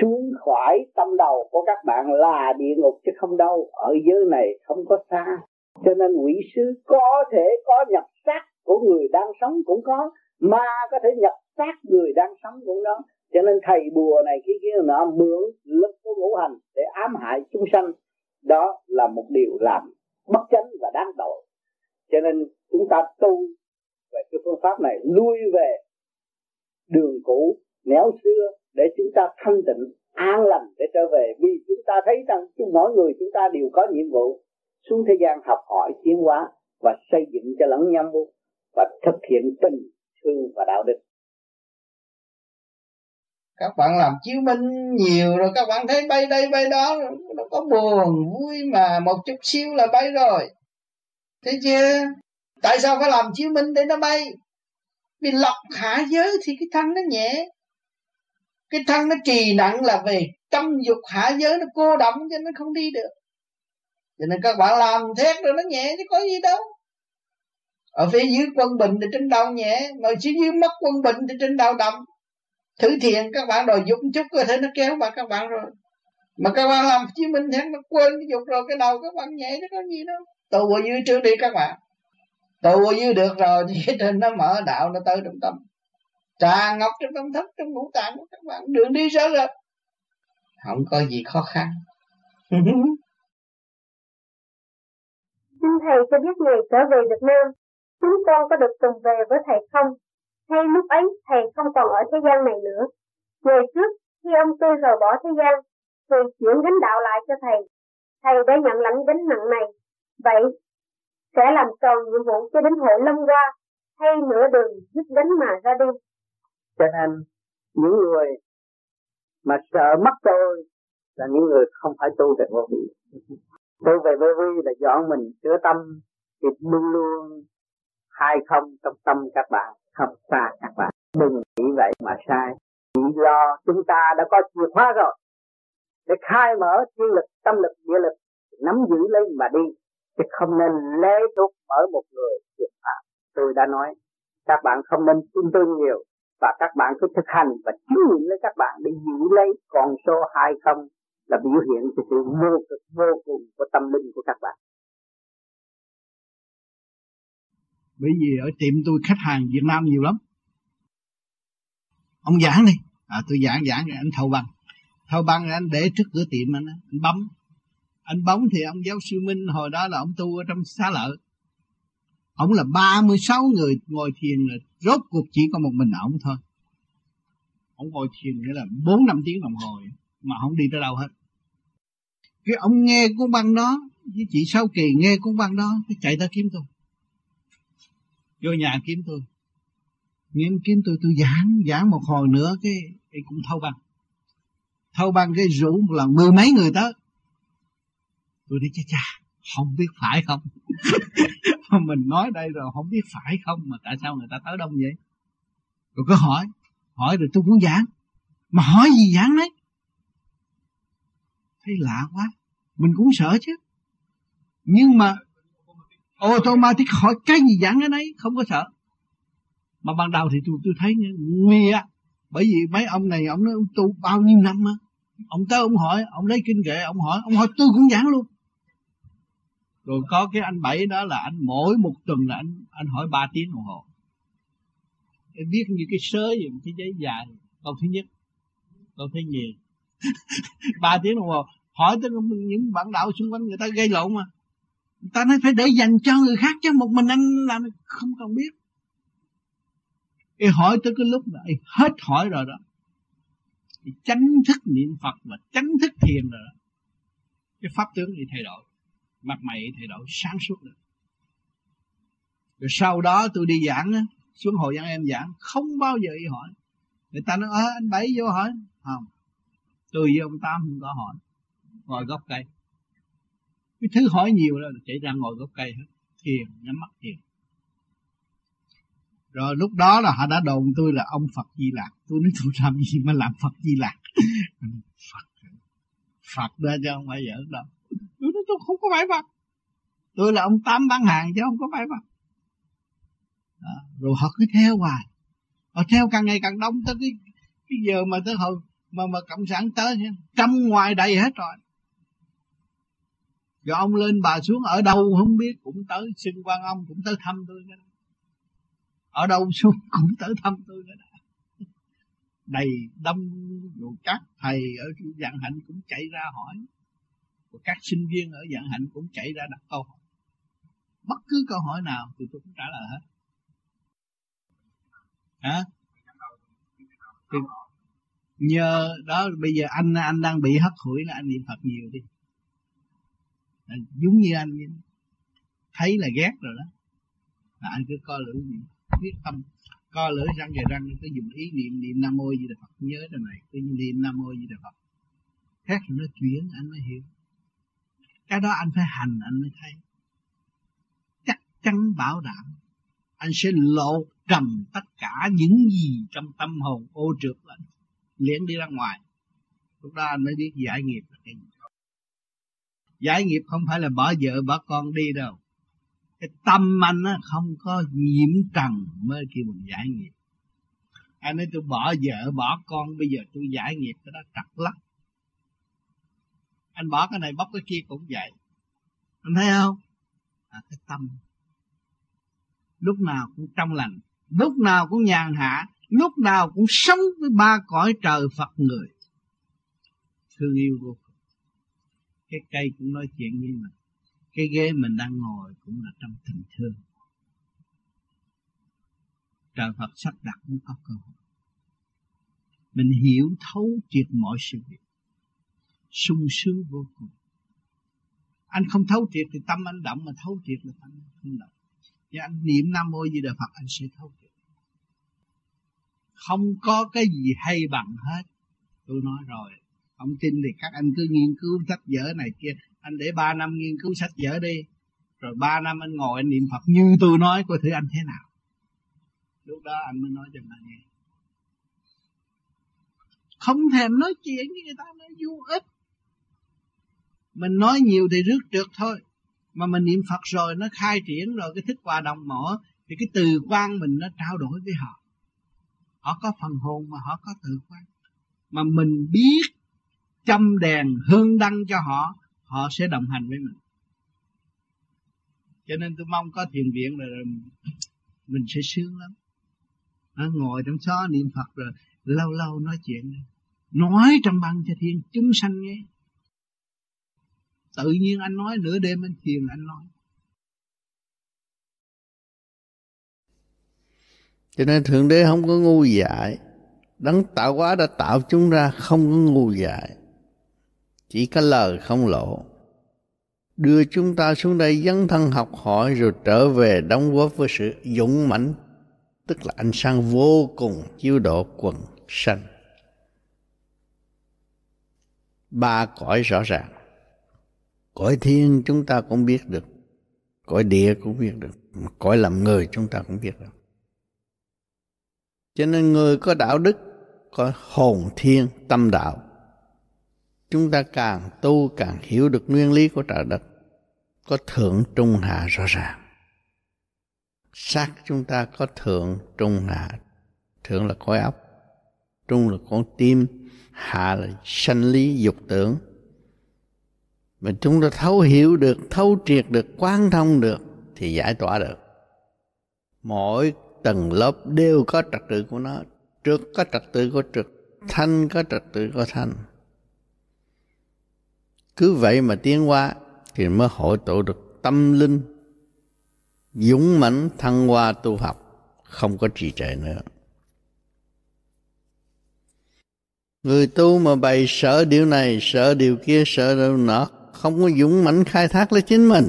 xuống khỏi tâm đầu của các bạn là địa ngục chứ không đâu. Ở dưới này không có xa. Cho nên quỷ sứ có thể có nhập xác của người đang sống cũng có ma có thể nhập xác người đang sống cũng đó. Cho nên thầy bùa này kia kia nọ mượn lực của ngũ hành để ám hại chúng sanh. Đó là một điều làm bất chánh và đáng tội. Cho nên chúng ta tu về cái phương pháp này, lui về đường cũ, néo xưa để chúng ta thanh tịnh, an lành để trở về. Vì chúng ta thấy rằng chúng, mỗi người chúng ta đều có nhiệm vụ xuống thế gian học hỏi tiến hóa và xây dựng cho lẫn nhau và thực hiện tình thương và đạo đức. Các bạn làm chiếu minh nhiều rồi, các bạn thấy bay đây bay đó, nó có buồn, vui mà một chút xíu là bay rồi. Thế chưa? Tại sao phải làm chiếu minh để nó bay? Vì lọc hạ giới thì cái thân nó nhẹ cái thân nó trì nặng là về tâm dục hạ giới nó cô động cho nó không đi được. Cho nên các bạn làm thét rồi nó nhẹ chứ có gì đâu. Ở phía dưới quân bình thì trên đầu nhẹ, mà phía dưới mất quân bình thì trên đầu đậm. Thử thiện các bạn đòi dục chút có thể nó kéo vào các bạn rồi. Mà các bạn làm chí minh thét nó quên cái dục rồi, cái đầu các bạn nhẹ chứ có gì đâu. Tù ở dưới trước đi các bạn. Tù ở dưới được rồi thì trên nó mở đạo nó tới trong tâm tràn ngọc trong tâm thức trong ngũ tạng của các bạn đường đi rõ rệt không có gì khó khăn Xin Thầy cho biết ngày trở về Việt Nam, chúng con có được cùng về với Thầy không? Hay lúc ấy Thầy không còn ở thế gian này nữa? Ngày trước, khi ông tôi rời bỏ thế gian, thì chuyển gánh đạo lại cho Thầy. Thầy đã nhận lãnh gánh nặng này. Vậy, sẽ làm tròn nhiệm vụ cho đến hội lâm qua, hay nửa đường dứt gánh mà ra đi? Cho nên, những người mà sợ mất tôi là những người không phải tu về vô vi. Tu về vô vi là dọn mình chữa tâm thì luôn luôn hai không trong tâm các bạn không xa các bạn. Đừng nghĩ vậy mà sai. Chỉ lo chúng ta đã có chìa khóa rồi. Để khai mở thiên lực tâm lực địa lực nắm giữ lấy mà đi. Chứ không nên lê thuộc mở một người tuyệt phạm tôi đã nói các bạn không nên tin tôi nhiều và các bạn cứ thực hành và chứng nghiệm lấy các bạn để giữ lấy con số hai không là biểu hiện cho sự vô cực vô cùng của tâm linh của các bạn. Bởi vì ở tiệm tôi khách hàng Việt Nam nhiều lắm. Ông giảng đi. À, tôi giảng giảng rồi anh thâu bằng. Thâu bằng rồi anh để trước cửa tiệm anh anh bấm. Anh bấm thì ông giáo sư Minh hồi đó là ông tu ở trong xá lợi ông là 36 người ngồi thiền là rốt cuộc chỉ có một mình ông thôi. Ông ngồi thiền nghĩa là bốn năm tiếng đồng hồ mà không đi tới đâu hết. Cái ông nghe cuốn băng đó với chị sau Kỳ nghe cuốn băng đó cái chạy tới kiếm tôi. Vô nhà kiếm tôi. Nghe kiếm tôi tôi giảng giảng một hồi nữa cái, cái cũng thâu băng. Thâu băng cái rủ một lần mười mấy người tới. Tôi đi cha cha không biết phải không? mình nói đây rồi không biết phải không mà tại sao người ta tới đông vậy? Rồi cứ hỏi hỏi rồi tôi cũng giảng. Mà hỏi gì giảng đấy? Thấy lạ quá, mình cũng sợ chứ. Nhưng mà automatic hỏi cái gì giảng cái đấy, không có sợ. Mà ban đầu thì tôi tôi thấy nguy á, bởi vì mấy ông này, ông nói, ông tu bao nhiêu năm á? Ông tới ông hỏi, ông lấy kinh kệ, ông hỏi ông hỏi tôi cũng giảng luôn rồi có cái anh bảy đó là anh, mỗi một tuần là anh anh hỏi 3 tiếng đồng hồ. Để viết như cái sớ gì cái giấy dài, câu thứ nhất, câu thứ nhì. Ba tiếng đồng hồ, hỏi tới những bạn đạo xung quanh người ta gây lộn mà. Người ta nói phải để dành cho người khác chứ, một mình anh làm không cần biết. Ê hỏi tới cái lúc là hết hỏi rồi đó. Thì tránh thức niệm Phật và tránh thức thiền rồi đó. Cái pháp tướng thì thay đổi mặt mày thay đổi sáng suốt được. Rồi sau đó tôi đi giảng á, xuống hội văn em giảng không bao giờ y hỏi. Người ta nói ờ anh bảy vô hỏi. Không. Tôi với ông tám không có hỏi. Ngồi gốc cây. Cái thứ hỏi nhiều là chạy ra ngồi gốc cây hết. Thiền nhắm mắt thiền. Rồi lúc đó là họ đã đồn tôi là ông Phật Di Lạc. Tôi nói tôi làm gì mà làm Phật Di Lạc? Phật. Phật ra cho không phải giỡn đâu tôi không có phải Phật tôi là ông Tám bán hàng chứ không có phải Phật à, rồi họ cứ theo hoài. Họ theo càng ngày càng đông tới cái cái giờ mà tới hồi mà mà cộng sản tới trăm ngoài đầy hết rồi. Rồi ông lên bà xuống ở đâu không biết cũng tới xin quan ông cũng tới thăm tôi cái đó ở đâu xuống cũng tới thăm tôi cái đó đầy đông rồi các thầy ở dạng hạnh cũng chạy ra hỏi của các sinh viên ở dạng hạnh cũng chạy ra đặt câu hỏi. Bất cứ câu hỏi nào thì tôi cũng trả lời hết. Hả? Thì nhờ đó bây giờ anh anh đang bị hấp hủi là anh niệm phật nhiều đi. À, giống như anh thấy là ghét rồi đó. Là anh cứ coi lưỡi niệm, quyết tâm. Co lưỡi răng về răng, cứ dùng ý niệm niệm nam mô di đà phật, nhớ cái này, cứ niệm nam mô di đà phật. Khác nó chuyển, anh mới hiểu cái đó anh phải hành, anh mới thấy. Chắc chắn bảo đảm anh sẽ lộ trầm tất cả những gì trong tâm hồn ô trượt của anh liền đi ra ngoài. Lúc đó anh mới biết giải nghiệp là cái gì. Giải nghiệp không phải là bỏ vợ, bỏ con đi đâu. Cái tâm anh á, không có nhiễm trần mới kêu mình giải nghiệp. Anh nói, tôi bỏ vợ, bỏ con, bây giờ tôi giải nghiệp. Cái đó trật lắm anh bỏ cái này bóc cái kia cũng vậy. Anh thấy không? À, cái tâm. Lúc nào cũng trong lành lúc nào cũng nhàn hạ lúc nào cũng sống với ba cõi trời Phật người. Thương yêu vô cùng. Cái cây cũng nói chuyện với mình. Cái ghế mình đang ngồi cũng là trong tình thương. Trời Phật sắp đặt mới có cơ hội. Mình hiểu thấu triệt mọi sự việc sung sướng vô cùng. Anh không thấu triệt thì tâm anh động, mà thấu triệt là tâm không động. Và anh niệm nam mô di đà phật, anh sẽ thấu triệt. Không có cái gì hay bằng hết. Tôi nói rồi không tin thì các anh cứ nghiên cứu sách vở này kia. Anh để ba năm nghiên cứu sách vở đi. Rồi ba năm anh ngồi anh niệm phật như tôi nói, coi thử anh thế nào. Lúc đó anh mới nói cho bạn nghe. Không thèm nói chuyện với người ta nói vô ích mình nói nhiều thì rước trượt thôi. Mà mình niệm phật rồi nó khai triển rồi cái thích hòa đồng mở thì cái từ quan mình nó trao đổi với họ. Họ có phần hồn mà họ có từ quan. Mà mình biết châm đèn hương đăng cho họ họ sẽ đồng hành với mình. Cho nên tôi mong có thiền viện rồi, rồi mình sẽ sướng lắm. À, ngồi trong xó niệm phật rồi lâu lâu nói chuyện. Nói trong băng cho thiên chúng sanh nghe tự nhiên anh nói, nửa đêm anh thiền anh nói. Cho nên thượng đế không có ngu dại. Đấng tạo hóa đã tạo chúng ra, không có ngu dại. Chỉ có lời không lộ. Đưa chúng ta xuống đây, dấn thân học hỏi, rồi trở về đóng góp với sự dũng mãnh, tức là ánh sáng vô cùng chiếu độ quần sanh. Ba cõi rõ ràng cõi thiên chúng ta cũng biết được. Cõi địa cũng biết được. Cõi làm người chúng ta cũng biết được. Cho nên người có đạo đức, có hồn thiên, tâm đạo, chúng ta càng tu càng hiểu được nguyên lý của trời đất, có thượng trung hạ rõ ràng. Xác chúng ta có thượng trung hạ. Thượng là cõi óc, trung là con tim, hạ là sanh lý dục tưởng mà chúng ta thấu hiểu được, thấu triệt được, quán thông được thì giải tỏa được. Mỗi tầng lớp đều có trật tự của nó. Trước có trật tự của trực, thanh có trật tự của thanh. Cứ vậy mà tiến qua thì mới hội tụ được tâm linh, dũng mãnh, thăng hoa tu học, không có trì trệ nữa. Người tu mà bày sợ điều này sợ điều kia sợ điều nọ không có dũng mãnh khai thác lấy chính mình.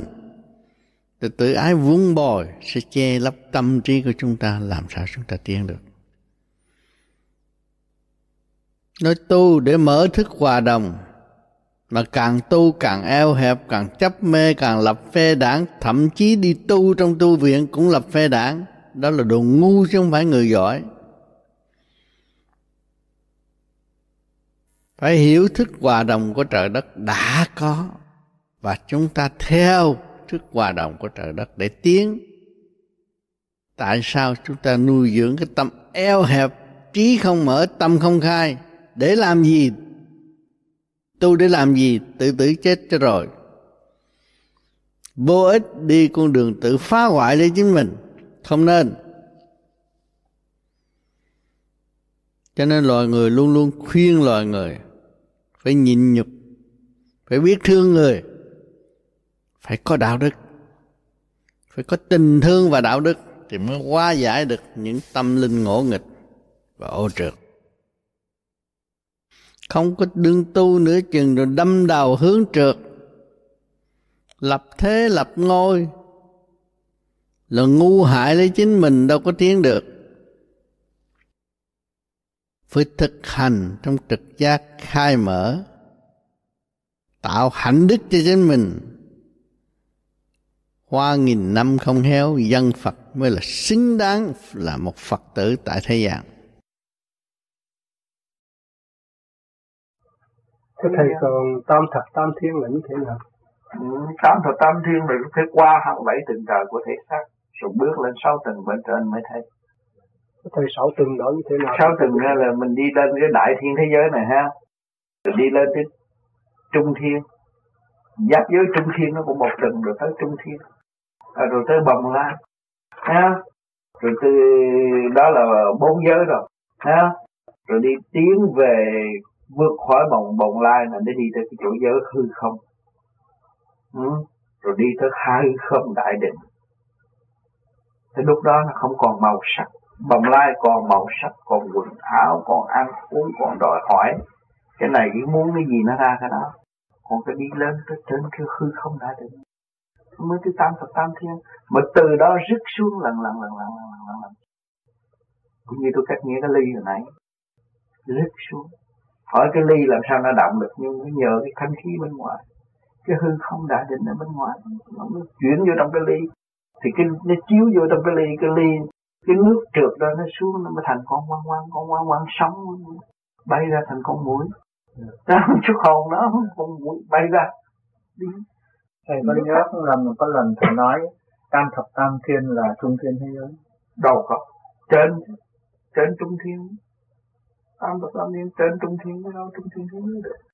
Thì tự ái vuông bồi sẽ che lấp tâm trí của chúng ta, làm sao chúng ta tiến được. Nói tu để mở thức hòa đồng, mà càng tu càng eo hẹp, càng chấp mê, càng lập phê đảng, thậm chí đi tu trong tu viện cũng lập phê đảng. Đó là đồ ngu chứ không phải người giỏi. Phải hiểu thức hòa đồng của trời đất đã có và chúng ta theo sức hòa đồng của trời đất để tiến. Tại sao chúng ta nuôi dưỡng cái tâm eo hẹp, trí không mở, tâm không khai? Để làm gì? Tu để làm gì? Tự tử chết cho rồi. Vô ích đi con đường tự phá hoại lấy chính mình. Không nên. Cho nên loài người luôn luôn khuyên loài người phải nhịn nhục, phải biết thương người phải có đạo đức. Phải có tình thương và đạo đức thì mới hóa giải được những tâm linh ngỗ nghịch và ô trượt. Không có đương tu nữa chừng rồi đâm đầu hướng trượt. Lập thế, lập ngôi là ngu hại lấy chính mình đâu có tiến được. Phải thực hành trong trực giác khai mở, tạo hạnh đức cho chính mình hoa nghìn năm không héo dân phật mới là xứng đáng là một phật tử tại thế gian. Thế thầy còn tam thập tam thiên là như thế nào? Ừ, tám thập tam thiên là phải qua hẳn bảy tầng trời của thể xác rồi bước lên sáu tầng bên trên mới thấy. Thầy sáu tầng đó như thế nào? Sáu tầng là mình đi lên cái đại thiên thế giới này ha. Rồi đi lên tới trung thiên. Giáp giới trung thiên nó cũng một tầng rồi tới trung thiên À, rồi tới bồng lai ha? Rồi từ đó là bốn giới rồi, ha? Rồi đi tiến về vượt khỏi bồng bồng lai là để đi tới cái chỗ giới hư không. Ừ. rồi đi tới hai không đại định. Thì lúc đó nó không còn màu sắc, bồng lai còn màu sắc, còn quần áo, còn ăn uống, còn đòi hỏi. Cái này cái muốn cái gì nó ra cái đó. Còn cái đi lên tới trên cái hư không đại định mới thứ tam thập tam thiên. Mà từ đó rứt xuống lần lần lần lần lần lần lần cũng như tôi cách nghĩa cái ly hồi nãy. Rứt xuống. Hỏi cái ly làm sao nó động được, nhưng nó nhờ cái thanh khí bên ngoài. Cái hư không đã định ở bên ngoài. Nó mới chuyển vô trong cái ly. Thì cái, nó chiếu vô trong cái ly cái ly, cái nước trượt đó nó xuống, nó mới thành con quăng quăng con quăng quăng sống, bay ra thành con mũi đó chút hồn đó con mũi bay ra. Đi thầy có nhớ là một có lần thầy nói tam thập tam thiên là trung thiên thế giới. Đâu có trên trên trung thiên. Tam thập tam thiên trên trung thiên đâu trung thiên thế giới được